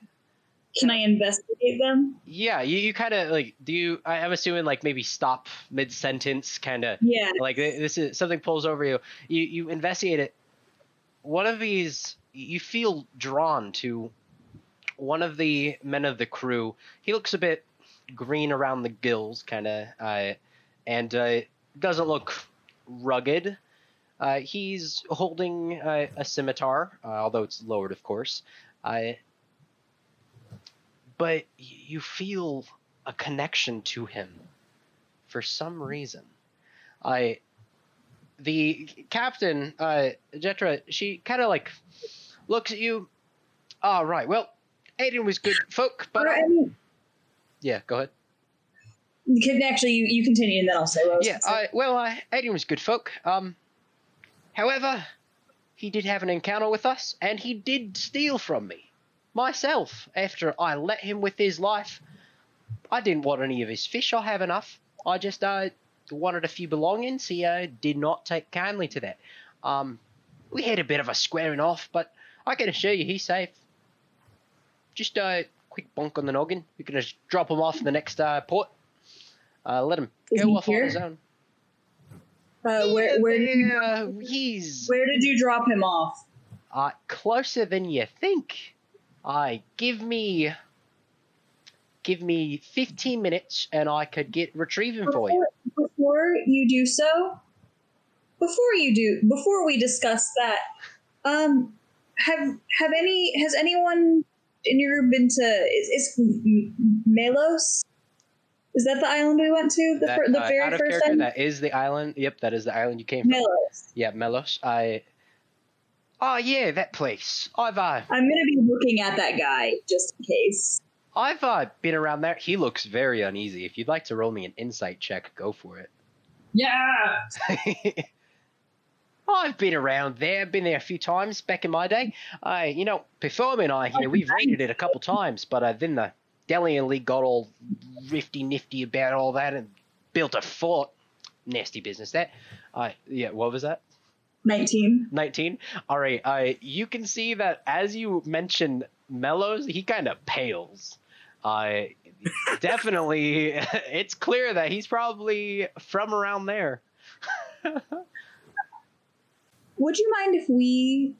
Can I investigate them? yeah, you, you kind of like do you? I, I'm assuming like maybe stop mid sentence, kind of Yeah. like this is something pulls over you. You you investigate it. One of these, you feel drawn to one of the men of the crew. He looks a bit green around the gills, kind of, uh, and uh, doesn't look rugged. Uh, he's holding uh, a scimitar, uh, although it's lowered, of course. Uh, but you feel a connection to him for some reason. I, the captain, uh, Jetra, she kind of like looks at you. All right, well, Aiden was good folk, but mean, yeah, go ahead. you can actually, you, you continue and then I'll say what I was Yeah. I, well, uh, Aiden was good folk. Um, however, he did have an encounter with us, and he did steal from me, myself. After I let him with his life, I didn't want any of his fish. I have enough. I just uh wanted a few belongings. He uh, did not take kindly to that. Um, we had a bit of a squaring off, but I can assure you he's safe. Just a quick bonk on the noggin. We can just drop him off in the next uh, port. Uh, let him Is go off here? on his own. Uh, where, where, did you, Yeah, he's where did you drop him off? uh, closer than you think. I give me give me 15 minutes and I could get retrieve him for you. Before, before you do so, before you do, before we discuss that, um, have have any has anyone in your group been to is, is Melos? Is that the island we went to the, That, fir- the uh, very out of first character, time? that is the island. Yep, that is the island you came from. Melos. Yeah, Melos. I. Oh yeah, that place. I've uh, I'm gonna be looking at that guy just in case. I've uh, been around there. He looks very uneasy. If you'd like to roll me an insight check, go for it. Yeah. I've been around there, been there a few times back in my day. I, you know, Perform and I here, we've raided it a couple times, but uh, then the Delian League got all rifty nifty about all that and built a fort. Nasty business that. Uh, yeah, what was that? 19. 19 all right uh, you can see that as you mention Melos he kind of pales uh, definitely it's clear that he's probably from around there Would you mind if we,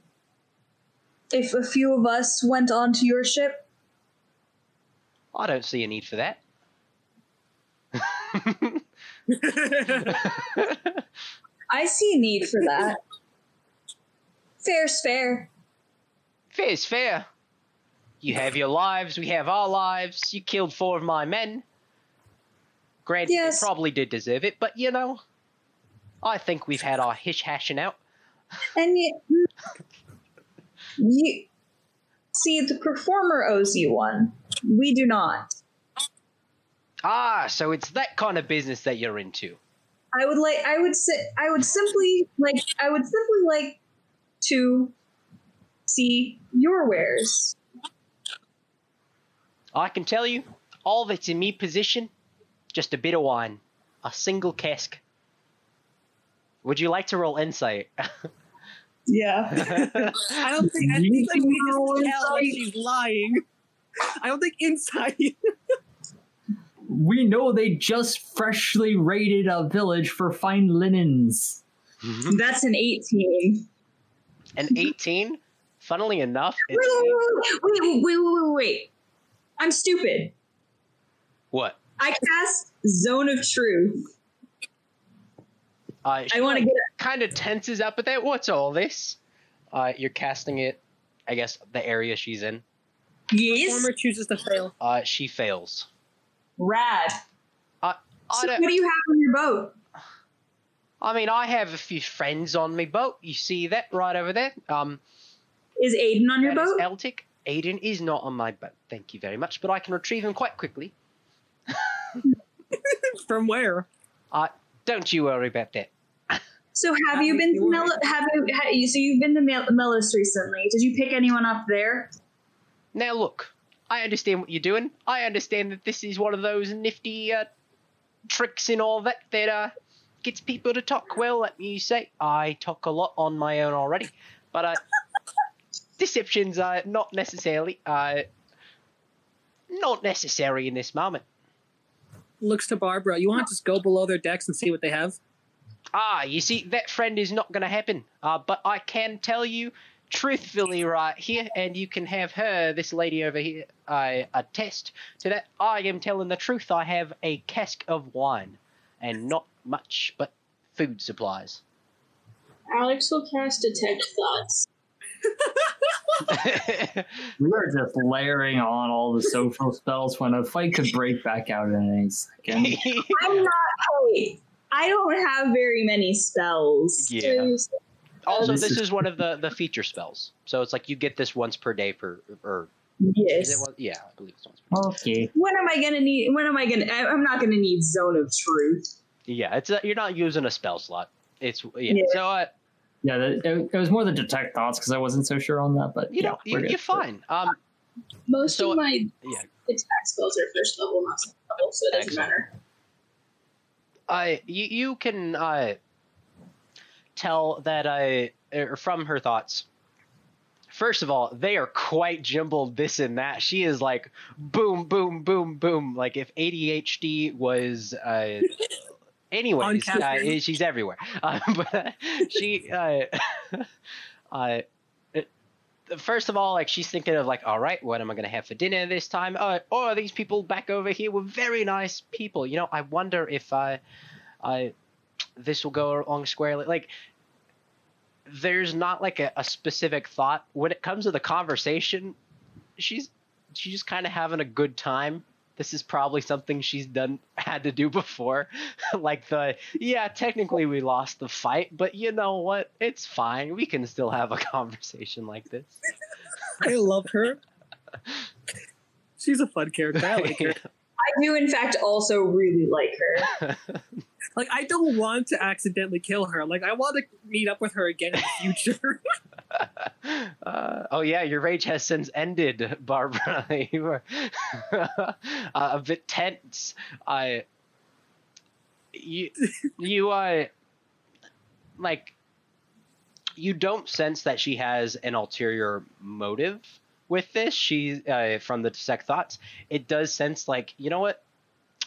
if a few of us went onto your ship? i don't see a need for that I see a need for that. Fair's fair. fair's fair you have your lives we have our lives you killed four of my men granted Yes. they probably did deserve it but you know i think we've had our hish hashing out And you, you see, the performer owes you one. We do not. ah so it's that kind of business that you're into I would like. I would say. I would simply like. I would simply like to see your wares. I can tell you, all that's in me position, just a bit of wine, a single cask. Would you like to roll insight? Yeah. I don't think I think like we just tell if she's lying. I don't think inside. We know they just freshly raided a village for fine linens. Mm-hmm. That's an 18. An 18, funnily enough, Wait, wait, wait, wait, wait, wait, wait, wait. I'm stupid. what? I cast Zone of Truth. Uh, I want to get kind of tenses up at that. What's all this? Uh, you're casting it, I guess, the area she's in. Yes. Former chooses to fail. Uh, she fails. Rad. I So what do you have on your boat? I mean, I have a few friends on my boat. You see that right over there? Um, Is Aiden on your boat? Eltic. Aiden is not on my boat. Thank you very much, but I can retrieve him quite quickly. From where? Uh, don't you worry about that. So have Have you you been to Mel- have you, ha- so you've been to Mel- Melos recently? Did you pick anyone up there? Now look, I understand what you're doing. I understand that this is one of those nifty uh, tricks and all that that uh, gets people to talk. Well, let me say, I talk a lot on my own already, but uh, deceptions are not necessarily uh, not necessary in this moment. Looks to Barbara. You want to just go below their decks and see what they have? Ah, you see, that friend is not going to happen. Uh, but I can tell you truthfully right here, and you can have her, this lady over here, uh, attest to that. I am telling the truth. I have a cask of wine, and not much, but food supplies. Alex will cast Detect Thoughts. We are just layering on all the social spells when a fight could break back out in any second. I'm not. Wait, I don't have very many spells. yeah. Also, This this is- is one of the the feature spells, so it's like you get this once per day for, or Yes. one? Yeah, I believe it's once. Per day. Okay. When am I gonna need? When am I gonna? I- I'm not gonna need Zone of Truth. Yeah, it's a, you're not using a spell slot. It's yeah. Yeah. So uh, Yeah, that, it, it was more the detect thoughts because I wasn't so sure on that, but you yeah, know we're you, good. you're fine. Um, Most So- of my yeah. attack spells are first level, not second level, so it doesn't Excellent. matter. I you you can uh, tell that I er, from her thoughts. First of all, they are quite jumbled. This and that. She is like boom, boom, boom, boom. Like if ADHD was. Uh, anyways, uh, she's everywhere. Uh, but uh, she. Uh, uh, First of all, like she's thinking of like, all right, what am I gonna have for dinner this time? Uh, oh, these people back over here were very nice people. You know, I wonder if I, I, this will go along squarely. Like, there's not like a, a specific thought when it comes to the conversation. She's she's just kind of having a good time. This is probably something she's done had to do before. like the yeah, technically we lost the fight, but you know what? It's fine. We can still have a conversation like this. I love her. She's a fun character. I like her. I do, in fact, also really like her. Like, I don't want to accidentally kill her. Like, I want to meet up with her again in the future. Uh, oh yeah, your rage has since ended, Barbara. you were uh, a bit tense. I, you, you, uh, like, you don't sense that she has an ulterior motive with this. She, uh, from the detect thoughts, it does sense like, you know what?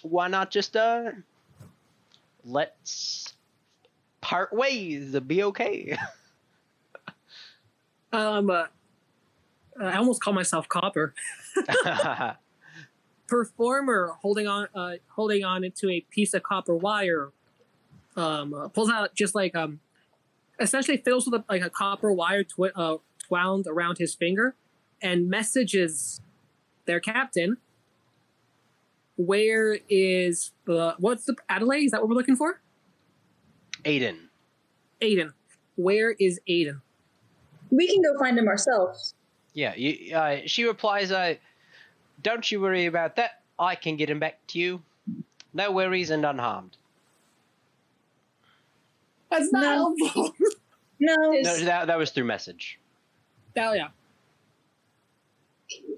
Why not just uh, let's part ways, be okay. um, uh, I almost call myself Copper. Performer holding on, uh, holding on into a piece of copper wire, um, uh, pulls out just like um, essentially fills with a, like a copper wire twi- uh, wound around his finger, and messages their captain. Where is the what's the Adelaide? Is that what we're looking for? Aiden. Aiden. Where is Aiden? We can go find him ourselves. Yeah, you, uh, she replies, uh, Don't you worry about that. I can get him back to you. No worries and unharmed. That's not No. helpful. No, No, that, that was through message. Hell yeah.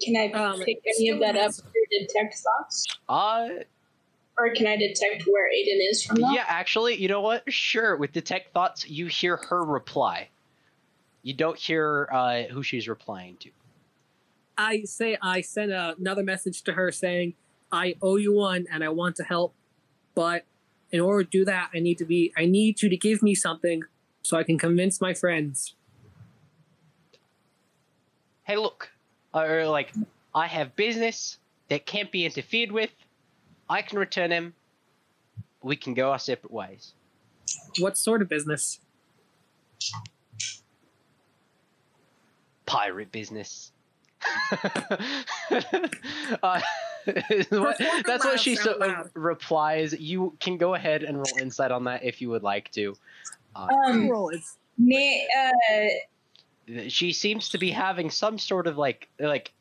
Can I Um, pick any of that up through detect thoughts? Uh, Or can I detect where Aiden is from that? yeah, actually, you know what? Sure, with Detect Thoughts, you hear her reply. You don't hear uh, who she's replying to. I say I sent another message to her saying I owe you one and I want to help, but in order to do that, I need to be I need you to give me something so I can convince my friends. Hey, look. Or, like, I have business that can't be interfered with. I can return him. We can go our separate ways. What sort of business? Pirate business. uh, what- that's what she so, Perform loud. replies. You can go ahead and roll insight on that if you would like to. Uh, um, Roll it's na- uh, she seems to be having some sort of like like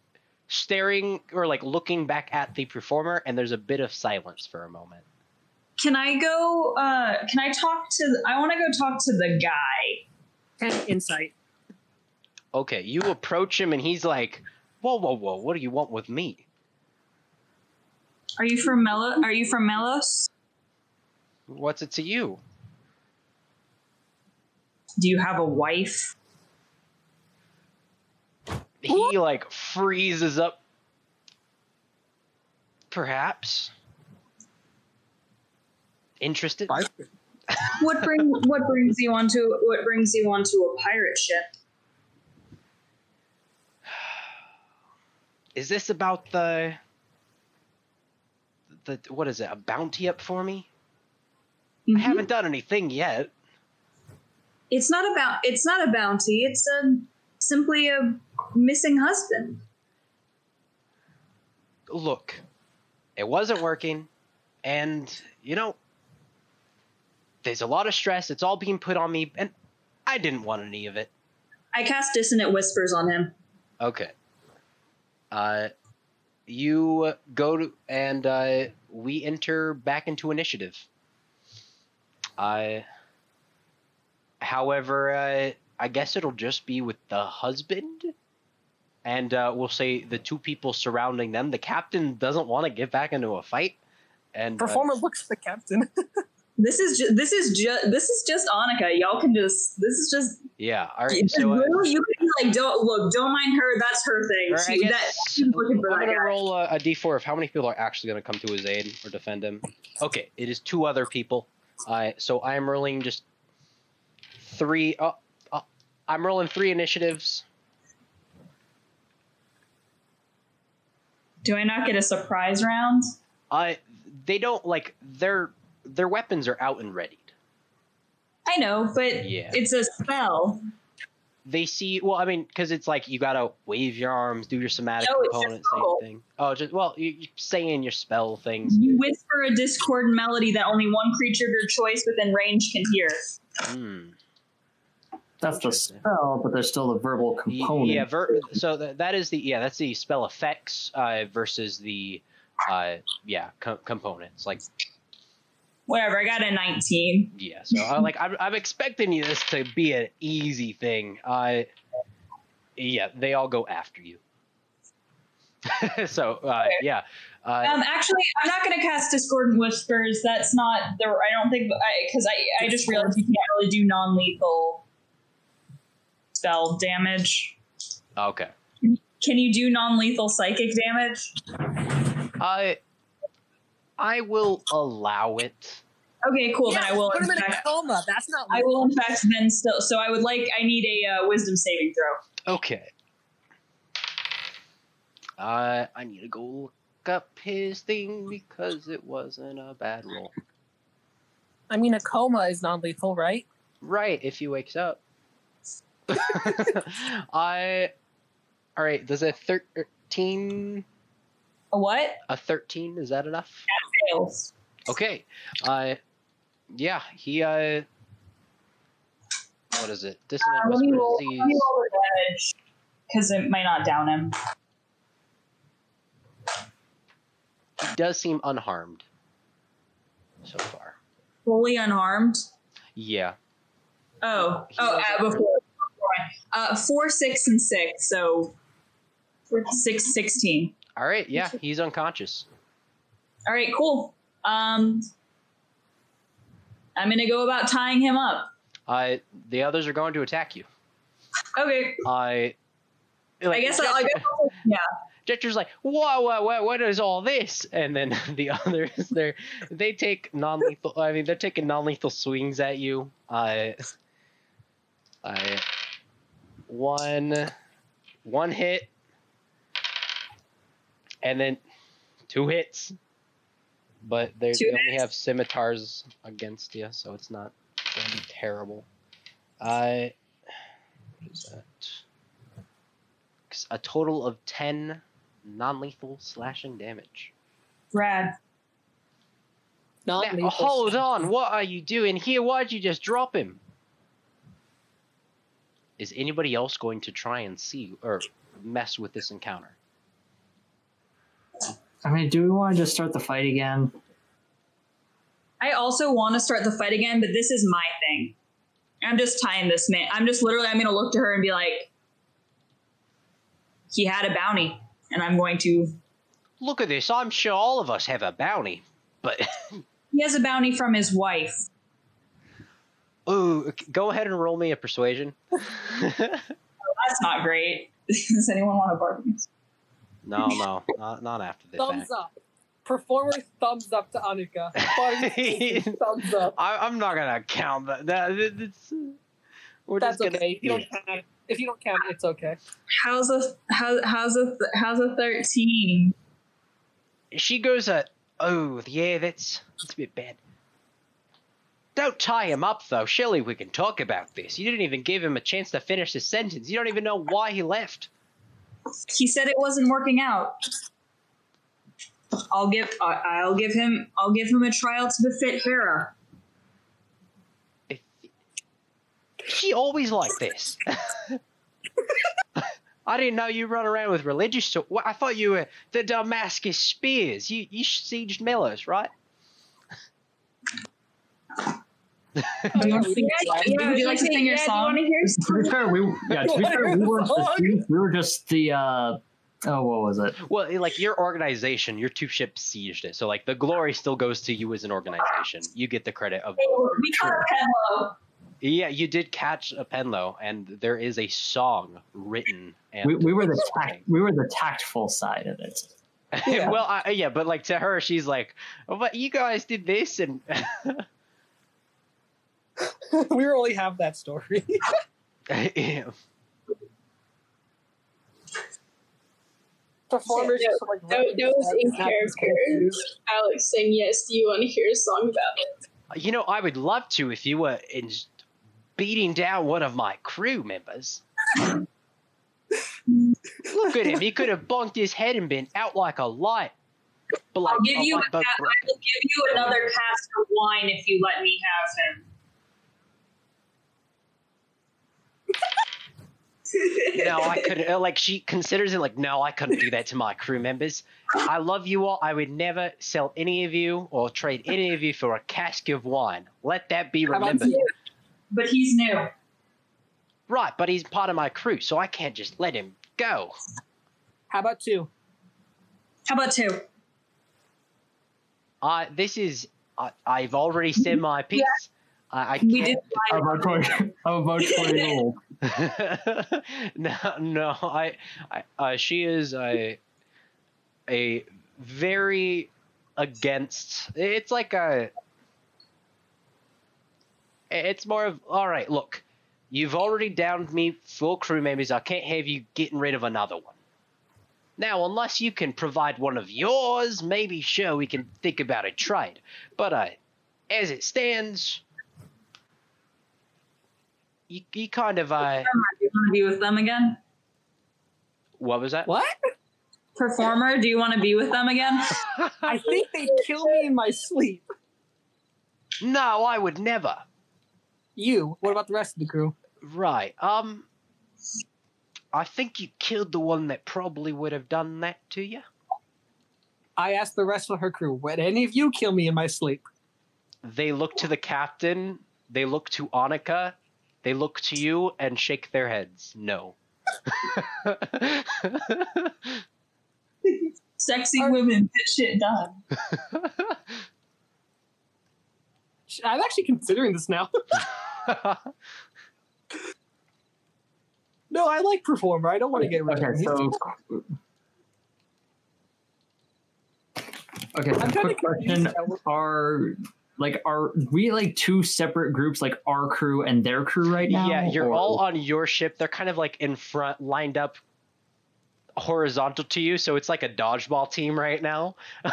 staring or like looking back at the performer, and there's a bit of silence for a moment. Can I go? Uh, can I talk to? I want to go talk to the guy. ten insight. Okay, you approach him, and he's like, "Whoa, whoa, whoa! What do you want with me?" Are you from Melo? Are you from Melos? What's it to you? Do you have a wife? he like freezes up perhaps interested What bring What brings you onto What brings you onto a pirate ship? Is this about the the what is it a bounty up for me i Mhm. haven't done anything yet It's not about. It's not a bounty. It's a simply a missing husband. look it wasn't working and you know there's a lot of stress it's all being put on me and i didn't want any of it I cast dissonant whispers on him. Okay. Uh, you go to and uh, we enter back into initiative. Uh, however, uh, I guess it'll just be with the husband, and uh, we'll say the two people surrounding them. The captain doesn't want to get back into a fight, and uh, Performer looks at the captain. This is ju- this is just this is just Annika. Y'all can just this is just yeah. All right. So uh, you can be like don't look don't mind her. That's her thing. She, that, guess she's looking for I'm gonna guy. roll a, a d4 of how many people are actually gonna come to his aid or defend him. Okay, it is two other people. Uh, so I am rolling just three. Uh, uh, I'm rolling three initiatives. Do I not get a surprise round? I they don't like their their weapons are out and readied. I know, but Yeah. it's a spell. They see well, I mean, because it's like you gotta wave your arms, do your somatic No, component, same thing. Oh, just well, you, you say in your spell things. You whisper a discordant melody that only one creature of your choice within range can hear. Hmm. That's the Interesting. spell, but there's still the verbal component. Yeah, ver- so th- that is the yeah that's the spell effects uh, versus the uh, yeah co- components like Whatever. I got a 19. yeah. So uh, like I'm I'm expecting you this to be an easy thing. Uh, yeah, they all go after you. so uh, yeah, uh, Um, actually, I'm not going to cast Discordant Whispers. That's not the. I don't think because I, I just realized you can't really do non-lethal spell damage. okay. Can you do non-lethal psychic damage? I I will allow it. Okay, cool. then I will. put him in a coma. That's not. I will in fact then still. So I would like. I need a uh, Wisdom saving throw. Okay. Uh, I need to go look up his thing because it wasn't a bad roll. I mean, a coma is non-lethal, right? Right, if he wakes up. I. All right. Does a thirteen? A what? A thirteen is that enough? Fails. Okay. Uh, yeah. He. Uh. What is it? Dissonant Uh, let me whisper roll. disease. Let me roll the damage because it might not down him. He does seem unharmed. So far. Fully unharmed. Yeah. Oh, He oh, uh, before. before Uh, four, six, and six. So six, sixteen. All right. Yeah. He's unconscious. All right, cool. Um, I'm gonna go about tying him up. Uh, the others are going to attack you. Okay. I. I guess I'll, I guess I'll, yeah. Jester's like, whoa, whoa, whoa, what is all this? And then the others, they're they take non-lethal. I mean, they're taking non-lethal swings at you. Uh, I one, one hit, and then two hits. But they Two they only hits. have scimitars against you, so it's not gonna be terrible. I what is that? A total of ten non-lethal slashing damage. Rad. Now, Non-lethal. hold on, what are you doing here? Why'd you just drop him? Is anybody else going to try and see or mess with this encounter? I mean, do we want to just start the fight again? I also want to start the fight again, but this is my thing. I'm just tying this man. I'm just literally. I'm gonna look to her and be like, "He had a bounty, and I'm going to." Look at this. I'm sure all of us have a bounty, but He has a bounty from his wife. ooh, go ahead and roll me a persuasion. Oh, that's not great. Does anyone want to bargain? No, no, not, not after the Thumbs fact. up. Performer thumbs up to Annika. Thumbs up. I, I'm not gonna count that. that it's, we're That's just gonna, okay. If you don't count, if you don't count, it's okay. How's a how, how's a how's a thirteen? she goes at oh yeah that's that's a bit bad don't tie him up though surely we can talk about this you didn't even give him a chance to finish his sentence you don't even know why he left He said it wasn't working out. I'll give I'll give him I'll give him a trial to befit Hera. She always like this i didn't know you run around with religious so i thought you were the damascus spears you you sieged Melos, right Do you want to sing your song? Would you like to sing your song? To be fair, we yeah. To be fair, we were we were just the uh oh what was it? Well, like your organization, your two ships sieged it. So like the glory still goes to you as an organization. You get the credit of. We caught Penlo. Yeah, you did catch a Penlo, and there is a song written. And We, we were the tact, we were the tactful side of it. Yeah. well, I, yeah, but like to her, she's like, oh, "But you guys did this," and we only have that story. yeah. Performers Yeah, just like that- that was in character. Alex saying yes. Do you want to hear a song about it? you know, I would love to if you were in beating down one of my crew members. Look at him. He could have bonked his head and been out like a light. But like, I'll give a you a light ca- bulb I will give you another cask of wine if you let me have him. No, I couldn't. uh, Like she considers it like, no, I couldn't do that to my crew members. I love you all. I would never sell any of you or trade any of you for a cask of wine. Let that be remembered. But he's new. Right, but he's part of my crew, so I can't just let him go. How about two? How about two? Uh, this is. I I've already said my piece. I, I We can't. did I'm about 20, I'm about 20 years old. no, no. I, I uh, she is a, a very against. It's like a. It's more of all right. Look, you've already downed me full crew members. I can't have you getting rid of another one. Now, unless you can provide one of yours, maybe sure we can think about a trade. But uh, as it stands, you, you kind of uh, Do you want to be with them again? what was that? What? Performer, do you want to be with them again? I think they'd kill me in my sleep. No, I would never. You. What about the rest of the crew? Right. Um. I think you killed the one that probably would have done that to you. I asked the rest of her crew, would any of you kill me in my sleep? They look to the captain. They look to Annika. They look to you and shake their heads. No. Sexy women get shit done. I'm actually considering this now. no, I like performer. I don't want to get rid of Okay, him. so. Okay, I'm trying quick to question. Are like are we like two separate groups, like our crew and their crew right now? yeah, you're or- all on your ship. They're kind of like in front, lined up horizontal to you, so it's like a dodgeball team right now.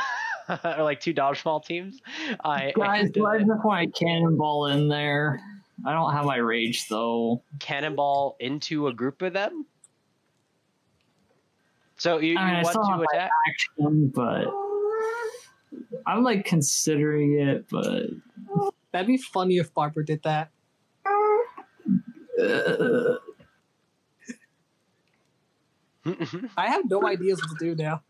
or like two dodgeball teams. I Guys, do I just want cannonball in there? I don't have my rage though. cannonball into a group of them. So you, you I mean, I want to attack? action, but I'm like considering it, but That'd be funny if Barbara did that. uh, I have no ideas what to do now.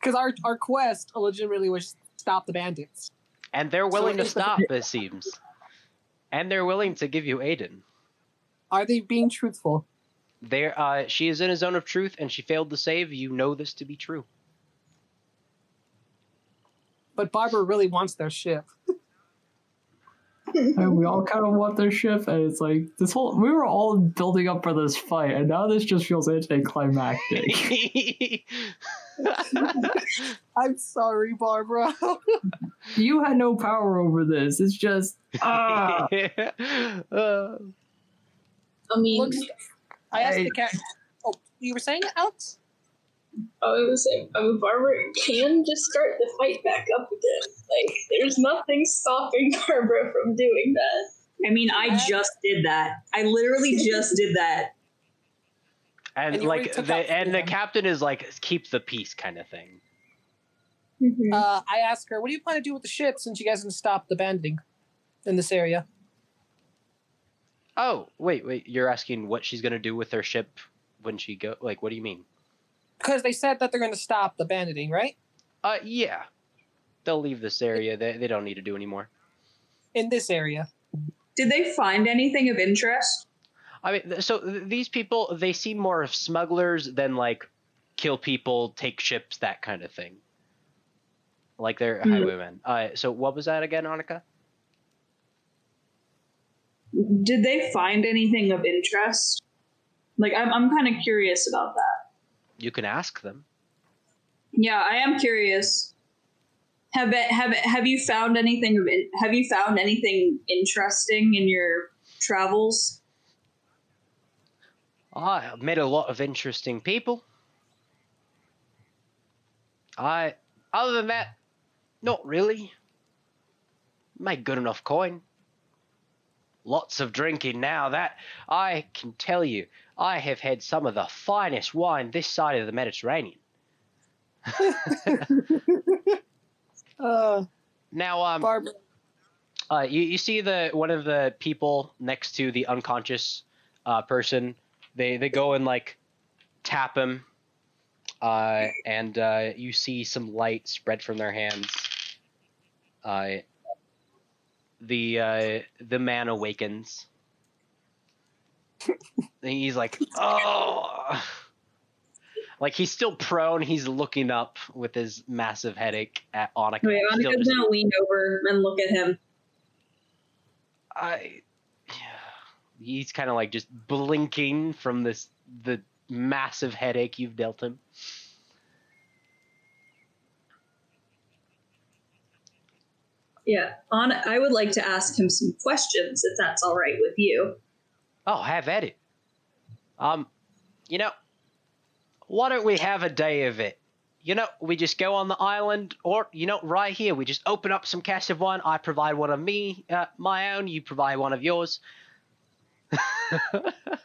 Because our, our quest legitimately was stop the bandits. and they're willing to stop, it seems. And they're willing to give you Aiden. Are they being truthful? There, uh, she is in a zone of truth, and she failed to save. You know this to be true. But Barbara really wants their ship. and we all kind of want their ship, and it's like this whole we were all building up for this fight, and now this just feels anticlimactic. I'm sorry, Barbara. you had no power over this. It's just ah. Uh, I mean, Looks, I asked the cat. Oh, you were saying it, Alex? I was saying, I mean, Barbara can just start the fight back up again. Like, there's nothing stopping Barbara from doing that. I mean, I just did that. I literally just did that. and, And like, the, out and the captain is like, keep the peace, kind of thing. Uh, I ask her, what do you plan to do with the ship since you guys can stop the banding in this area? Oh, wait, wait. You're asking what she's gonna do with her ship when she go? Like, what do you mean? Because they said that they're going to stop the banditing, right? Uh, yeah. They'll leave this area. They, they don't need to do anymore. In this area. Did they find anything of interest? I mean, so th- these people, they seem more of smugglers than like kill people, take ships, that kind of thing. Like they're Hmm. highwaymen. Uh, so what was that again, Annika? Did they find anything of interest? Like, I'm, I'm kind of curious about that. You can ask them. Yeah, I am curious. Have it, have it, have you found anything have you found anything interesting in your travels? I met a lot of interesting people. I, other than that, not really. Made good enough coin. Lots of drinking now. That I can tell you, I have had some of the finest wine this side of the Mediterranean. Uh, Now, um, Barbara. uh, you, you see the one of the people next to the unconscious uh, person they they go and like tap him, uh, and uh, you see some light spread from their hands. Uh, the uh, the man awakens. And he's like, oh. Like he's still prone. He's looking up with his massive headache at Annika. Wait, Annika's just- gonna lean over and look at him. I. Yeah. He's kind of like just blinking from this the massive headache you've dealt him. Yeah, on. I would like to ask him some questions if that's all right with you. Oh, have at it. Um, you know, why don't we have a day of it? You know, we just go on the island, or you know, right here, we just open up some cask of wine. I provide one of me, uh, my own. You provide one of yours.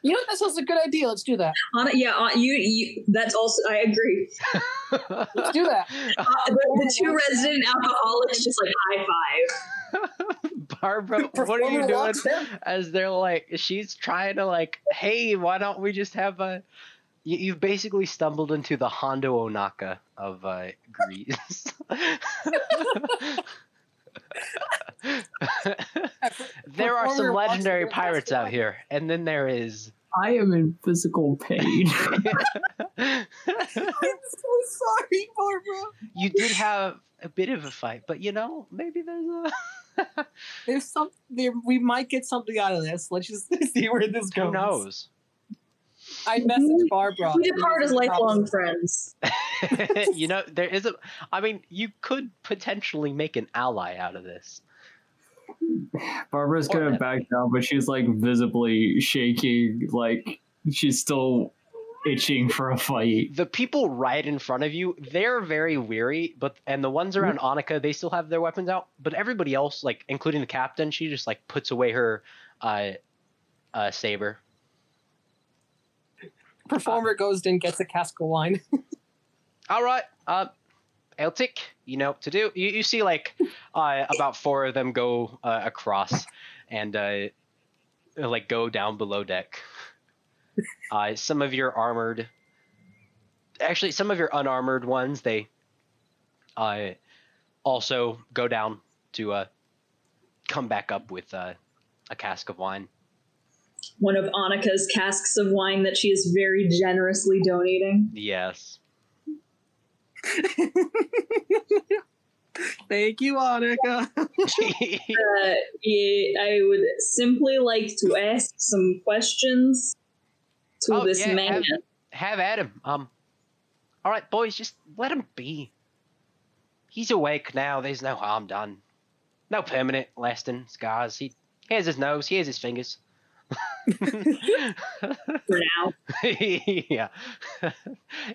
You know, that sounds a good idea. Let's do that. On yeah, on, you, you. That's also. I agree. Let's do that. Uh, the, the two resident alcoholics just like high five. Barbara, what are you doing? As they're like, she's trying to like, hey, why don't we just have a? You, you've basically stumbled into the Hondo Ohnaka of uh, Greece. there are some legendary pirates out here, and then there is. I am in physical pain. I'm so sorry, Barbara. you did have a bit of a fight, but you know, maybe there's a. There's some. There, we might get something out of this. Let's just see where this goes. Who knows? I messaged Barbara. We depart as lifelong friends. you know, there is a. I mean, you could potentially make an ally out of this. Barbara's gonna Or- back down, but she's like visibly shaking, like she's still itching for a fight. The people right in front of you, they're very weary, but and the ones around Annika, they still have their weapons out. But everybody else, like including the captain, she just like puts away her uh, uh saber. Performer goes and gets a cask of wine. All right, uh, Eltic, you know what to do. You, you see like uh, about four of them go uh, across and uh, like go down below deck. Uh, some of your armored, actually, some of your unarmored ones, they uh, also go down to uh, come back up with uh, a cask of wine. One of Annika's casks of wine that she is very generously donating. Yes. Thank you, Annika. Uh, I would simply like to ask some questions to Oh, this yeah, man. have- have at him. Um, all right, boys, just let him be. He's awake now. There's no harm done. No permanent lasting scars. He here's his nose. He Here's his fingers. for now. yeah.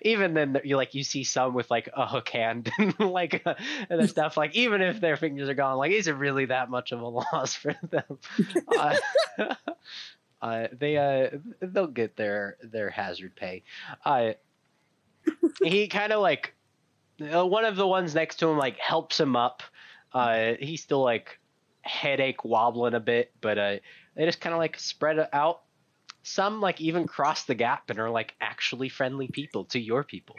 even then, you like you see some with like a hook hand and like uh, and stuff. Like even if their fingers are gone, like is it really that much of a loss for them? uh, uh, they uh they'll get their their hazard pay. Uh, he kind of like one of the ones next to him like helps him up. Uh, he's still like headache wobbling a bit, but uh, they just kind of like spread out some like even cross the gap and are like actually friendly people to your people.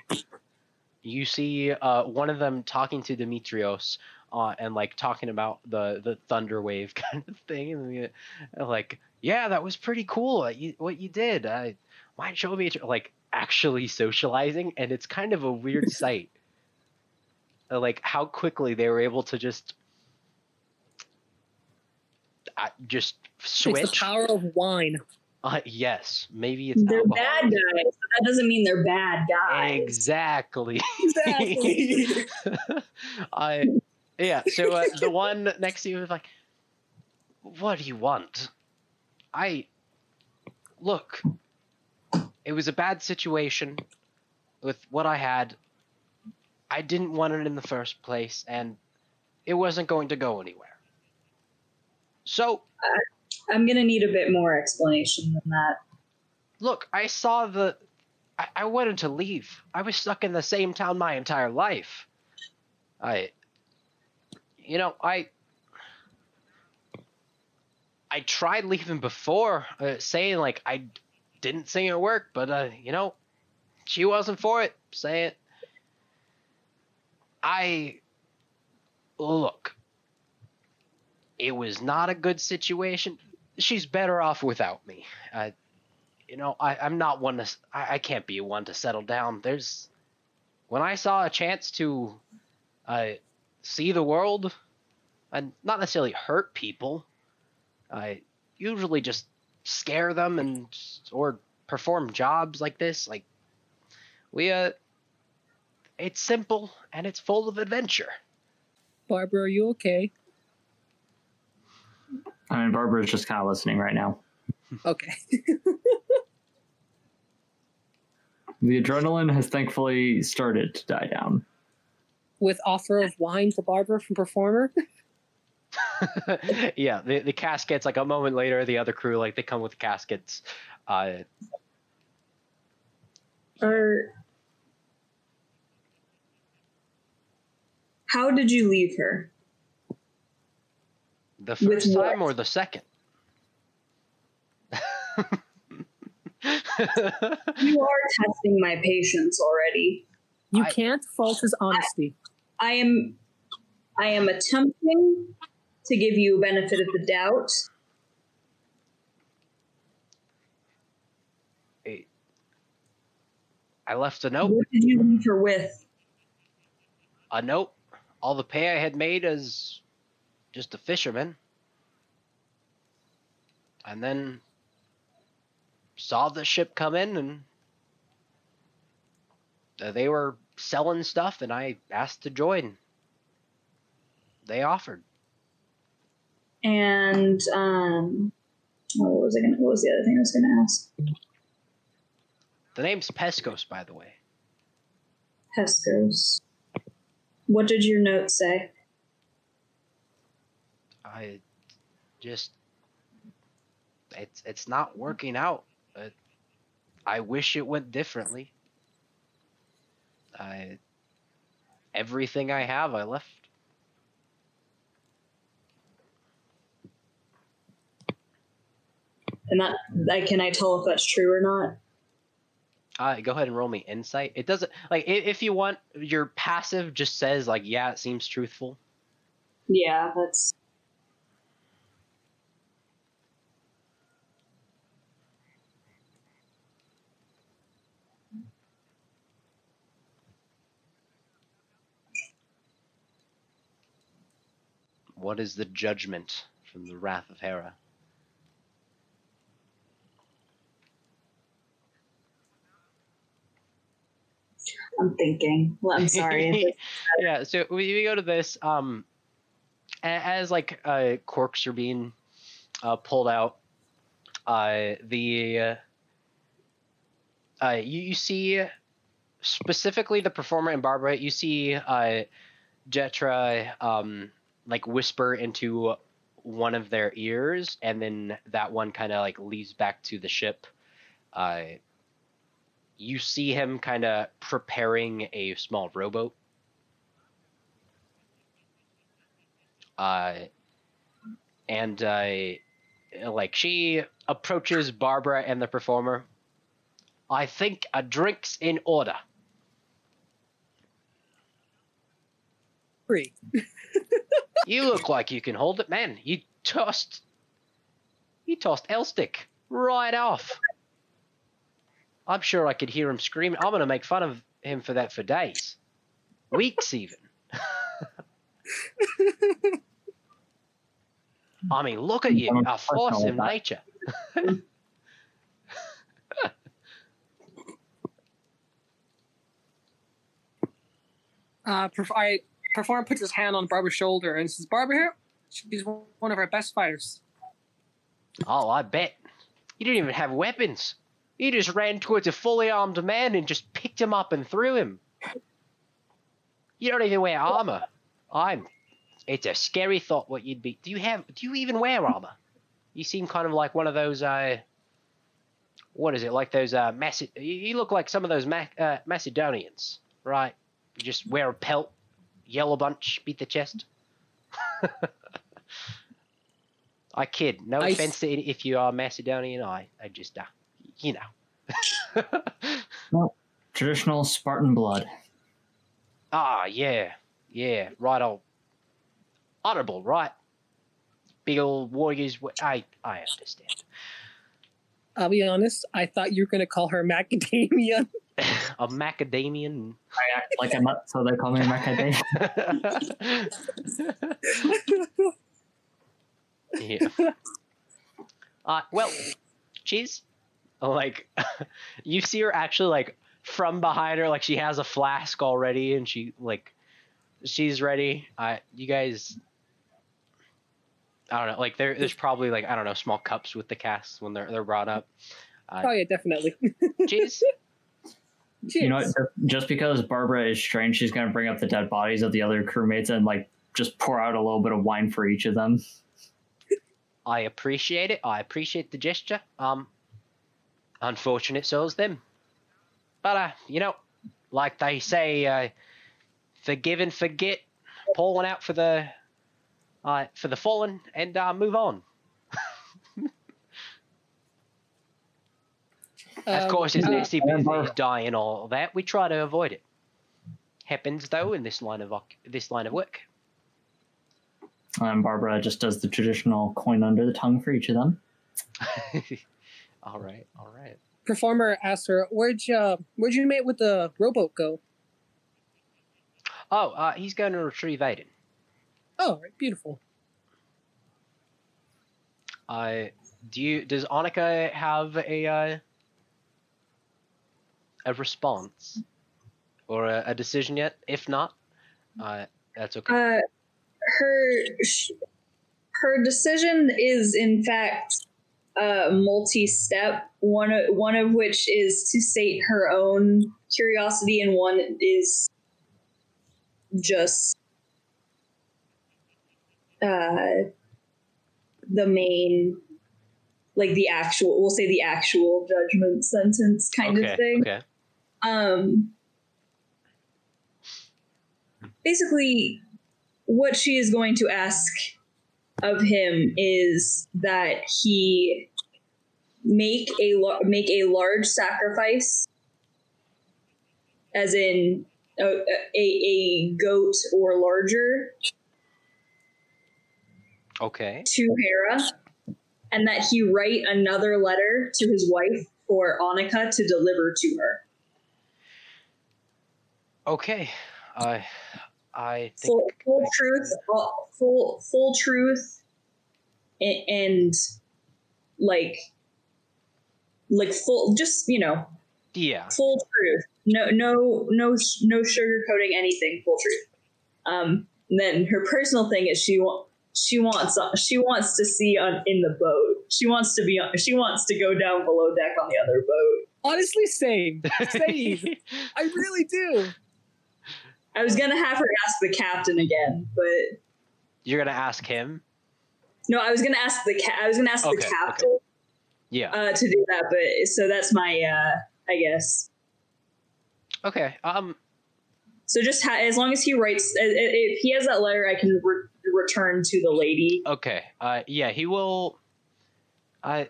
You see uh, one of them talking to Demetrios uh, and like talking about the the thunder wave kind of thing, and uh, like, yeah, that was pretty cool. What you, what you did, uh, mind show me like actually socializing, and it's kind of a weird sight. Uh, like how quickly they were able to just uh, just It's the power of wine. Uh, yes, maybe it's They're alcohol. bad guys, but that doesn't mean they're bad guys. Exactly. Exactly. I yeah. So uh, the one next to you was like, "What do you want?" I look. It was a bad situation with what I had. I didn't want it in the first place, and it wasn't going to go anywhere. So I'm gonna need a bit more explanation than that. look, I saw the. I, I wanted to leave. I was stuck in the same town my entire life. I. You know, I. I tried leaving before, uh, saying like I, didn't seem to work, but uh, you know, she wasn't for it. Say it. I look. It was not a good situation. She's better off without me. I, you know, I, I'm not one to. I can't be one to settle down. There's, when I saw a chance to, uh, see the world, and not necessarily hurt people. I usually just scare them and or perform jobs like this. Like we uh, it's simple and it's full of adventure. Barbara, are you okay? I mean, Barbara's just kind of listening right now. Okay. The adrenaline has thankfully started to die down. With offer of wine to Barbara from performer. yeah, the the caskets like a moment later, the other crew like they come with the caskets. Uh, Or how did you leave her? the With first what? time or the second? You are testing my patience already. You I- can't fault his honesty. I am I am attempting to give you a benefit of the doubt. I left a note. What did you leave her with? a note. All the pay I had made as just a fisherman. And then saw the ship come in and uh, they were selling stuff and I asked to join. They offered. And um oh, what was I gonna what was the other thing I was gonna ask? The name's Pescos, by the way. Pescos. What did your note say? I just it's it's not working out. I wish it went differently. I everything I have I left. And that like can I tell if that's true or not? Uh, go ahead and roll me insight. It doesn't like if you want your passive just says like yeah it seems truthful. Yeah, that's What is the judgment from the wrath of Hera? I'm thinking. Well, I'm sorry. yeah, so we, we go to this um as like uh corks are being uh pulled out uh the uh, uh you, you see specifically the performer and Barbara you see uh Jetra um like whisper into one of their ears and then that one kind of like leads back to the ship uh you see him kind of preparing a small rowboat. Uh, and uh, like she approaches Barbara and the performer. I think a drink's in order. Free. You look like you can hold it, man. You tossed, you tossed Elstick right off. I'm sure I could hear him screaming. I'm gonna make fun of him for that for days, weeks even. I mean, look at you, a force of nature. Uh, perf- I performer puts his hand on Barbara's shoulder and says, "Barbara here. She's one of our best fighters." Oh, I bet. You didn't even have weapons. You just ran towards a fully armed man and just picked him up and threw him. You don't even wear armor. I'm. It's a scary thought what you'd be. Do you have? Do you even wear armor? You seem kind of like one of those. Uh, what is it? Like those. Uh, Mace- you, look like some of those Mac- uh, Macedonians, right? You just wear a pelt, yell a bunch, beat the chest. I kid. No I s- offense to any, if you are Macedonian. I, I just uh, you know. Traditional Spartan blood. Ah, yeah, yeah, right old honorable, right? Big old warriors. I, I understand. I'll be honest. I thought you were gonna call her macadamia. A macadamian. I act like I'm not, so they call me macadamia. yeah. Uh, well, cheese. Like, you see her actually like from behind her, like she has a flask already, and she like, she's ready. Uh, you guys. I don't know. Like there, there's probably like I don't know small cups with the casks when they're they're brought up. Uh, oh yeah, definitely. cheese. Cheers. You know, what? just because Barbara is strange, she's gonna bring up the dead bodies of the other crewmates and like just pour out a little bit of wine for each of them. I appreciate it. I appreciate the gesture. Um, unfortunate souls them. But uh, you know, like they say, uh, forgive and forget. Pour one out for the, uh, for the fallen, and uh, move on. of Um, course, it's nasty and business, die and all that. We try to avoid it. Happens though in this line of this line of work. And Barbara just does the traditional coin under the tongue for each of them. all right, all right. performer asks her, "Where'd you Where'd you mate with the rowboat go?" Oh, uh, he's going to retrieve Aiden. Oh, right, beautiful. Uh, do you does Annika have a uh, a response or a, a decision yet? If not, uh, that's okay. Uh, her her decision is in fact uh, multi-step. One of, one of which is to sate her own curiosity, and one is just uh, the main, like the actual. We'll say the actual judgment sentence kind okay, of thing okay. um basically what she is going to ask of him is that he make a make a large sacrifice as in a, a, a goat or larger Okay. to Hera, and that he write another letter to his wife for Annika to deliver to her. Okay. I I think full, full truth, full full truth, and, and like like full, just you know, yeah. full truth. No, no, no, no sugarcoating anything. Full truth. Um, and then her personal thing is she wa- she wants she wants to see on in the boat. She wants to be on. She wants to go down below deck on the other boat. Honestly, same. Same. I really do. I was gonna have her ask the captain again, but You're gonna ask him? no, I was gonna ask the ca- I was gonna ask Okay, the okay. captain. Yeah. uh, to do that. But so that's my, uh, I guess. Okay. Um. So just ha- as long as he writes, if he has that letter, I can re- return to the lady. Okay. Uh. Yeah. He will. I.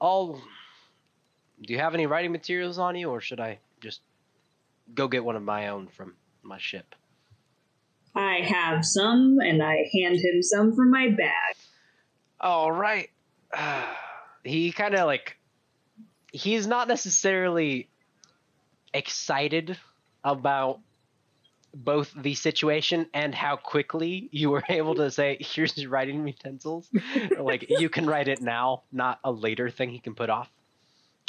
I'll. Do you have any writing materials on you, or should I just go get one of my own from my ship? I have some, and I hand him some from my bag. All right. he kind of like he's not necessarily excited about both the situation and how quickly you were able to say here's your writing utensils like you can write it now not a later thing he can put off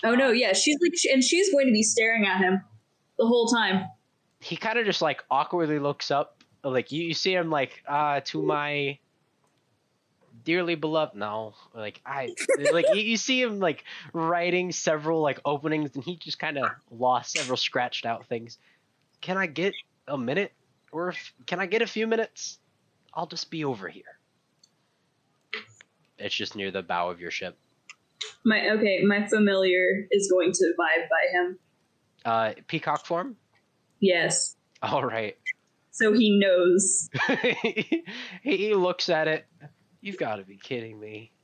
Oh no, yeah, she's like, and she's going to be staring at him the whole time. He kind of just like awkwardly looks up like you, you see him like uh to my dearly beloved no like i like you, you see him like writing several like openings and he just kind of lost several scratched out things. Can i get a minute or if, can i get a few minutes? I'll just be over here. It's just near the bow of your ship. My okay, my familiar is going to vibe by him. uh peacock form Yes, all right so he knows. he, he looks at it. You've got to be kidding me.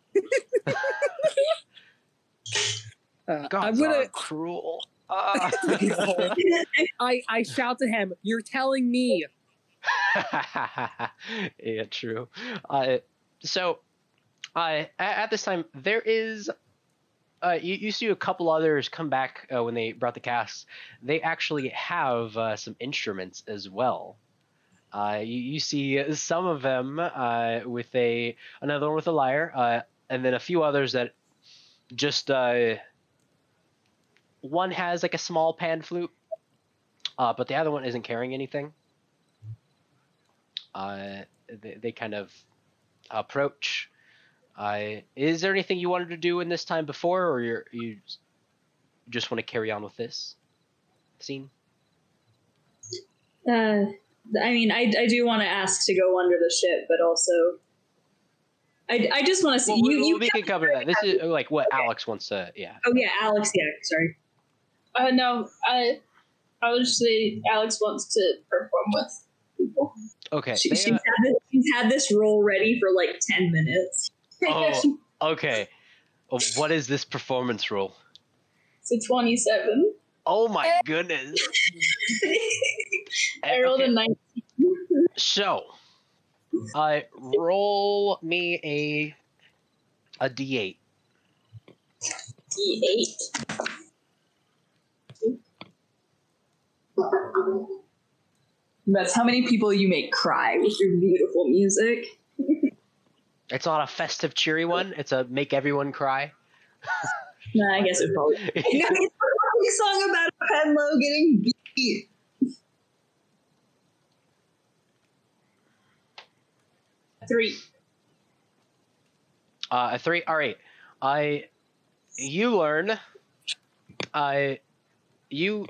Uh, Gods I'm gonna. cruel. Ah. I I shout to him. You're telling me. yeah, true. Uh, so, uh, at, at this time, there is. Uh, you, see a couple others come back uh, when they brought the cast. They actually have uh, some instruments as well. Uh, you, you see some of them uh, with a another one with a lyre, uh, and then a few others that just one has like a small pan flute, but the other one isn't carrying anything they, they kind of approach. Uh, is there anything you wanted to do in this time before, or you're, you just want to carry on with this scene? Uh, I mean, I, I do want to ask to go under the ship, but also, I, I just want to see Well, we, you. you we can cover that. This is like what Alex wants to. Yeah. oh yeah, Alex. Yeah, sorry. Uh, no, I I would say Alex wants to perform with people. Okay. She, they, she's, uh, had this, she's had this role ready for like ten minutes. Oh, okay. Oh, What is this performance role? It's a twenty-seven. Oh my goodness. I rolled Okay. a nineteen. So, uh, roll me a a d8. D8. That's how many people you make cry with your beautiful music. It's not a festive, cheery one. It's a make everyone cry. Nah, I guess it probably. no, it's a song about a Penlow getting beat. Three. Uh, a three. All right. I. You learn. I. you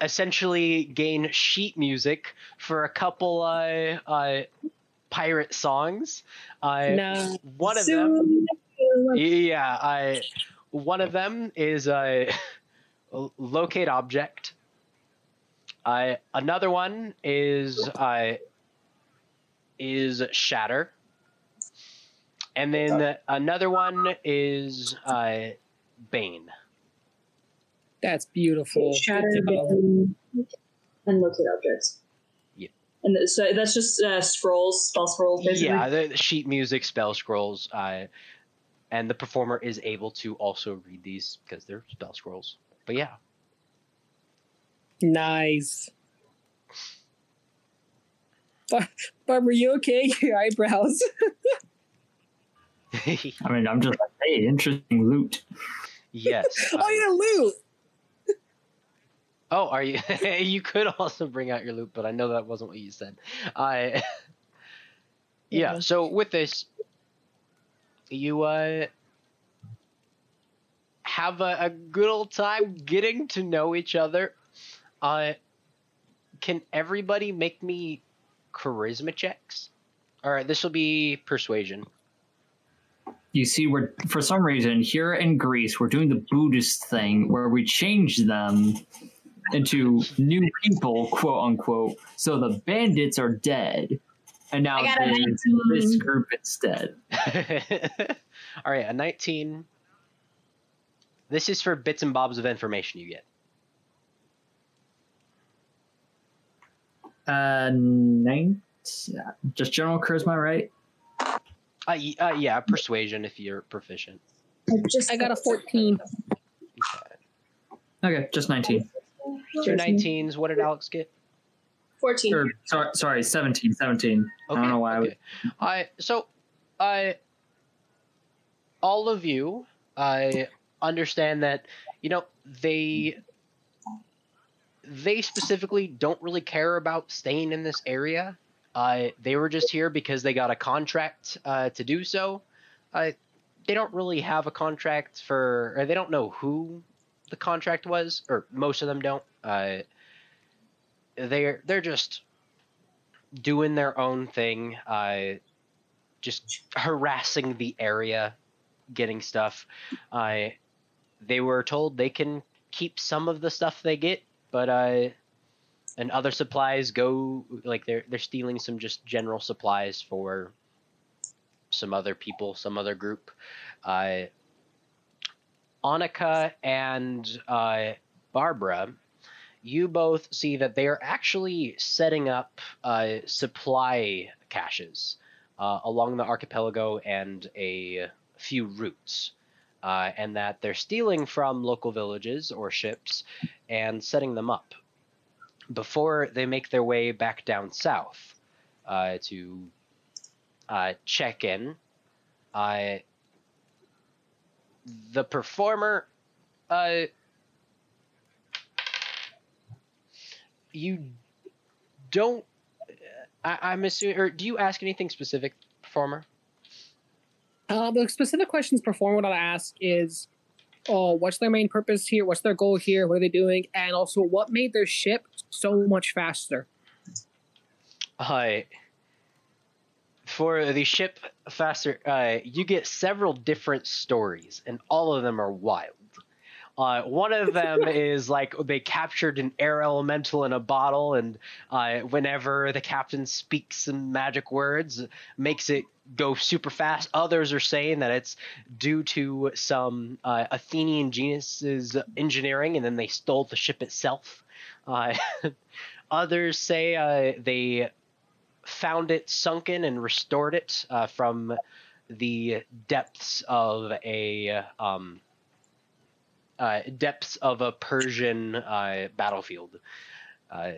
essentially gain sheet music for a couple uh, uh, pirate songs. Uh, No. One of them. Yeah, I. One of them is a locate object. I another one is I is shatter, and then another one is uh, bane. That's beautiful. Shatter Bane, and locate objects. Yeah. And so that's just uh, scrolls, spell scrolls, basically. Yeah, the, the sheet music, spell scrolls, uh, and the performer is able to also read these because they're spell scrolls. But yeah, Nice. Bar- Barbara, you okay? Your eyebrows. I mean, I'm just like, hey, interesting loot. yes. oh, uh, yeah, loot. Oh, are you? you could also bring out your loop, but I know that wasn't what you said. I. yeah. Yeah. So with this, you uh have a, a good old time getting to know each other. Uh, can everybody make me charisma checks? All right, this will be persuasion. You see, we're for some reason here in Greece, we're doing the Buddhist thing where we change them into new people, quote unquote. So the bandits are dead, and now I got there's this group instead. All right, a nineteen. This is for bits and bobs of information you get. Uh, nine. Just general charisma, right? Uh, uh, yeah, persuasion if you're proficient. I just I got a 14. Okay, just nineteen. Two 19s. What did Alex get? Fourteen. Or, sorry, sorry, 17, 17. I don't know why I was. okay. I so I all of you I understand that you know they they specifically don't really care about staying in this area. Uh, they were just here because they got a contract uh, to do so. Uh, they don't really have a contract for, or they don't know who the contract was, or most of them don't. Uh, they're they're just doing their own thing, uh, just harassing the area, getting stuff. Uh, they were told they can keep some of the stuff they get, but uh, and other supplies go like they're they're stealing some just general supplies for some other people, some other group. Uh, Annika and uh, Barbara, you both see that they are actually setting up uh, supply caches uh, along the archipelago and a few routes. Uh, and that they're stealing from local villages or ships and setting them up before they make their way back down south uh, to uh, check in. Uh, the performer, uh, you don't. I, I'm assuming, or do you ask anything specific, performer? Uh, the specific questions performer what I ask is, oh, what's their main purpose here? What's their goal here? What are they doing? And also, what made their ship so much faster? Uh, for the ship faster, uh, you get several different stories, and all of them are wild. Uh, one of them is like they captured an air elemental in a bottle, and uh, whenever the captain speaks some magic words, makes it go super fast. Others are saying that it's due to some uh, Athenian geniuses engineering, and then they stole the ship itself. Uh, others say uh, they found it sunken and restored it uh, from the depths of a um, uh, depths of a Persian uh, battlefield. Uh,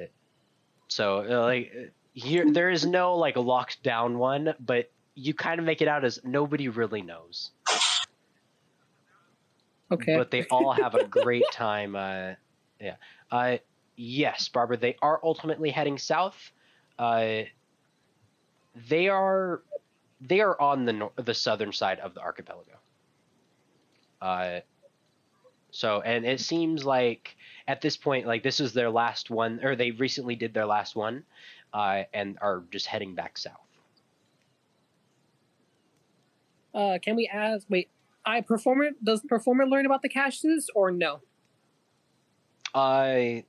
so uh, like here, there is no like locked down one, but you kind of make it out as nobody really knows. Okay. But they all have a great time. Uh, yeah. Uh, yes, Barbara. They are ultimately heading south. Uh, they are they are on the nor- the southern side of the archipelago. Uh, so and it seems like at this point, like this is their last one, or they recently did their last one, uh, and are just heading back south. Uh, can we ask? Wait, I performer does performer learn about the caches or no? I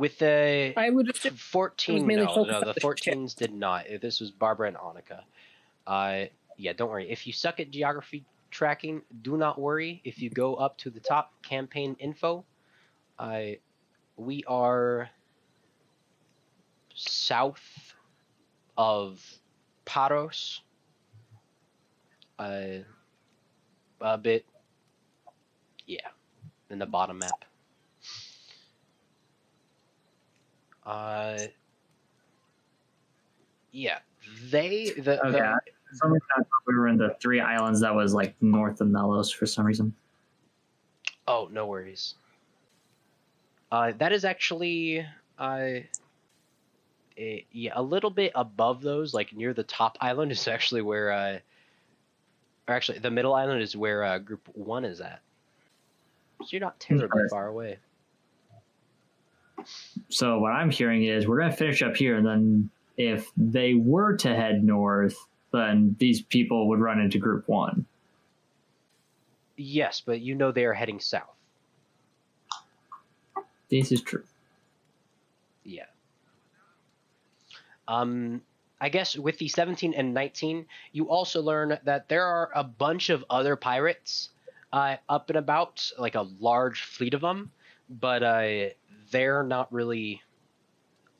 with the I would just fourteen. No, no, the fourteens did not. This was Barbara and Annika. Uh, yeah, don't worry. If you suck at geography tracking, do not worry. If you go up to the top campaign info, uh, we are south of Paros. Uh, a bit, yeah, in the bottom map. Uh, yeah, they the, Okay. the some reason, I thought we were in the three islands that was like north of Melos for some reason. Oh, no worries. Uh, that is actually, uh, a, yeah, a little bit above those, like near the top island is actually where, uh, or actually the middle island is where uh, Group One is at. So you're not terribly far away. So what I'm hearing is we're gonna finish up here, and then if they were to head north, then these people would run into Group One. Yes, but you know they are heading south. This is true. Yeah. Um, I guess with the 17 and 19, you also learn that there are a bunch of other pirates uh, up and about, like a large fleet of them, but uh, they're not really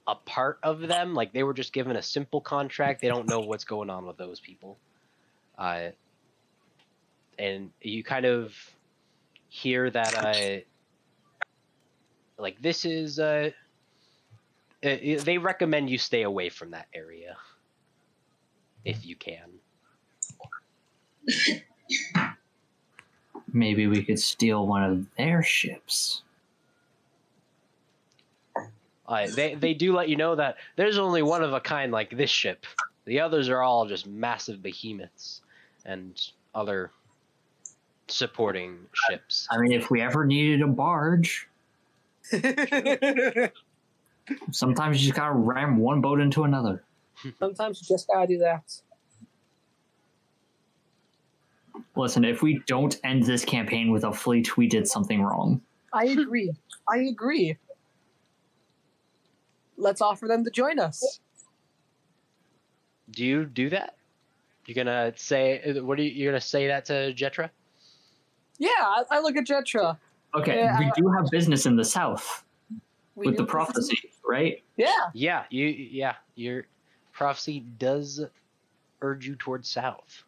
a part of them. Like they were just given a simple contract. They don't know what's going on with those people. Uh, and you kind of hear that uh, like this is uh, uh, they recommend you stay away from that area if you can. Maybe we could steal one of their ships. Uh, they they do let you know that there's only one of a kind like this ship. The others are all just massive behemoths and other supporting ships. I mean, if we ever needed a barge, sometimes you just gotta ram one boat into another. Sometimes you just gotta do that. Listen, if we don't end this campaign with a fleet, we did something wrong. I agree. I agree. Let's offer them to join us. Do you do that? You're gonna say what are you? You're gonna say that to Jetra? Yeah, I, I look at Jetra. Okay, Yeah, we I- do have business in the south with the do- prophecy, right? Yeah. Yeah, you. Yeah, your prophecy does urge you towards south.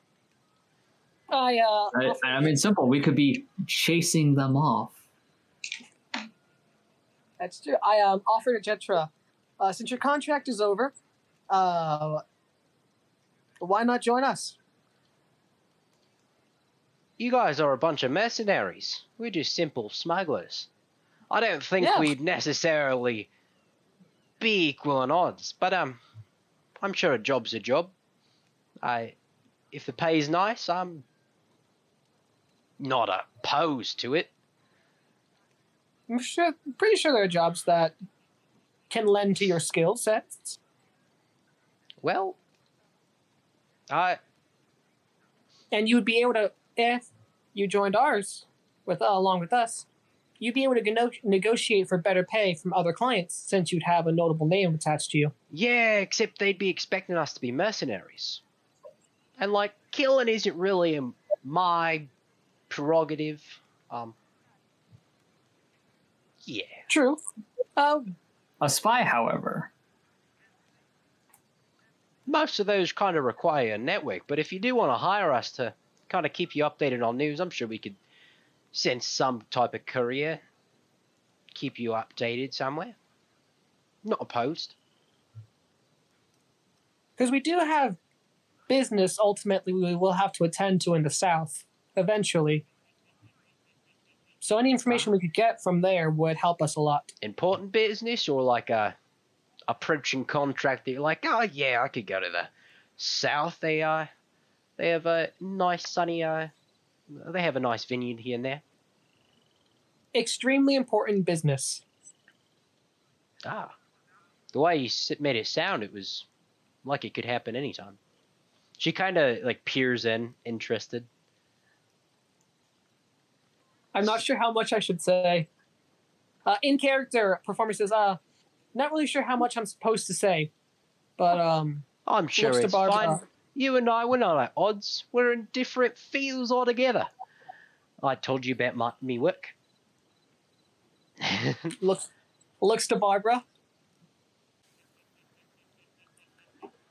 I uh. I, I mean, simple. We could be chasing them off. That's true. I um, offered to Jetra, uh, since your contract is over, uh, why not join us? You guys are a bunch of mercenaries. We're just simple smugglers. I don't think Yeah. we'd necessarily be equal in odds, but um, I'm sure a job's a job. I, if the pay's nice, I'm not opposed to it. I'm sure, pretty sure there are jobs that can lend to your skill sets. Well, I and you would be able to if you joined ours with uh, along with us you'd be able to geno- negotiate for better pay from other clients since you'd have a notable name attached to you yeah, except they'd be expecting us to be mercenaries, and like killing isn't really um, my prerogative. Um, yeah. true uh, A spy, however, most of those kind of require a network, but if you do want to hire us to kind of keep you updated on news, I'm sure we could send some type of courier, keep you updated somewhere. Not opposed. because we do have business ultimately we will have to attend to in the south eventually so any information we could get from there would help us a lot Important business or like a approaching contract that you're like, oh yeah, I could go to the south. They uh, they have a nice sunny uh, they have a nice vineyard here and there. extremely important business Ah, the way you made it sound, it was like it could happen anytime. She kind of like peers in, interested. I'm not sure how much I should say. Uh, in character, performer says, uh, not really sure how much I'm supposed to say, but um, I'm sure it's Barbara. fine. You and I, we're not at odds. We're in different fields altogether. I told you about my me work. looks looks to Barbara.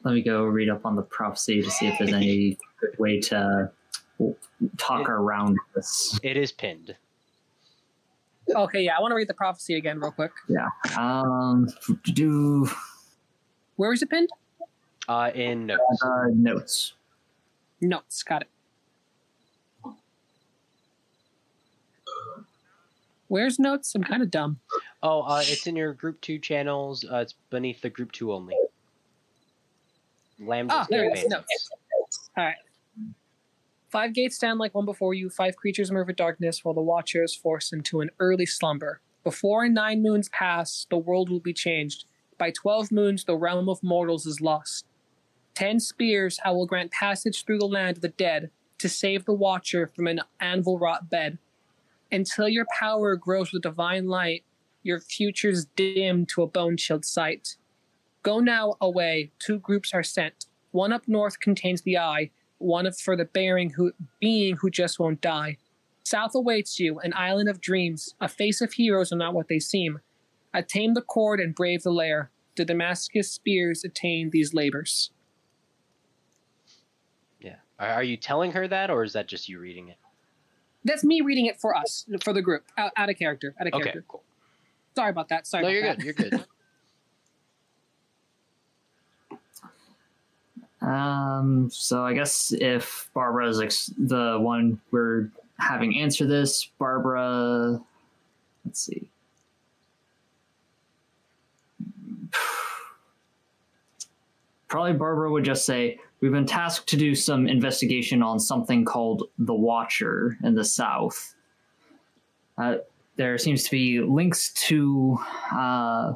let me go read up on the prophecy to see if there's any good way to talk around this. it is pinned. Okay, yeah, I want to read the prophecy again real quick. Yeah. Um. Do Where is it pinned? Uh, in notes. uh, notes. Notes. Got it. Where's notes? I'm kind of dumb. Oh, uh, it's in your group two channels. Uh, it's beneath the group two only. Lambda Ah, there it is. campaign. Notes. All right. Five gates stand like one before you. Five creatures move in darkness, while the Watcher is forced into an early slumber. Before nine moons pass, the world will be changed. By twelve moons, the realm of mortals is lost. Ten spears I will grant passage through the land of the dead to save the Watcher from an anvil wrought bed. Until your power grows with divine light, your future's dim to a bone chilled sight. Go now away. Two groups are sent. One up north contains the eye, one of for the bearing who being who just won't die. South awaits you, an island of dreams. A face of heroes are not what they seem. Attain the cord and brave the lair. The Damascus spears attain these labors. Yeah. Are, you telling her that, or is that just you reading it? That's me reading it for us, for the group, out, out of character, out of character. Okay, cool. Sorry about that. Sorry No, you're that. good. You're good. Um, so I guess if Barbara is ex- the one we're having answer this, Barbara, let's see. Probably Barbara would just say, We've been tasked to do some investigation on something called the Watcher in the South. Uh, there seems to be links to uh,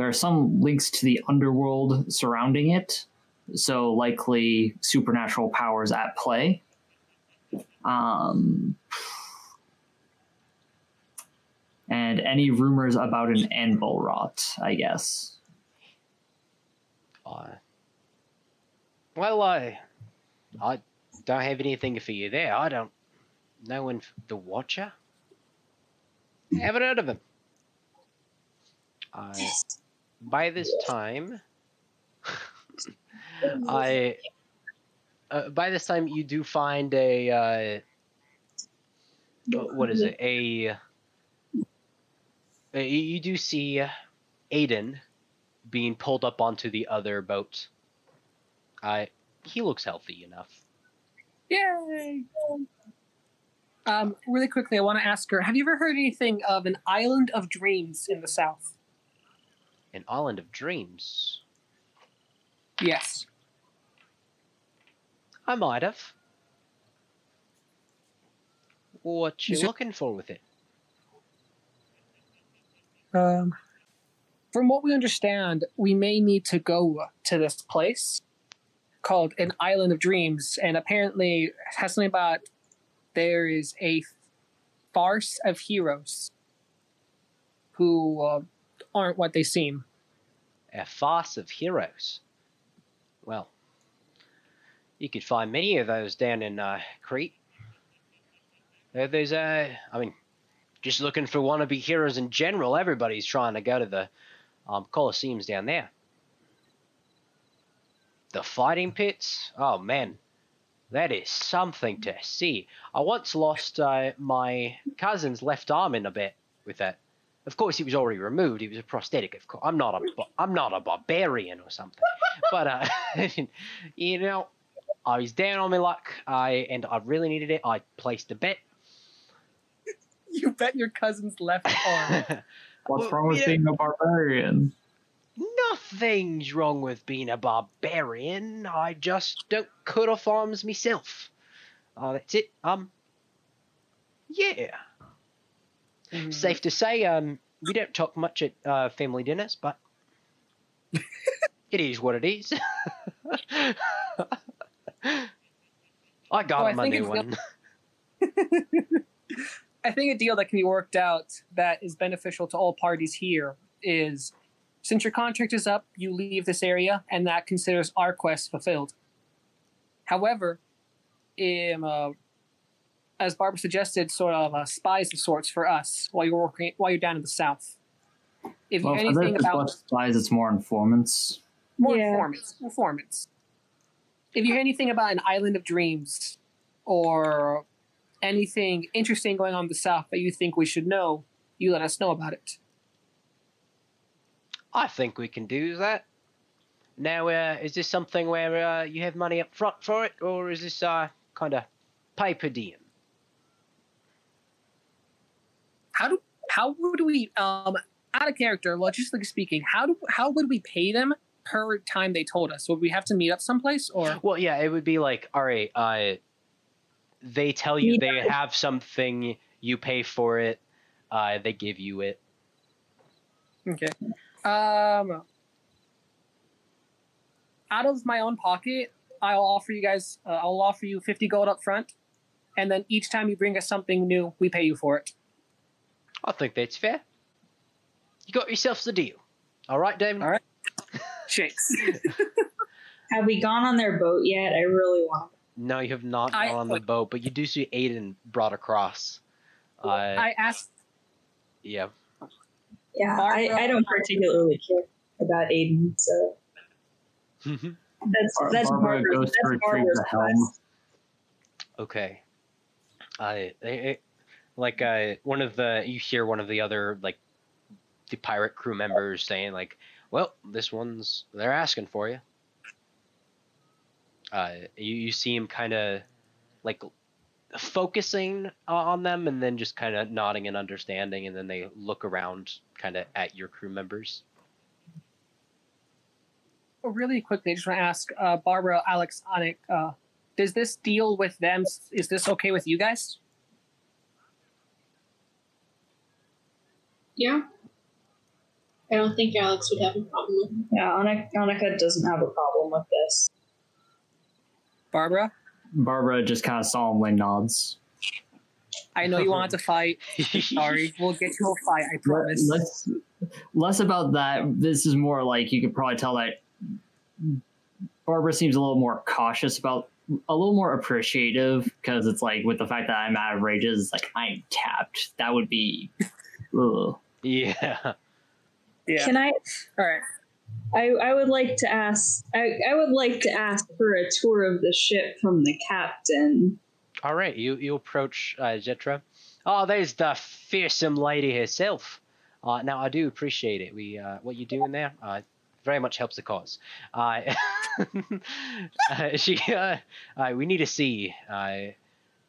there are some links to the underworld surrounding it, so likely supernatural powers at play. Um, and any rumors about an anvil rot, I guess. Uh, Well, I, I don't have anything for you there. I don't know when the Watcher. Haven't heard of him. I, by this time, I, uh, by this time you do find a, uh, uh, what is it? A, uh, you- you do see Aiden being pulled up onto the other boat. I, he looks healthy enough. Yay! Um, really quickly, I want to ask her: Have you ever heard anything of an island of dreams in the south? An island of dreams. Yes. I might have. What you Is it- looking for with it? Um, from what we understand, we may need to go to this place called an Island of Dreams, and apparently it has something about there is a farce of heroes who uh, aren't what they seem. A farce of heroes. Well, you could find many of those down in uh, Crete. There, there's uh, I mean, just looking for wannabe heroes in general. Everybody's trying to go to the um, Colosseums down there. The fighting pits. Oh man, that is something to see. I once lost uh, my cousin's left arm in a bet with that. Of course, it was already removed. It was a prosthetic. Of course, I'm not a ba- I'm not a barbarian or something. but uh, you know, I was down on my luck. I and I really needed it. I placed a bet. You bet your cousin's left arm. What's Well, wrong with yeah. being a barbarian? Nothing's wrong with being a barbarian. I just don't cut off arms myself. Oh, that's it. Um, yeah. Mm-hmm. Safe to say, um, we don't talk much at uh, family dinners, but it is what it is. I got Oh, I him a think new it's one. I think a deal that can be worked out that is beneficial to all parties here is since your contract is up, you leave this area, and that considers our quest fulfilled. However, um, uh, as Barbara suggested, sort of uh, spies of sorts for us while you're working while you're down in the south. If Well, you for anything it's about spies, it's more informants. more Yeah. informants, informants. If you hear anything about an island of dreams or anything interesting going on in the south that you think we should know, you let us know about it. I think we can do that. Now, uh, is this something where uh, you have money up front for it, or is this uh, kind of pay per How do how would we um out of character, logistically speaking, how do how would we pay them per time they told us? Would we have to meet up someplace or Well, yeah, it would be like, all right, uh, they tell you they have something, you pay for it, uh, they give you it. Okay. Um out of my own pocket, I'll offer you guys uh, I'll offer you 50 gold up front and then each time you bring us something new, we pay you for it. I think that's fair. You got yourselves the deal. All right, Damon? All right. Shakes. Have we gone on their boat yet? I really want. No, you have not I- gone on the boat, but you do see Aiden brought across. Uh, I asked yeah. Yeah, I, I don't particularly care about Aiden, so that's Bar- that's Barbara Barbara's, that's retrieve Barbara's the helm. quest. Okay. I I- like uh one of the you hear one of the other like the pirate crew members saying like, "Well, this one's they're asking for you." Uh, you you see him kind of like focusing on them, and then just kind of nodding and understanding, and then they look around kind of at your crew members. Oh, really quickly, I just want to ask uh, Barbara, Alex, Anik, uh, does this deal with them? Is this okay with you guys? Yeah. I don't think Alex would have a problem with it. Yeah, Annika, Annika doesn't have a problem with this. Barbara, Barbara just kind of solemnly nods. I know you wanted to fight. Sorry, we'll get you a fight. I promise. Less, less about that. This is more like you could probably tell that Barbara seems a little more cautious about, a little more appreciative because it's like with the fact that I'm out of rages, it's like I'm tapped. That would be. Ugh. Yeah. Yeah. Can I? All right. I, I would like to ask. I, I would like to ask for a tour of the ship from the captain. All right, you you approach uh, Jetra. Oh, there's the fearsome lady herself. Uh, now I do appreciate it. We uh, what you doing there? Uh, very much helps the cause. Uh, uh, she, uh, uh, we need to see uh,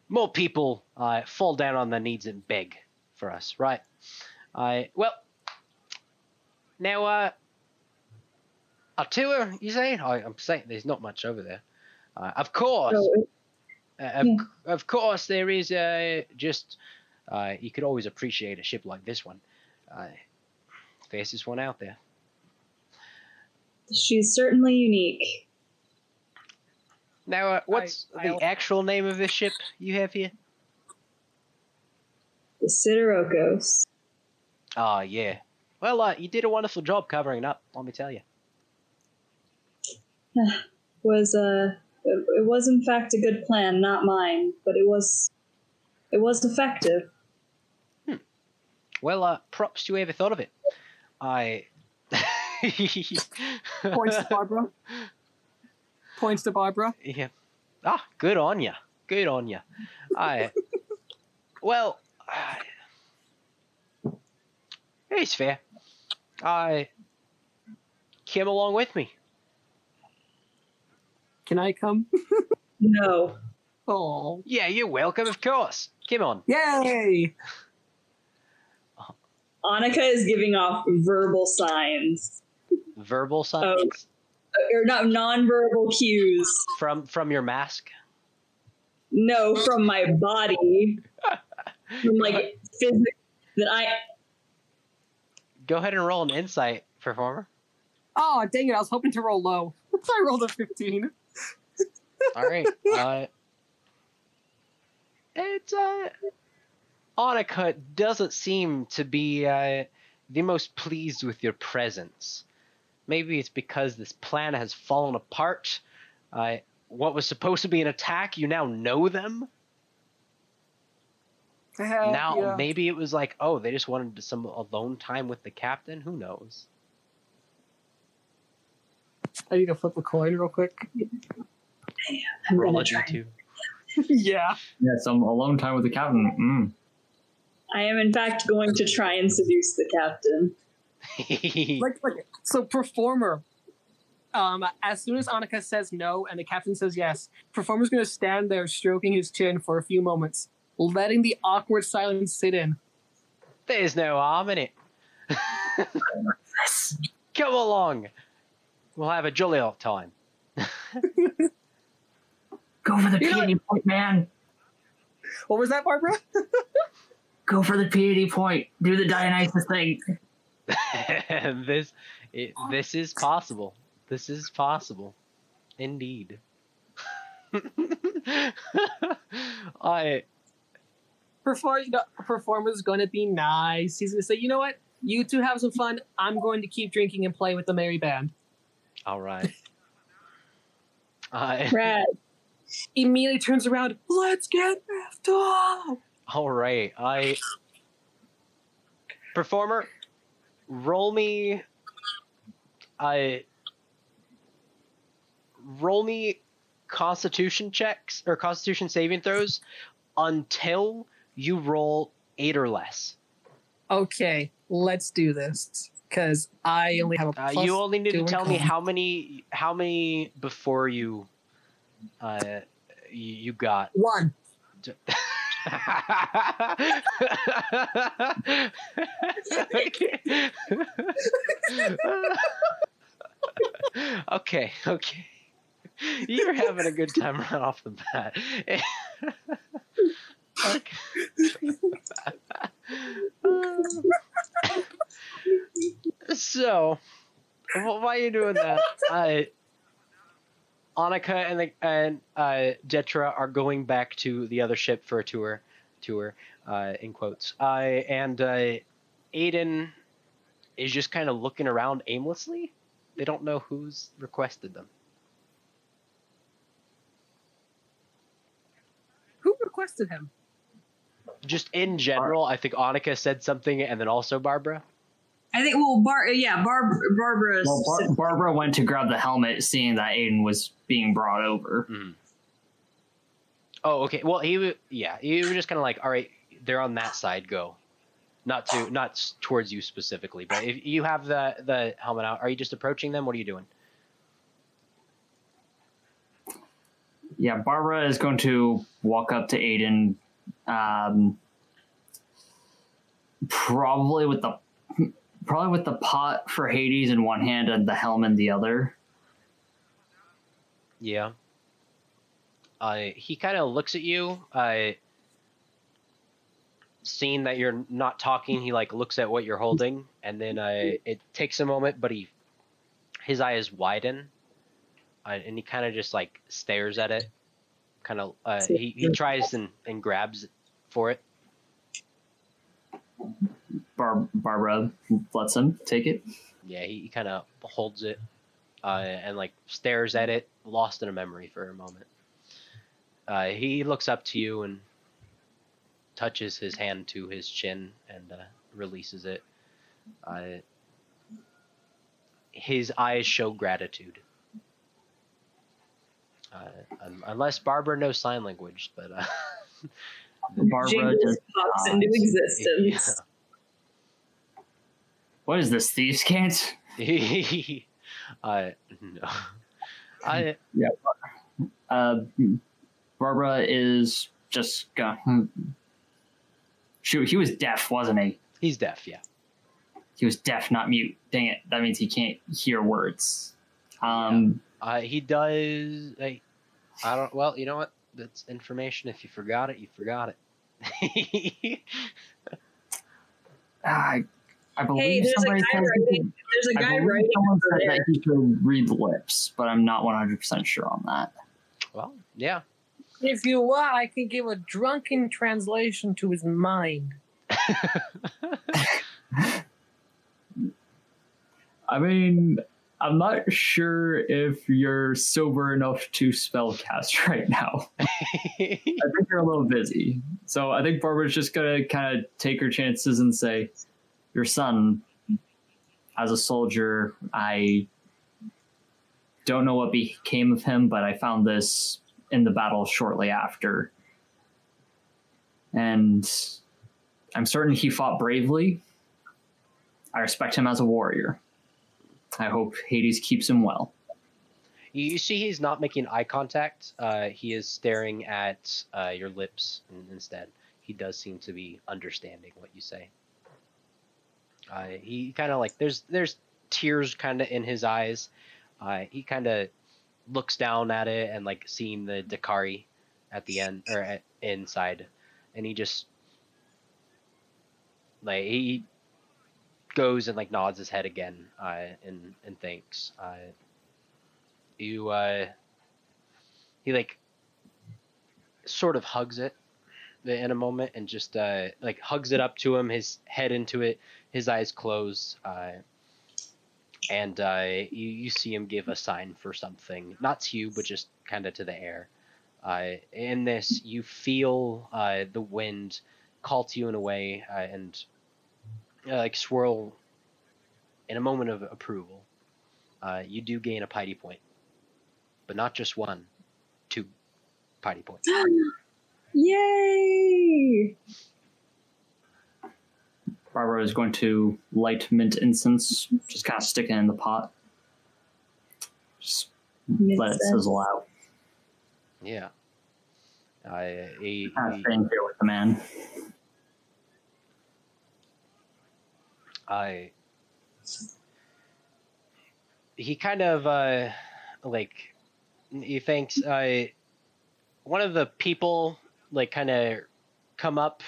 more people uh, fall down on their knees and beg for us, right? Uh, well, now uh, a tour, you say? I, I'm saying there's not much over there. Uh, of course, So, uh, of, Yeah. of course, there is uh, just uh, you could always appreciate a ship like this one. Uh, fastest one out there. she's certainly unique. Now, uh, what's I- the actual name of this ship you have here? The Siderokos. Ah, yeah. Well, uh, you did a wonderful job covering it up. Let me tell you. was uh it, it was in fact a good plan, not mine, but it was it was effective. Well, uh, props to whoever thought of it. I. Points to Barbara. Points to Barbara. Yeah. Ah, good on ya. Good on ya. I. Well, I, it's fair. I came along with me. Can I come? No. Oh, Yeah, you're welcome, of course. Come on. yay! Annika is giving off verbal signs. Verbal signs Uh, Or not nonverbal cues. from from your mask. No, from my body. From like physics that I Go ahead and roll an insight, performer. Oh, dang it! I was hoping to roll low. so I rolled a fifteen. All right. Uh, it's uh, Annika doesn't seem to be uh, the most pleased with your presence. Maybe it's because this plan has fallen apart. Uh, what was supposed to be an attack, you now know them. Now yeah. maybe it was like, oh, they just wanted some alone time with the captain. Who knows? I need to flip a coin real quick. I'm Roll gonna a try. d2. yeah. Yeah, some alone time with the captain. Mm. I am in fact going to try and seduce the captain. Like, like so, performer. Um, as soon as Annika says no and the captain says yes, performer's gonna stand there stroking his chin for a few moments, letting the awkward silence sit in. There's no harm in it. Come along. We'll have a jolly old time. Go for the You know piety point, man. What was that, Barbara? Go for the piety point. Do the Dionysus thing. this it, this is possible. This is possible. Indeed. I Perform, you know, performer's gonna be nice. He's gonna say, you know what? You two have some fun. I'm going to keep drinking and play with the merry band. all right. I Rad. Immediately turns around. Let's get riffed off. all right. I performer roll me I roll me constitution checks or constitution saving throws until you roll 8 or less. Okay, let's do this because I only have a Uh, you only need to tell me how many how many before you uh you, you got. one. okay, okay. You're having a good time right off the bat. fuck? so, why are you doing that? I, Annika and the, and uh, Detra are going back to the other ship for a tour, tour, uh, in quotes. I and uh, Aiden is just kind of looking around aimlessly. They don't know who's requested them. Who requested him? Just in general, I think Annika said something, and then also Barbara. I think. Well, Bar. Yeah, Barb. Barbara. Well, Bar- Barbara went to grab the helmet, seeing that Aiden was being brought over. Mm-hmm. Oh, okay. Well, he wa- yeah, he was just kind of like, all right, they're on that side, go. Not to not towards you specifically, but if you have the the helmet out, are you just approaching them? What are you doing? Yeah, Barbara is going to walk up to Aiden, um, probably with the probably with the pot for Hades in one hand and the helm in the other. Yeah. Uh, he kind of looks at you. Uh, seeing that you're not talking, he like looks at what you're holding, and then uh, it takes a moment, but he his eyes widen, uh, and he kind of just like stares at it. Kind of, uh, he he tries and, and grabs for it. Bar- Barbara lets him take it. Yeah, he, he kind of holds it uh, and like stares at it, lost in a memory for a moment. Uh, he looks up to you and touches his hand to his chin and uh, releases it. Uh, his eyes show gratitude. Uh, unless Barbara knows sign language, but uh, Barbara just pops into existence. what is this thieves' cant? uh, no. I Yeah. Uh, Barbara is just going. Shoot, he was deaf, wasn't he? he's deaf, yeah. He was deaf, not mute. Dang it! That means he can't hear words. Um, Uh, he does. I, I don't. Well, you know what? That's information. If you forgot it, you forgot it. I, I believe Hey, there's a somebody guy said writing. could- There's a I guy believe writing someone over said there. that he could read lips, but I'm not 100 percent sure on that. well, yeah. If you want, I can give a drunken translation to his mind. I mean, I'm not sure if you're sober enough to spell cast right now. I think you're a little busy. So I think Barbara's just gonna kind of take her chances and say, Your son, as a soldier, I don't know what became of him, but I found this in the battle shortly after. And I'm certain he fought bravely. I respect him as a warrior. I hope Hades keeps him well. you, see, he's not making eye contact. Uh, he is staring at uh, your lips instead. He does seem to be understanding what you say. Uh, he kind of like there's there's tears kind of in his eyes. Uh, he kind of looks down at it and like seeing the Dakari at the end or at, inside, and he just like he goes and like nods his head again uh, and and thanks. Uh, you uh, he like sort of hugs it in a moment and just uh, like hugs it up to him, his head into it, his eyes closed, uh, and uh, you you see him give a sign for something, not to you, but just kind of to the air. Uh, in this, you feel uh, the wind call to you in a way, uh, and uh, like swirl in a moment of approval. Uh, you do gain a piety point, but not just one, two piety points. Yay! Barbara is going to light mint incense, just kind of stick it in the pot. Just let it sizzle out. Yeah. I he, Kind of he, staying here with the man. I he kind of uh like he thinks uh one of the people like kind of come up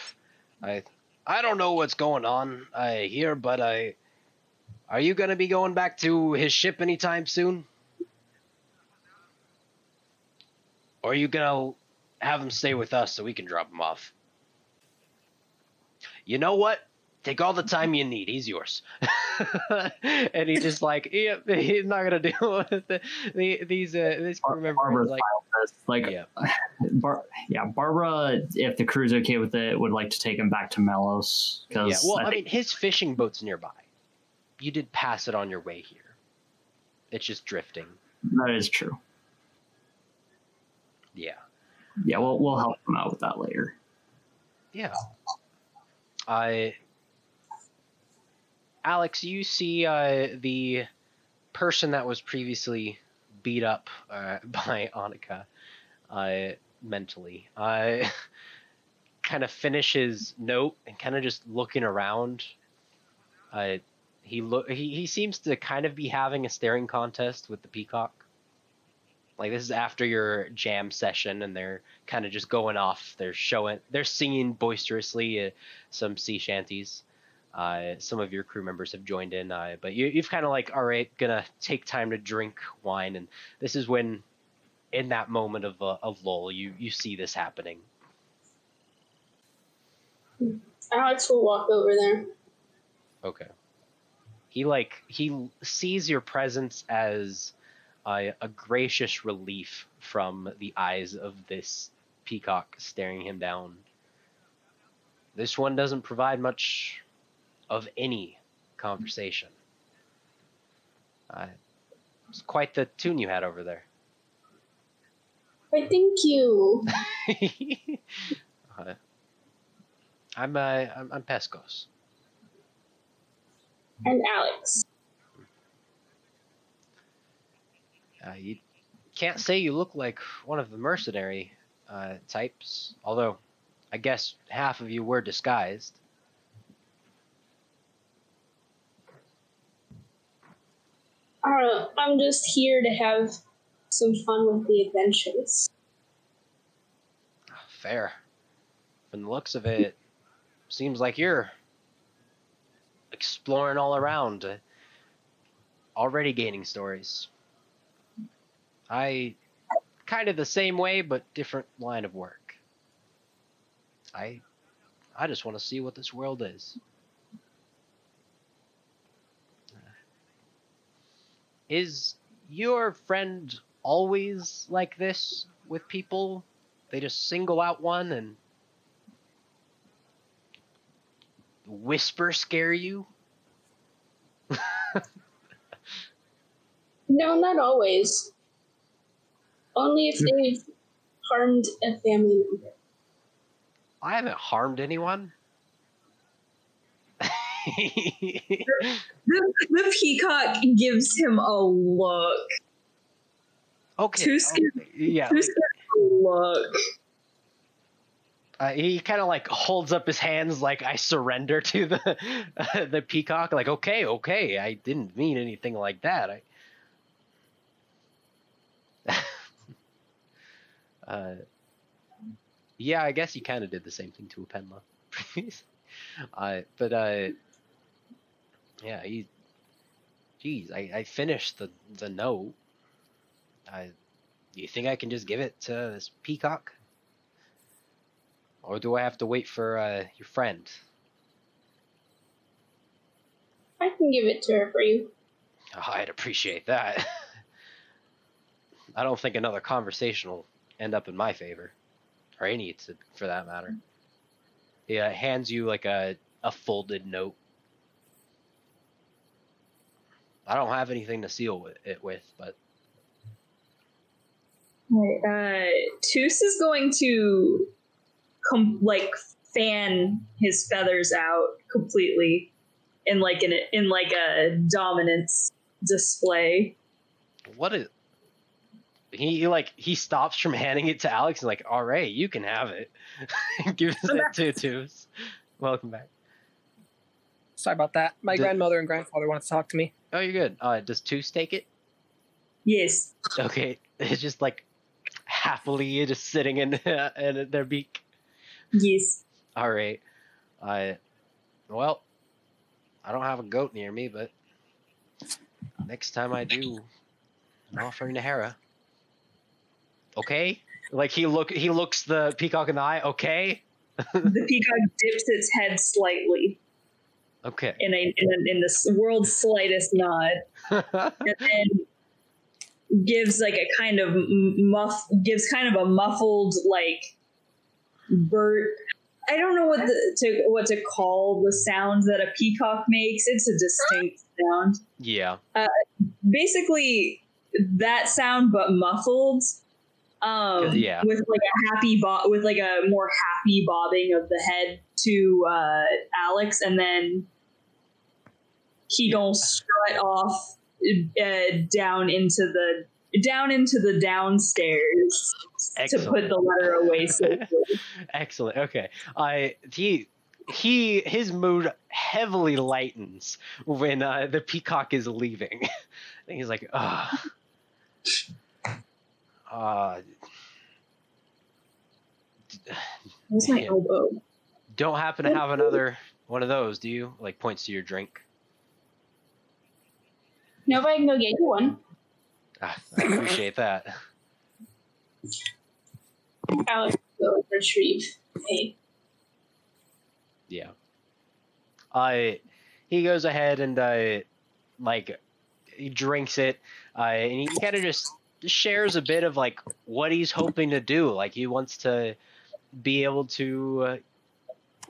I I don't know what's going on uh, here but I are you going to be going back to his ship anytime soon? Or are you going to have him stay with us so we can drop him off? You know what take all the time you need. He's yours. and he just like, yeah, he's not gonna deal with the, the, these uh, this crew member. Barbara's like, fine with this. Like, yeah, Bar- yeah, Barbara, if the crew's okay with it, would like to take him back to Melos. yeah. Because Well, I mean, his fishing boat's nearby. You did pass it on your way here. It's just drifting. that is true. Yeah. Yeah, we'll, we'll help him out with that later. Yeah. I. Alex, you see uh, the person that was previously beat up uh, by Annika uh, mentally. I kind of finish his note and kind of just looking around. Uh, he look he, he seems to kind of be having a staring contest with the peacock. Like this is after your jam session, and they're kind of just going off. They're showing, they're singing boisterously uh, some sea shanties. Uh, some of your crew members have joined in, uh, but you, you've kind of like, all right, gonna take time to drink wine, and this is when, in that moment of uh, of lull, you you see this happening. Alex will walk over there. Okay. He like he sees your presence as a, a gracious relief from the eyes of this peacock staring him down. This one doesn't provide much of any conversation. Uh, it's quite the tune you had over there. Why, thank you. Uh, I'm uh, I'm, I'm Pescos. And Alex. Uh, you can't say you look like one of the mercenary uh, types, although I guess half of you were disguised. I don't know. I'm just here to have some fun with the adventures. Fair. From the looks of it, seems like you're exploring all around, already gaining stories. I kind of the same way, but different line of work. I I just want to see what this world is. Is your friend always like this with people? They just single out one and whisper scare you? No, not always. Only if they've harmed a family member. I haven't harmed anyone. The, the peacock gives him a look. okay. Too scared. okay, Yeah. Too scared look. Uh, he kind of like holds up his hands like I surrender to the the peacock. Like okay, okay, I didn't mean anything like that. I. uh, yeah, I guess you kind of did the same thing to a Penla. uh, but uh, yeah, he. Geez, I, I finished the the note. I, you think I can just give it to this peacock? Or do I have to wait for uh, your friend? I can give it to her for you. Oh, I'd appreciate that. I don't think another conversation will end up in my favor, or any to, for that matter. He uh, hands you like a a folded note. I don't have anything to seal it with, but Uh, Toos is going to com- like fan his feathers out completely in like an in like a dominance display. what is? He, he like he stops from handing it to Alex and like, all right, you can have it. Gives it to Tubes. Welcome back. Sorry about that. My Did- grandmother and grandfather wanted to talk to me. Oh, you're good. Uh, does Tubes take it? Yes. Okay, it's just like happily just sitting in in their beak. Yes. All right. I well, I don't have a goat near me, but next time I do, I'm offering to Hera. Okay. Like he look he looks the peacock in the eye. Okay. the peacock dips its head slightly. Okay. in a in, a, in the world's slightest nod, and then gives like a kind of muff gives kind of a muffled like bird. I don't know what the, to what to call the sound that a peacock makes. It's a distinct sound. yeah. Basically, that sound but muffled. Um, Yeah. with like a happy bo- with like a more happy bobbing of the head to uh, Alex, and then he gonna strut off uh, down into the down into the downstairs to put the letter away safely. Excellent. Okay. I he he his mood heavily lightens when uh, the peacock is leaving. and he's like, ah, uh, Where's my elbow? don't happen to have another one of those, do you? Like points to your drink. No, but I can go get you one. Ah, I appreciate that. Alex will retrieve a Yeah. I he goes ahead and uh like he drinks it uh and he kind of just shares a bit of like what he's hoping to do like he wants to be able to uh,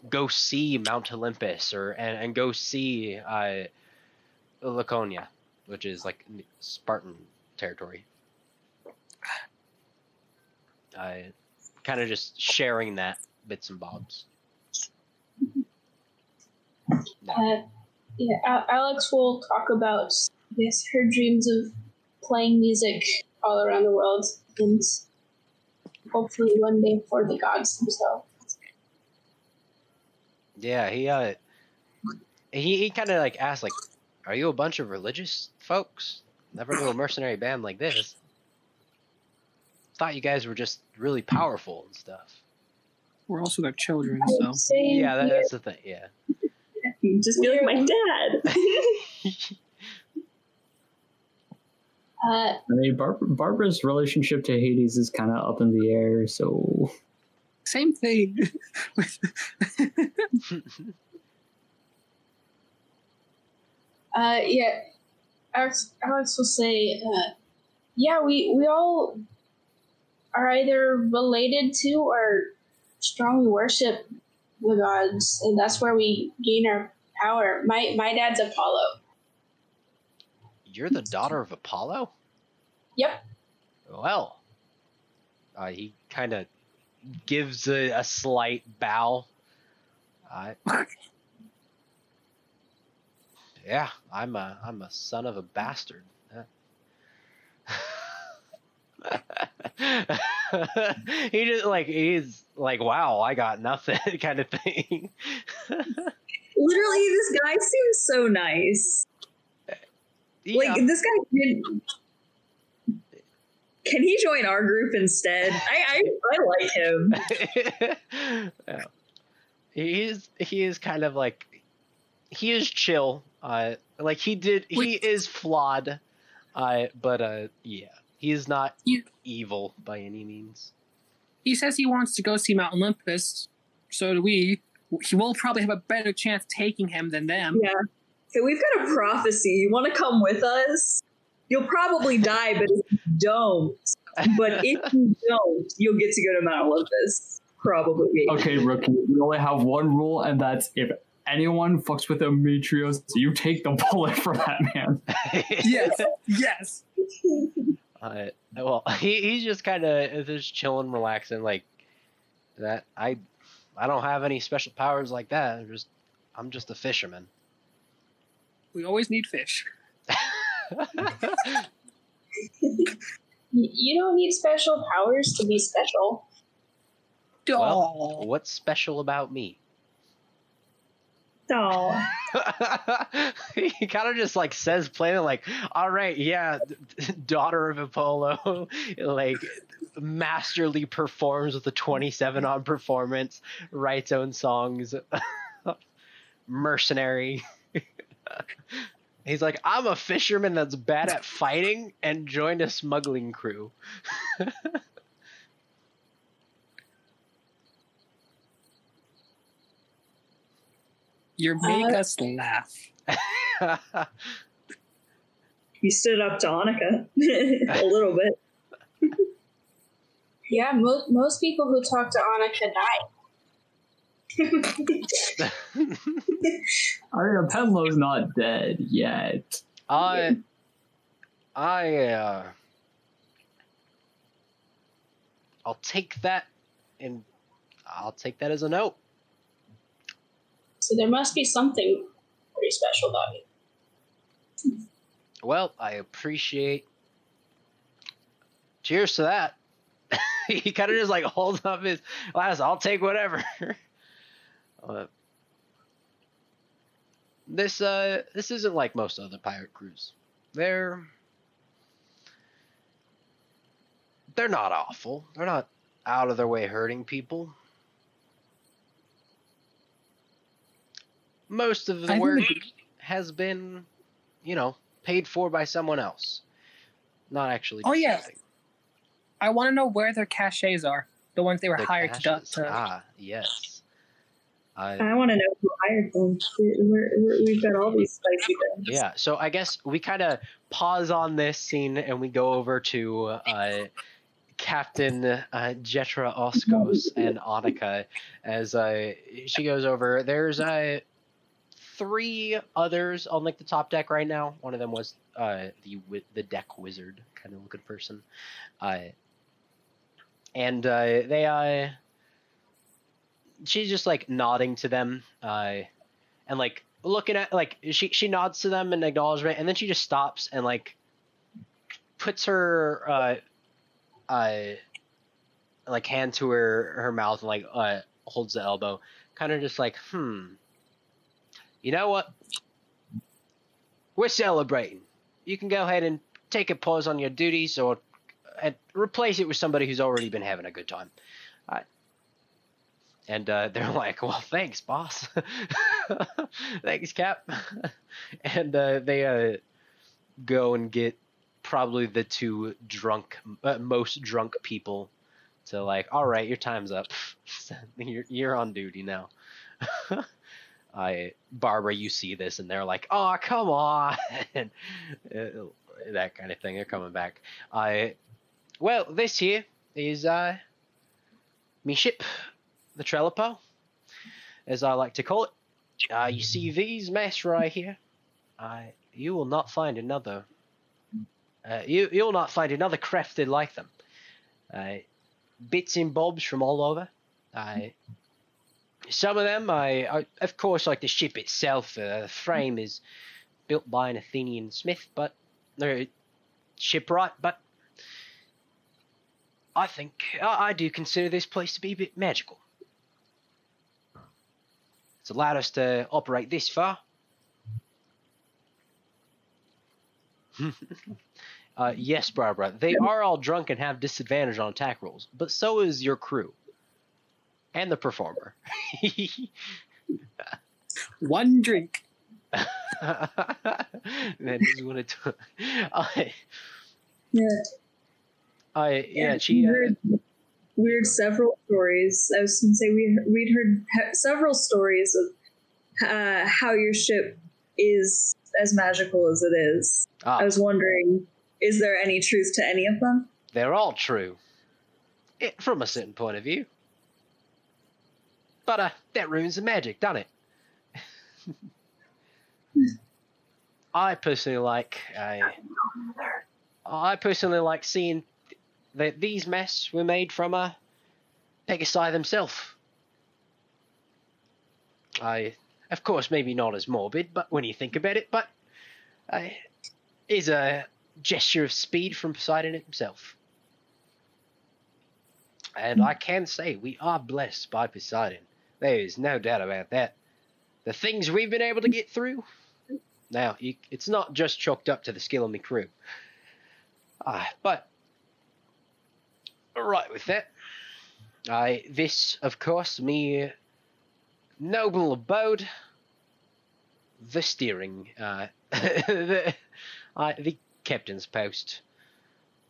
go see Mount Olympus or and, and go see uh Laconia which is like Spartan territory. I kind of just sharing that bits and bobs. Uh, yeah, Alex will talk about yes her dreams of playing music all around the world and hopefully one day for the gods themselves. Yeah, he uh he, he kind of like asked like are you a bunch of religious folks? Never knew a mercenary band like this. Thought you guys were just really powerful and stuff. We're also their children, so Yeah, that, that's the thing. Yeah. Just be like my dad. uh, I mean, Bar- Barbara's relationship to Hades is kind of up in the air, so same thing. Uh, yeah, Alex, Alex will say, uh, yeah, we, we all are either related to or strongly worship the gods, and that's where we gain our power. My, my dad's Apollo. You're the daughter of Apollo? Yep. Well, uh, he kind of gives a, a slight bow. Uh, yeah, I'm a I'm a son of a bastard. he just like he's like, wow, I got nothing, kind of thing. Literally, this guy seems so nice. Like this guy can. Can he join our group instead? I I, I like him. yeah. He is he is kind of like he is chill. Uh like he did he Wait. is flawed. Uh but uh yeah. He is not You- evil by any means. he says he wants to go see Mount Olympus. So do we. He will probably have a better chance taking him than them. Yeah. So we've got a prophecy. You want to come with us? You'll probably die, but if you don't, but if you don't, you'll get to go to Mount Olympus. Probably. okay, rookie. We only have one rule, and that's if anyone fucks with Demetrios, you take the bullet for that man. Yes. yes. Uh, well, he, he's just kind of just chilling, relaxing, like that. I I don't have any special powers like that. I'm just I'm just a fisherman. We always need fish. You don't need special powers to be special. Well. What's special about me? Oh, he kind of just like says plainly, like, "All right, yeah, daughter of Apollo, like masterly performs with a 27 on performance, writes own songs, mercenary." He's like, "I'm a fisherman that's bad at fighting and joined a smuggling crew." You make Uh, us laugh. You stood up to Annika a little bit. Yeah, mo- most people who talk to Annika die. Arya Penlow's not dead yet. I, I, uh, I'll take that, and I'll take that as a note. So there must be something pretty special about you. Well, I appreciate. Cheers to that. he kind of just like holds up his glass. I'll take whatever. uh, this uh, this isn't like most other pirate crews. They're they're not awful. They're not out of their way hurting people. Most of the I work the- has been, you know, paid for by someone else. Not actually. Oh, yeah. I want to know where their cachets are. The ones they were The hired to, du- caches. to Ah, yes. I, I want to know who hired them. We're, we're, we've got all these spicy things. yeah, so I guess we kind of pause on this scene and we go over to uh, Captain uh, Jetra Oskos and Annika as uh, she goes over. There's uh, three others on like the top deck right now. One of them was uh, the the deck wizard kind of looking person, uh, and uh, they uh, she's just like nodding to them uh, and like looking at like she she nods to them in acknowledgement and then she just stops and like puts her uh uh like hand to her her mouth and like uh holds the elbow. Kind of just like hmm you know what we're celebrating you can go ahead and take a pause on your duties or and replace it with somebody who's already been having a good time uh, and uh, they're like, "Well, thanks, boss. thanks, Cap." and uh, they uh, go and get probably the two drunk, uh, most drunk people to like, "All right, your time's up. you're you're on duty now." I Barbara, you see this, and they're like, "Oh, come on," and uh, that kind of thing. They're coming back. I, well, this here is uh, me ship the Trellipo, as I like to call it. Uh, you see these masts right here? Uh, you will not find another. Uh, you you'll not find another crafted like them. Uh, bits and bobs from all over. Uh, some of them, I, I of course, like the ship itself. Uh, the frame is built by an Athenian smith, but they're shipwright. But I think I, I do consider this place to be a bit magical. It's allowed us to operate this far. uh, yes, Barbara, they are all drunk and have disadvantage on attack rolls, but so is your crew and the performer. one drink. that is what it. I, Yeah. I, yeah, she. Uh, we heard several stories. I was going to say we we'd heard he- several stories of uh, how your ship is as magical as it is. ah, I was wondering, is there any truth to any of them? they're all true, it, from a certain point of view. But uh, that ruins the magic, doesn't it? I personally like I, I personally like seeing that these masks were made from uh, Pegasi themselves. I, of course, maybe not as morbid, but when you think about it, but uh, is a gesture of speed from Poseidon himself. And I can say we are blessed by Poseidon. There is no doubt about that. The things we've been able to get through. Now, it's not just chalked up to the skill of my crew. Ah, but right with that. I this, of course, me noble abode. The steering, uh, the, uh, the captain's post.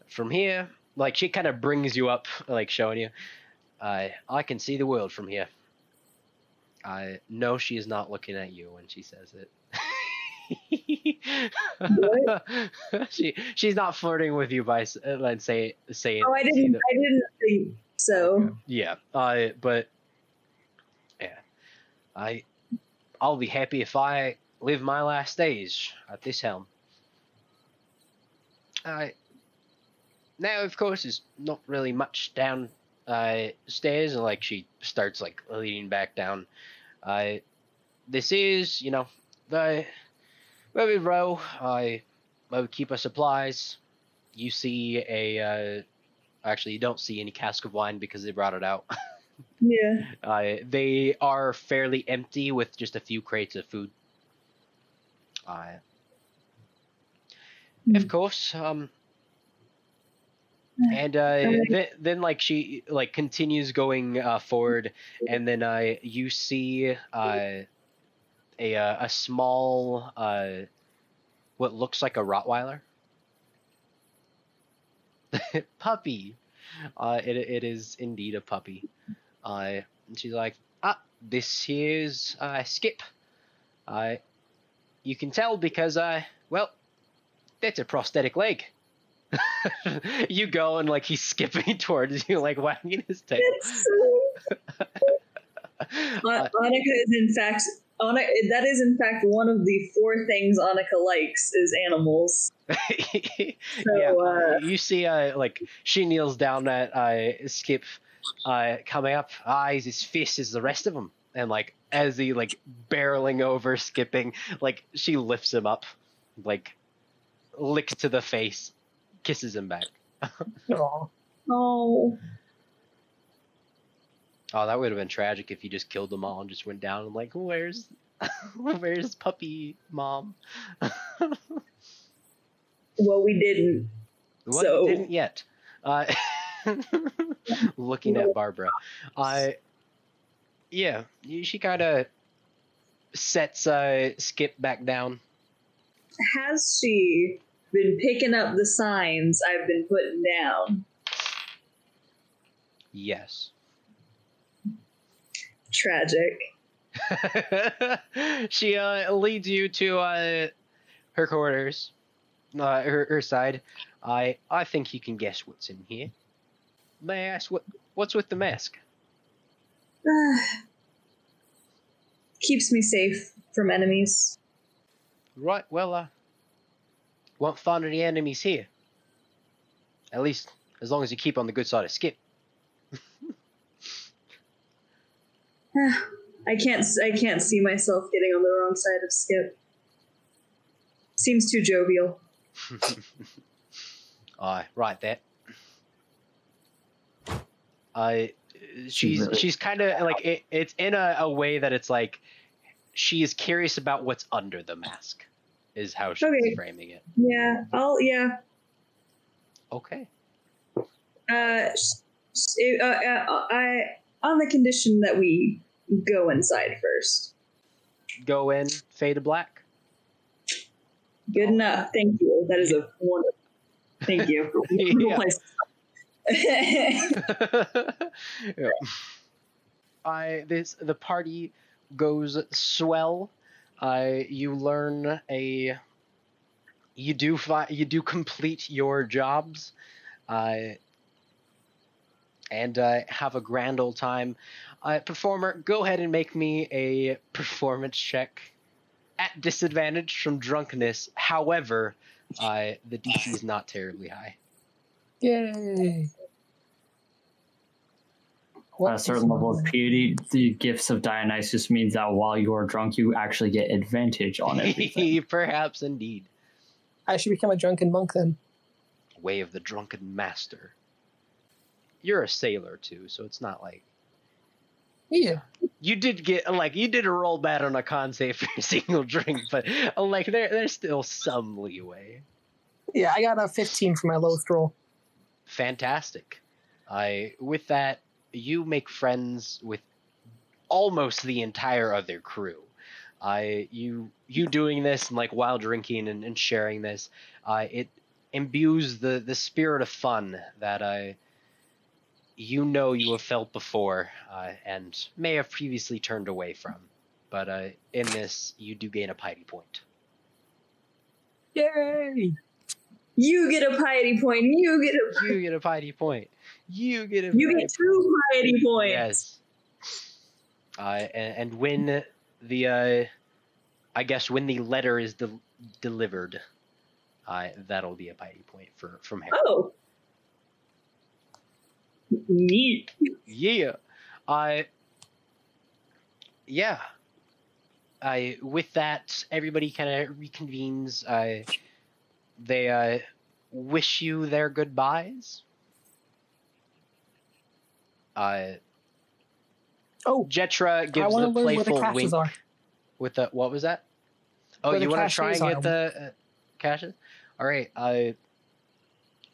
From here, like she kind of brings you up, like showing you. Uh, I can see the world from here. I no, she is not looking at you when she says it. she she's not flirting with you by uh, let's say saying. Oh, I didn't. I didn't think so. Yeah, uh, but yeah, I I'll be happy if I live my last days at this helm. I now, of course, is not really much down uh, stairs. Like she starts like leading back down. Uh, this is, you know, the where we row. I where we keep our supplies. You see a. Uh, actually, you don't see any cask of wine because they brought it out. Yeah. Uh, they are fairly empty with just a few crates of food. Uh, of course, um, and uh, then, then like she like continues going uh, forward, and then uh, you see uh, a uh, a small uh, what looks like a Rottweiler puppy. Uh, it it is indeed a puppy. Uh, and she's like, ah, this here's uh, Skip. Uh, you can tell because, uh, well, that's a prosthetic leg. you go and like he's skipping towards you, like wagging his tail. That's so. Annika is in fact. Annika, that is in fact one of the four things Annika likes is animals. yeah, uh, you see, uh, like she kneels down at uh, Skip, uh, coming up. Eyes as fierce as the rest of them, and like as he like barreling over, skipping, like she lifts him up, like licks to the face, kisses him back. Oh. Oh, that would have been tragic if you just killed them all and just went down and like, where's, where's puppy mom? Well, we didn't. Well, So- didn't yet. Uh, looking at Barbara, I yeah, she kind of sets uh, Skip back down. Has she been picking up the signs I've been putting down? Yes. Tragic. she uh, leads you to uh, her quarters, uh, her, her side. I I think you can guess what's in here. May I ask what what's with the mask? Keeps me safe from enemies. Right. Well, uh, won't find any enemies here. At least as long as you keep on the good side of Skip. I can't. I can't see myself getting on the wrong side of Skip. Seems too jovial. Aye, right there. I, she's really- she's kind of like it, it's in a, a way that it's like she is curious about what's under the mask, is how she's Okay. framing it. Yeah. I'll. Yeah. Okay. Uh, s- uh, uh, I on the condition that we go inside first. Go in, fade to black. Good enough. Thank you. That is a wonderful. Thank you. Yeah. yeah. I this the party goes swell. I you learn a you do fi- you do complete your jobs, uh, and uh, have a grand old time. Uh, performer, go ahead and make me a performance check at disadvantage from drunkenness. However, uh, the DC is not terribly high. Yay. At a certain level of piety, the gifts of Dionysus means that while you are drunk, you actually get advantage on everything. Perhaps indeed. I should become a drunken monk then. Way of the Drunken Master. You're a sailor too, so it's not like Yeah. you did get like you did a roll bad on a con save for a single drink, but like there there's still some leeway. Yeah, I got a 15 for my lowest roll. Fantastic. I with that you make friends with almost the entire other crew. I you you doing this and like while drinking and, and sharing this, uh, it imbues the the spirit of fun that I you know you have felt before uh, and may have previously turned away from. But uh, in this, you do gain a piety point. Yay! You get a piety point. You get a. You get a piety point. You get a You get two piety points. Yes. Uh, and, and when the, uh, I guess when the letter is del- delivered, uh, that'll be a piety point for from Hera. Oh. Neat. Yeah. I. yeah. I with that everybody kind of reconvenes. I they uh, wish you their goodbyes. Uh, Oh, Jetra gives the where the playful wink are. with the what was that? Oh, Where you want to try and get are. the uh, caches? All right. Uh,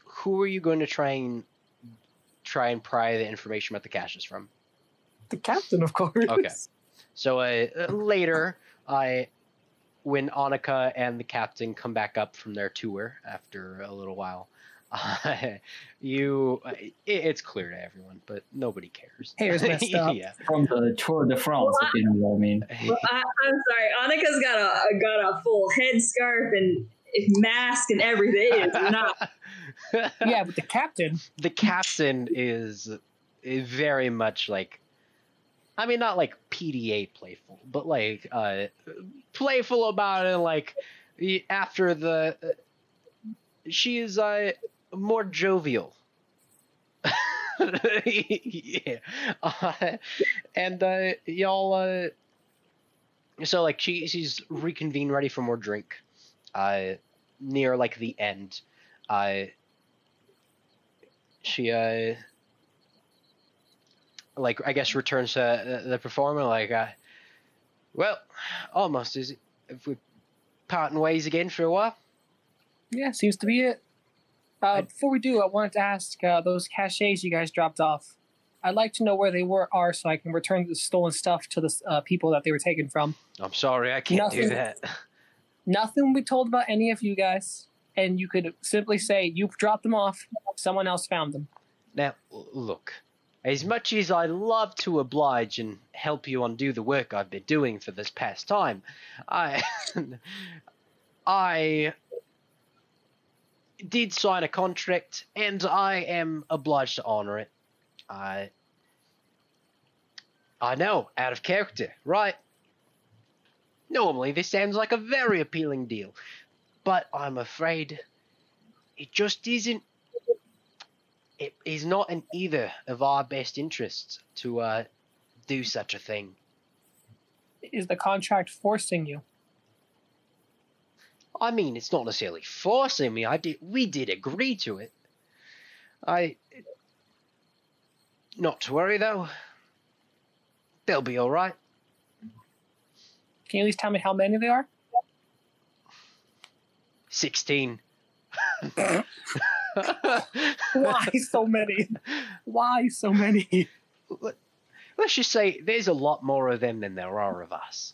who are you going to try and try and pry the information about the caches from? The captain, of course. Okay. So uh, later, I, when Annika and the captain come back up from their tour after a little while, uh, you it, it's clear to everyone, but nobody cares. Hair's messed up. yeah. From the Tour de France, if you know what I mean. Well, I, I'm sorry. Annika's got a got a full headscarf and mask and everything. It is not. yeah, but the captain. the captain is, is very much like I mean not like PDA playful, but like uh playful about it like after the uh, she is uh more jovial. yeah. Uh, and uh y'all uh so like she she's reconvened ready for more drink uh near like the end uh she uh like I guess returns to the, the performer like uh well almost is if we parting ways again for a while Yeah, seems to be it. Uh, before we do, I wanted to ask uh, those caches you guys dropped off. I'd like to know where they were are so I can return the stolen stuff to the uh, people that they were taken from. I'm sorry I can't do Nothing. that Nothing will be told about any of you guys, and you could simply say you dropped them off. Someone else found them. now look as much as I love to oblige and help you undo the work I've been doing for this past time I I did sign a contract and I am obliged to honor it. I I know, out of character, right? Normally this sounds like a very appealing deal, but I'm afraid it just isn't it is not in either of our best interests to uh do such a thing. Is the contract forcing you? I mean, it's not necessarily forcing me. I did. We did agree to it. I. Not to worry though. They'll be all right. Can you at least tell me how many there are? Sixteen. Why so many? Why so many? Let's just say there's a lot more of them than there are of us.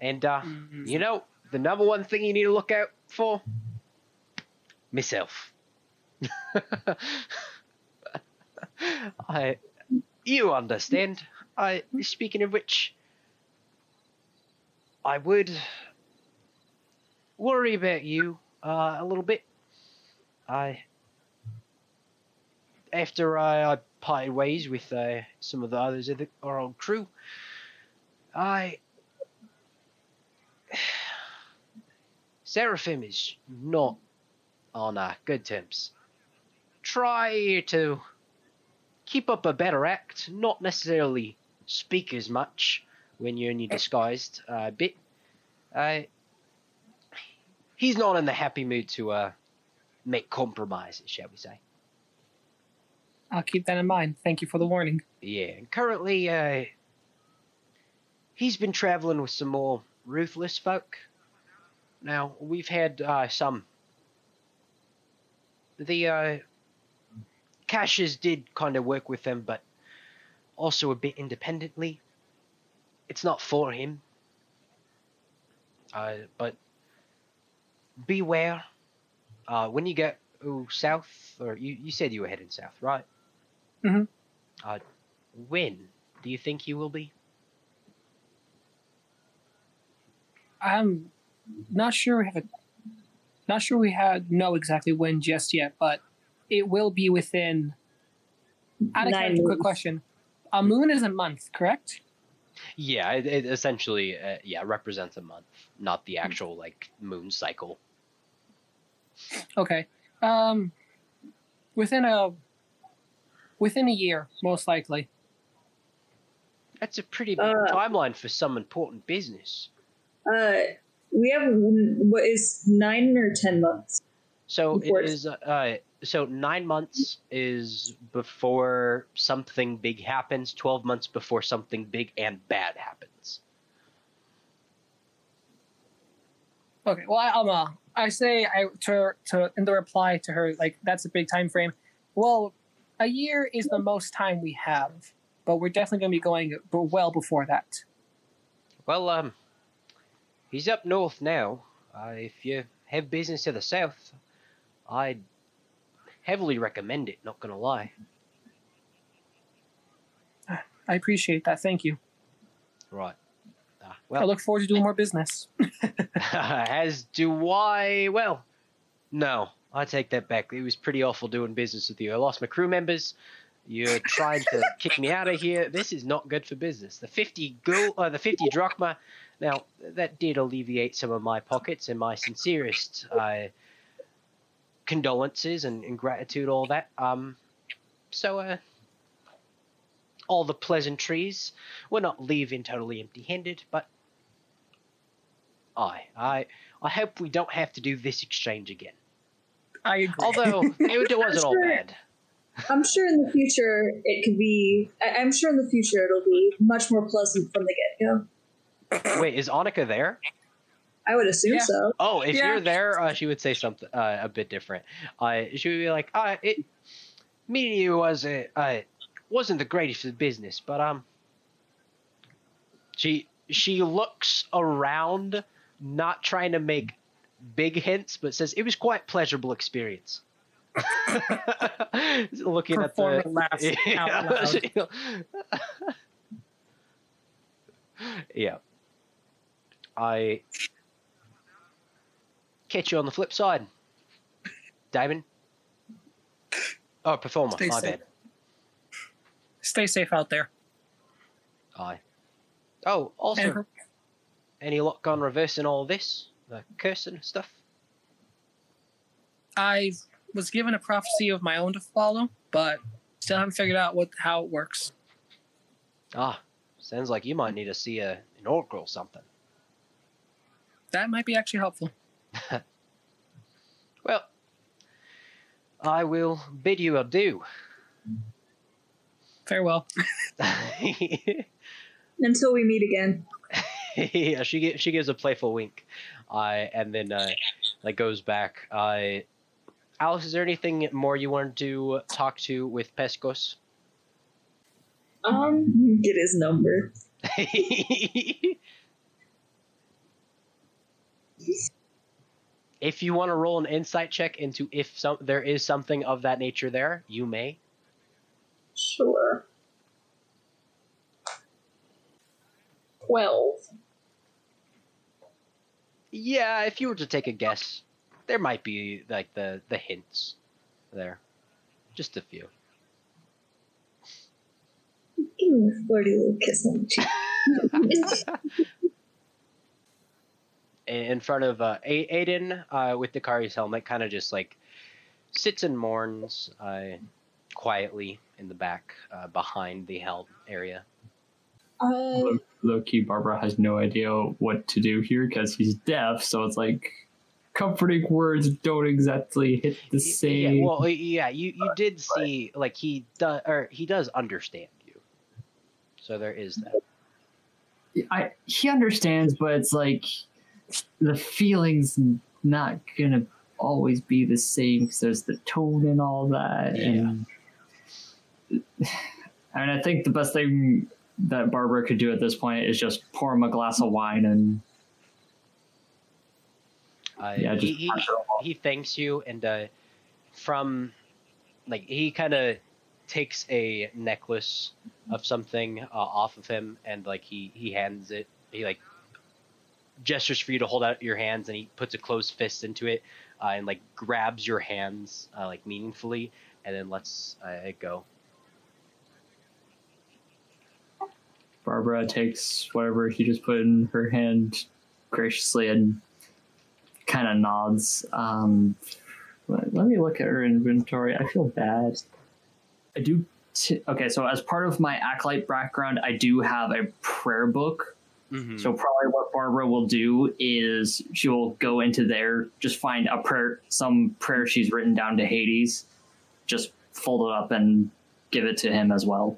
And uh, you know, the number one thing you need to look out for, myself. I, you understand. I, speaking of which, I would worry about you uh, a little bit. I, after I, I parted ways with uh, some of the others of the, our old crew, I Seraphim is not on uh, good terms. Try to keep up a better act, not necessarily speak as much when you're in your disguised uh, bit. Uh, he's not in the happy mood to uh, make compromises, shall we say. I'll keep that in mind. Thank you for the warning. Yeah, currently, uh, he's been traveling with some more ruthless folk. Now, we've had uh, some. The uh, Caches did kind of work with them, but also a bit independently. It's not for him. Uh, but beware. Uh, when you get south, or you, you said you were heading south, right? When do you think you will be? I'm not sure we have a, not sure we had know exactly when just yet, but it will be within. Out of Nine character, quick question: A moon is a month, correct? Yeah, it, it essentially, uh, yeah, represents a month, not the actual like moon cycle. Okay. Um, within a within a year, most likely. That's a pretty big Uh, timeline for some important business. Uh, we have what is nine or ten months. So it Before- is. Uh, so nine months is before something big happens. Twelve months before something big and bad happens. Okay. Well, I, am uh, I say I to to in the reply to her like that's a big time frame. Well, a year is the most time we have, but we're definitely going to be going well before that. Well, um, he's up north now. Uh, if you have business to the south, I'd heavily recommend it. Not gonna lie. I appreciate that. Thank you. Right. Ah, I well, look forward to doing more business. as do I. Well, no, I take that back. It was pretty awful doing business with you. I lost my crew members. You're trying to kick me out of here. This is not good for business. The fifty gold, uh, the fifty drachma. Now that did alleviate some of my pockets, and my sincerest uh, condolences and, and gratitude, all that. Um, so uh, all the pleasantries. We're not leaving totally empty-handed, but I, I, I hope we don't have to do this exchange again. I agree. Although it, it wasn't all bad. I'm sure in the future it could be. I, I'm sure in the future it'll be much more pleasant from the get go. Wait, is Annika there? I would assume Yeah. so. Oh, if Yeah. you're there, uh, she would say something uh, a bit different. Uh, she would be like, uh, "It, meeting you was uh, uh, wasn't the greatest for the business, but um." She she looks around, not trying to make big hints, but says it was quite pleasurable experience. Looking at the laughs out loud. yeah. I catch you on the flip side. Damon. Oh, performer. Stay my safe. bad. Stay safe out there. Aye. Oh, also, And- any luck on reversing all this? The cursing stuff? I was given a prophecy of my own to follow, but still haven't figured out what how it works. Ah, sounds like you might need to see a, an oracle or something. That might be actually helpful. Well, I will bid you adieu. Farewell. Until we meet again. yeah, she she gives a playful wink, uh, and then uh, like goes back. Uh, Alice, is there anything more you wanted to talk to with Pescos? Um, get his number. if you want to roll an insight check into if some there is something of that nature there, you may. Sure. Twelve. Yeah, if you were to take a guess, there might be like the the hints there, just a few. Give me a flirty little kiss on the cheek. in front of uh, A- Aiden uh, with the Kari's helmet, kind of just like sits and mourns uh, quietly in the back uh, behind the helm area. Uh, Low key, Barbara has no idea what to do here because he's deaf, so it's like comforting words don't exactly hit the same. Yeah, well, yeah, you, you did see like he does or he does understand you, so there is that. I he understands, but it's like the feelings not gonna always be the same because there's the tone and all that. Yeah. And I mean, I think the best thing that Barbara could do at this point is just pour him a glass of wine and Uh, yeah, he, just he, pass it along. he thanks you and uh, from like he kind of takes a necklace of something uh, off of him and like he he hands it. He like gestures for you to hold out your hands and he puts a closed fist into it uh, and like grabs your hands uh, like meaningfully and then lets uh, it go. Barbara takes whatever he just put in her hand graciously and kind of nods. Um, let, let me look at her inventory. I feel bad. I do. T- okay, so as part of my acolyte background, I do have a prayer book. Mm-hmm. So probably what Barbara will do is she will go into there, just find a prayer, some prayer she's written down to Hades, just fold it up and give it to him as well.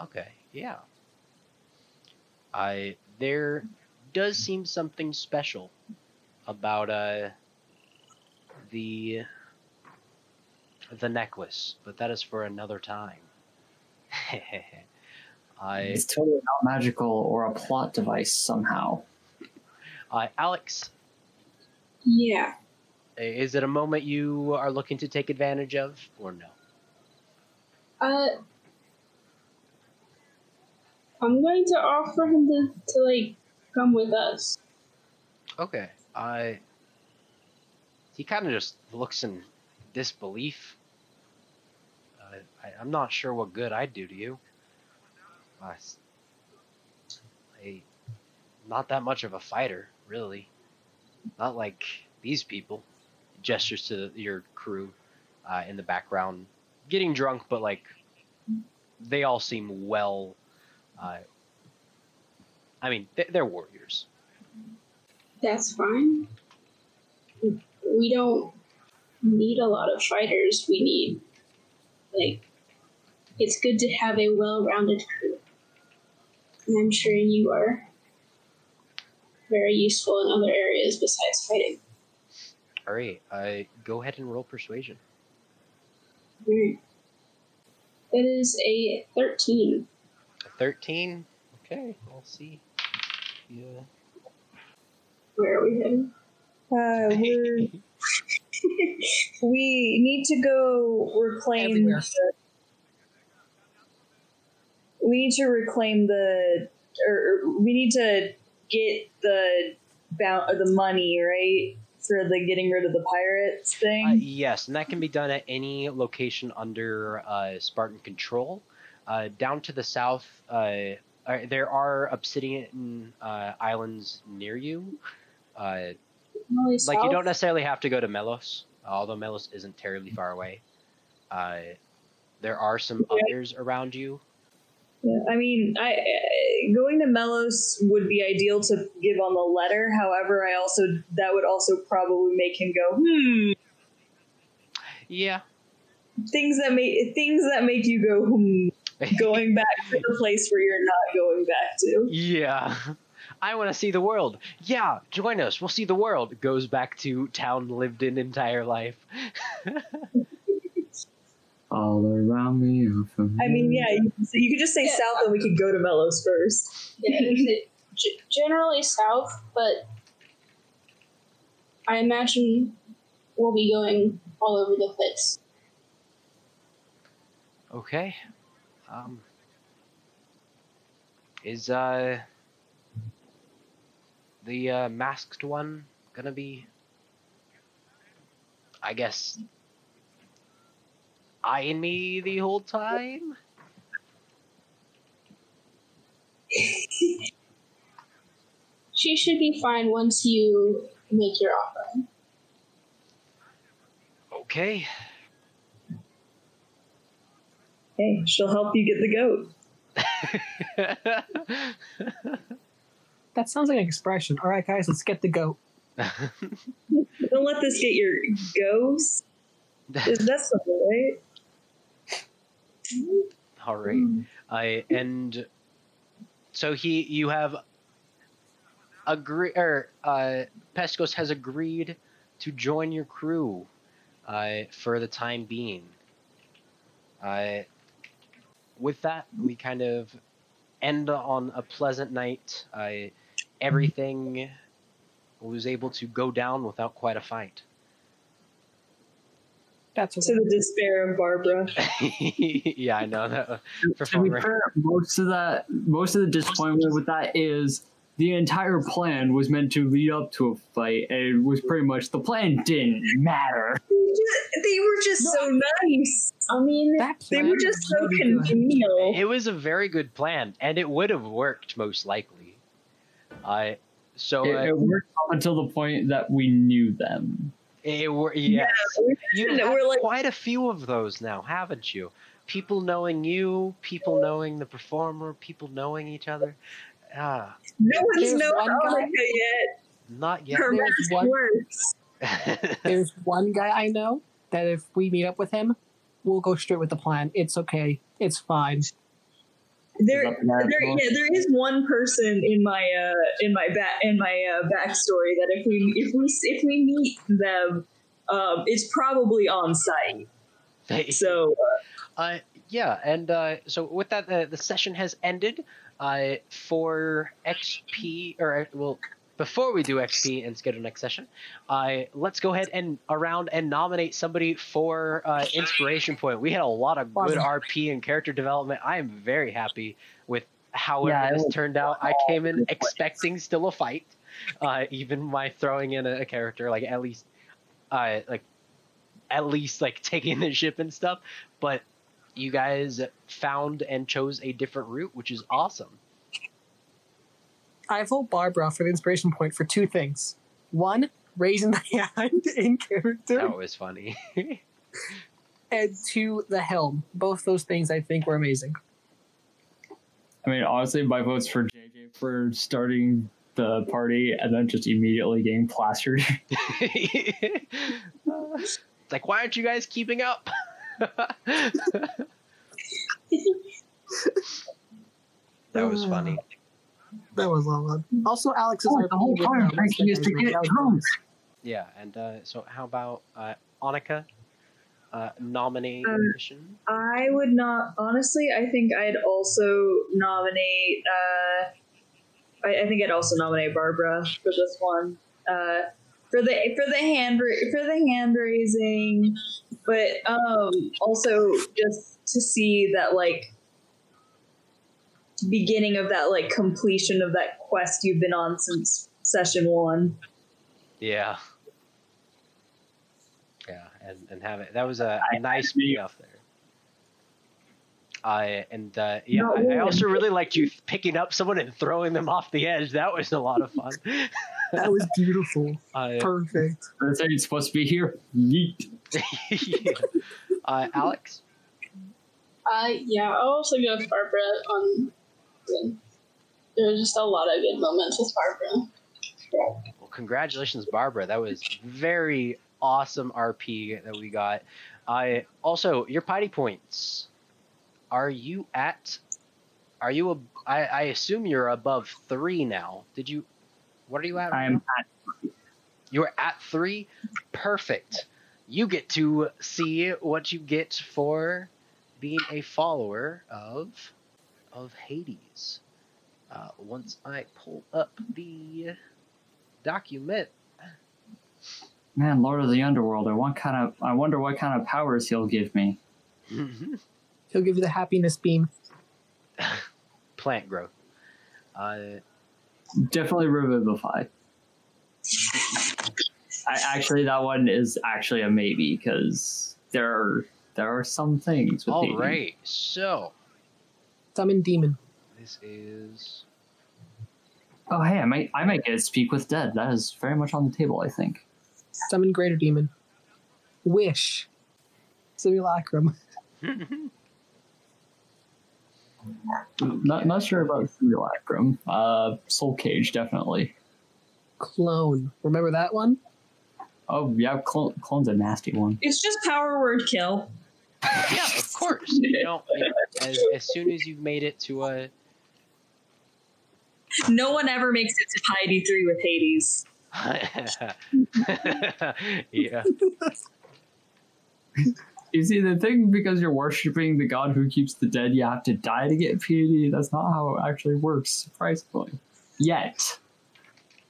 Okay, yeah. I there does seem something special about uh the the necklace, but that is for another time. I It's totally not magical or a plot device somehow. uh, Alex, Yeah. is it a moment you are looking to take advantage of or no? Uh, I'm going to offer him to, to like come with us. Okay. I. He kind of just looks in disbelief. Uh, I, I'm not sure what good I'd do to you. I, I- not that much of a fighter, really. Not like these people. Gestures to your crew uh, in the background, getting drunk, but like they all seem well. Uh, I mean, they- they're warriors. That's fine. We don't need a lot of fighters. We need, like, it's good to have a well rounded crew. And I'm sure you are very useful in other areas besides fighting. All right, uh, go ahead and roll persuasion. Alright. That is a 13. A Thirteen. Okay, I'll see. Yeah. Where are we heading? Uh, we're, we need to go reclaim. Everywhere. The, we need to reclaim the, or, or we need to get the bound the money right for the getting rid of the pirates thing. Uh, yes, and that can be done at any location under uh, Spartan control. Uh, down to the south, uh, uh, there are obsidian uh, islands near you. Uh, Only like you don't necessarily have to go to Melos, although Melos isn't terribly far away. Uh, there are some others around you. Yeah, I mean, I uh, going to Melos would be ideal to give on the letter. However, I also that would also probably make him go, hmm. Yeah. Things that make things that make you go, hmm. Going back to the place where you're not going back to. Yeah. I want to see the world. Yeah, join us. We'll see the world. Goes back to town lived in entire life. All around me. I mean, yeah, you, so you could just say Yeah. south, and we could go to Melos first. Yeah, g- generally south, but I imagine we'll be going all over the place. Okay. Um. Is uh the uh, masked one gonna be? I guess eyeing me the whole time. She should be fine once you make your offer. Okay. Hey, she'll help you get the goat. That sounds like an expression. All right, guys, let's get the goat. Don't let this get your ghost. Is that something, right? All right. I and so he you have agree or uh Pescos has agreed to join your crew uh for the time being. Uh with that we kind of end on a pleasant night. I everything was able to go down without quite a fight. That's To the despair of Barbara. yeah, I know that. To be fair, most of that, most of the disappointment with that is the entire plan was meant to lead up to a fight, and it was pretty much the plan didn't matter. They, just, they were just so nice. I mean, they were just so really good. congenial. It was a very good plan, and it would have worked most likely. I so It, uh, it worked up until the point that we knew them. it were yes. You And have we're like- quite a few of those now, haven't you? People knowing you, people knowing the performer, people knowing each other. Ah, No one's There's known one guy- yet. not yet. Her There's mask one- works. There's one guy I know that if we meet up with him, we'll go straight with the plan. It's okay. It's fine. There, Is that the mask there, one? yeah, there is one person in my uh, in my back in my uh, backstory that if we if we if we meet them, um, it's probably on sight. So Uh, yeah, and uh, so with that, uh, the session has ended. Uh, for XP, or well, before we do XP and schedule next session, uh, let's go ahead and around and nominate somebody for uh, inspiration point. We had a lot of good RP and character development. I am very happy with how Yeah, it turned out. I came in expecting still a fight, uh, even my throwing in a, a character like at least, uh, like at least like taking the ship and stuff, but you guys found and chose a different route, which is awesome. I vote Barbara for the inspiration point for two things. One, raising the hand in character, That was funny. and two, the helm. Both those things I think were amazing. I mean, honestly, my vote's for JJ for starting the party and then just immediately getting plastered. It's like, why aren't you guys keeping up? that was funny. That was a lot fun. Also, Alex is Oh, our the whole time uh, Frankie used to get that drunk. Yeah, and uh, so how about uh, Annika uh, nomination? I would not honestly. I think I'd also nominate. Uh, I, I think I'd also nominate Barbara for this one. Uh, for the for the hand for the hand raising, but um, also just to see that like beginning of that like completion of that quest you've been on since session one. Yeah. Yeah, and, and have it. That was a, a nice agree. payoff there. I and uh, yeah, Not I, I also really liked you picking up someone and throwing them off the edge. That was a lot of fun. That was beautiful. uh, Perfect. That's how you're supposed to be here. Yeet. uh, Alex, Uh, yeah, I'll also go with Barbara on. There was just a lot of good moments with Barbara. well, congratulations, Barbara. That was very awesome RP that we got. I also your piety points. Are you at? Are you? A, I, I assume you're above three now. Did you? What are you at? I am at You're at three. Perfect. You get to see what you get for being a follower of of Hades. Uh, once I pull up the document, man, Lord of the Underworld. I want kind of. I wonder what kind of powers he'll give me. He'll give you the happiness beam. plant growth. Uh, Definitely revivify. I, actually, that one is actually a maybe because there are there are some things. With all Hades. right, so Summon demon. this is Oh, hey, I might I might get to speak with dead. That is very much on the table. I think. Summon greater demon. Wish. Simulacrum. Not not sure about simulacrum. Uh, soul cage definitely. Clone. Remember that one? Oh yeah, clone, clone's a nasty one. It's just power word kill. yeah, of course. You know, as, as soon as you've made it to a No one ever makes it to piety three with Hades. yeah. You see, the thing because you're worshiping the god who keeps the dead, you have to die to get piety. That's not how it actually works, surprisingly. Yet.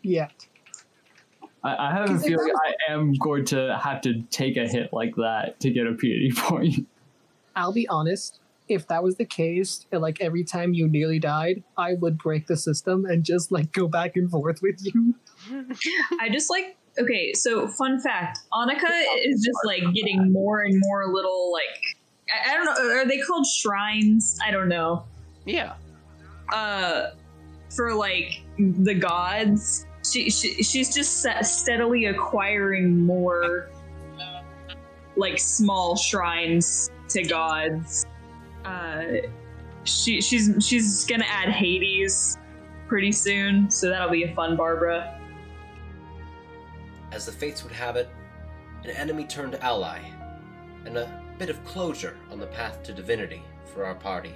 Yet. I, I have a feeling that I am going to have to take a hit like that to get a piety point. I'll be honest. If that was the case, and like every time you nearly died, I would break the system and just like go back and forth with you. I just like okay. So fun fact: Annika is just like getting more and more little like I, I don't know. Are they called shrines? I don't know. Yeah. Uh, for like the gods, she, she she's just steadily acquiring more like small shrines to gods. Uh, she she's she's gonna add Hades pretty soon, so that'll be a fun Barbara. As the fates would have it, an enemy turned ally, and a bit of closure on the path to divinity for our party.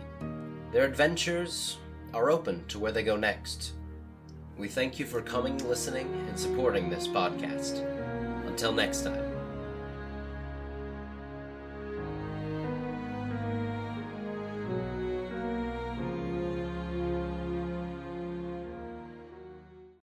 Their adventures are open to where they go next. We thank you for coming, listening, and supporting this podcast. Until next time.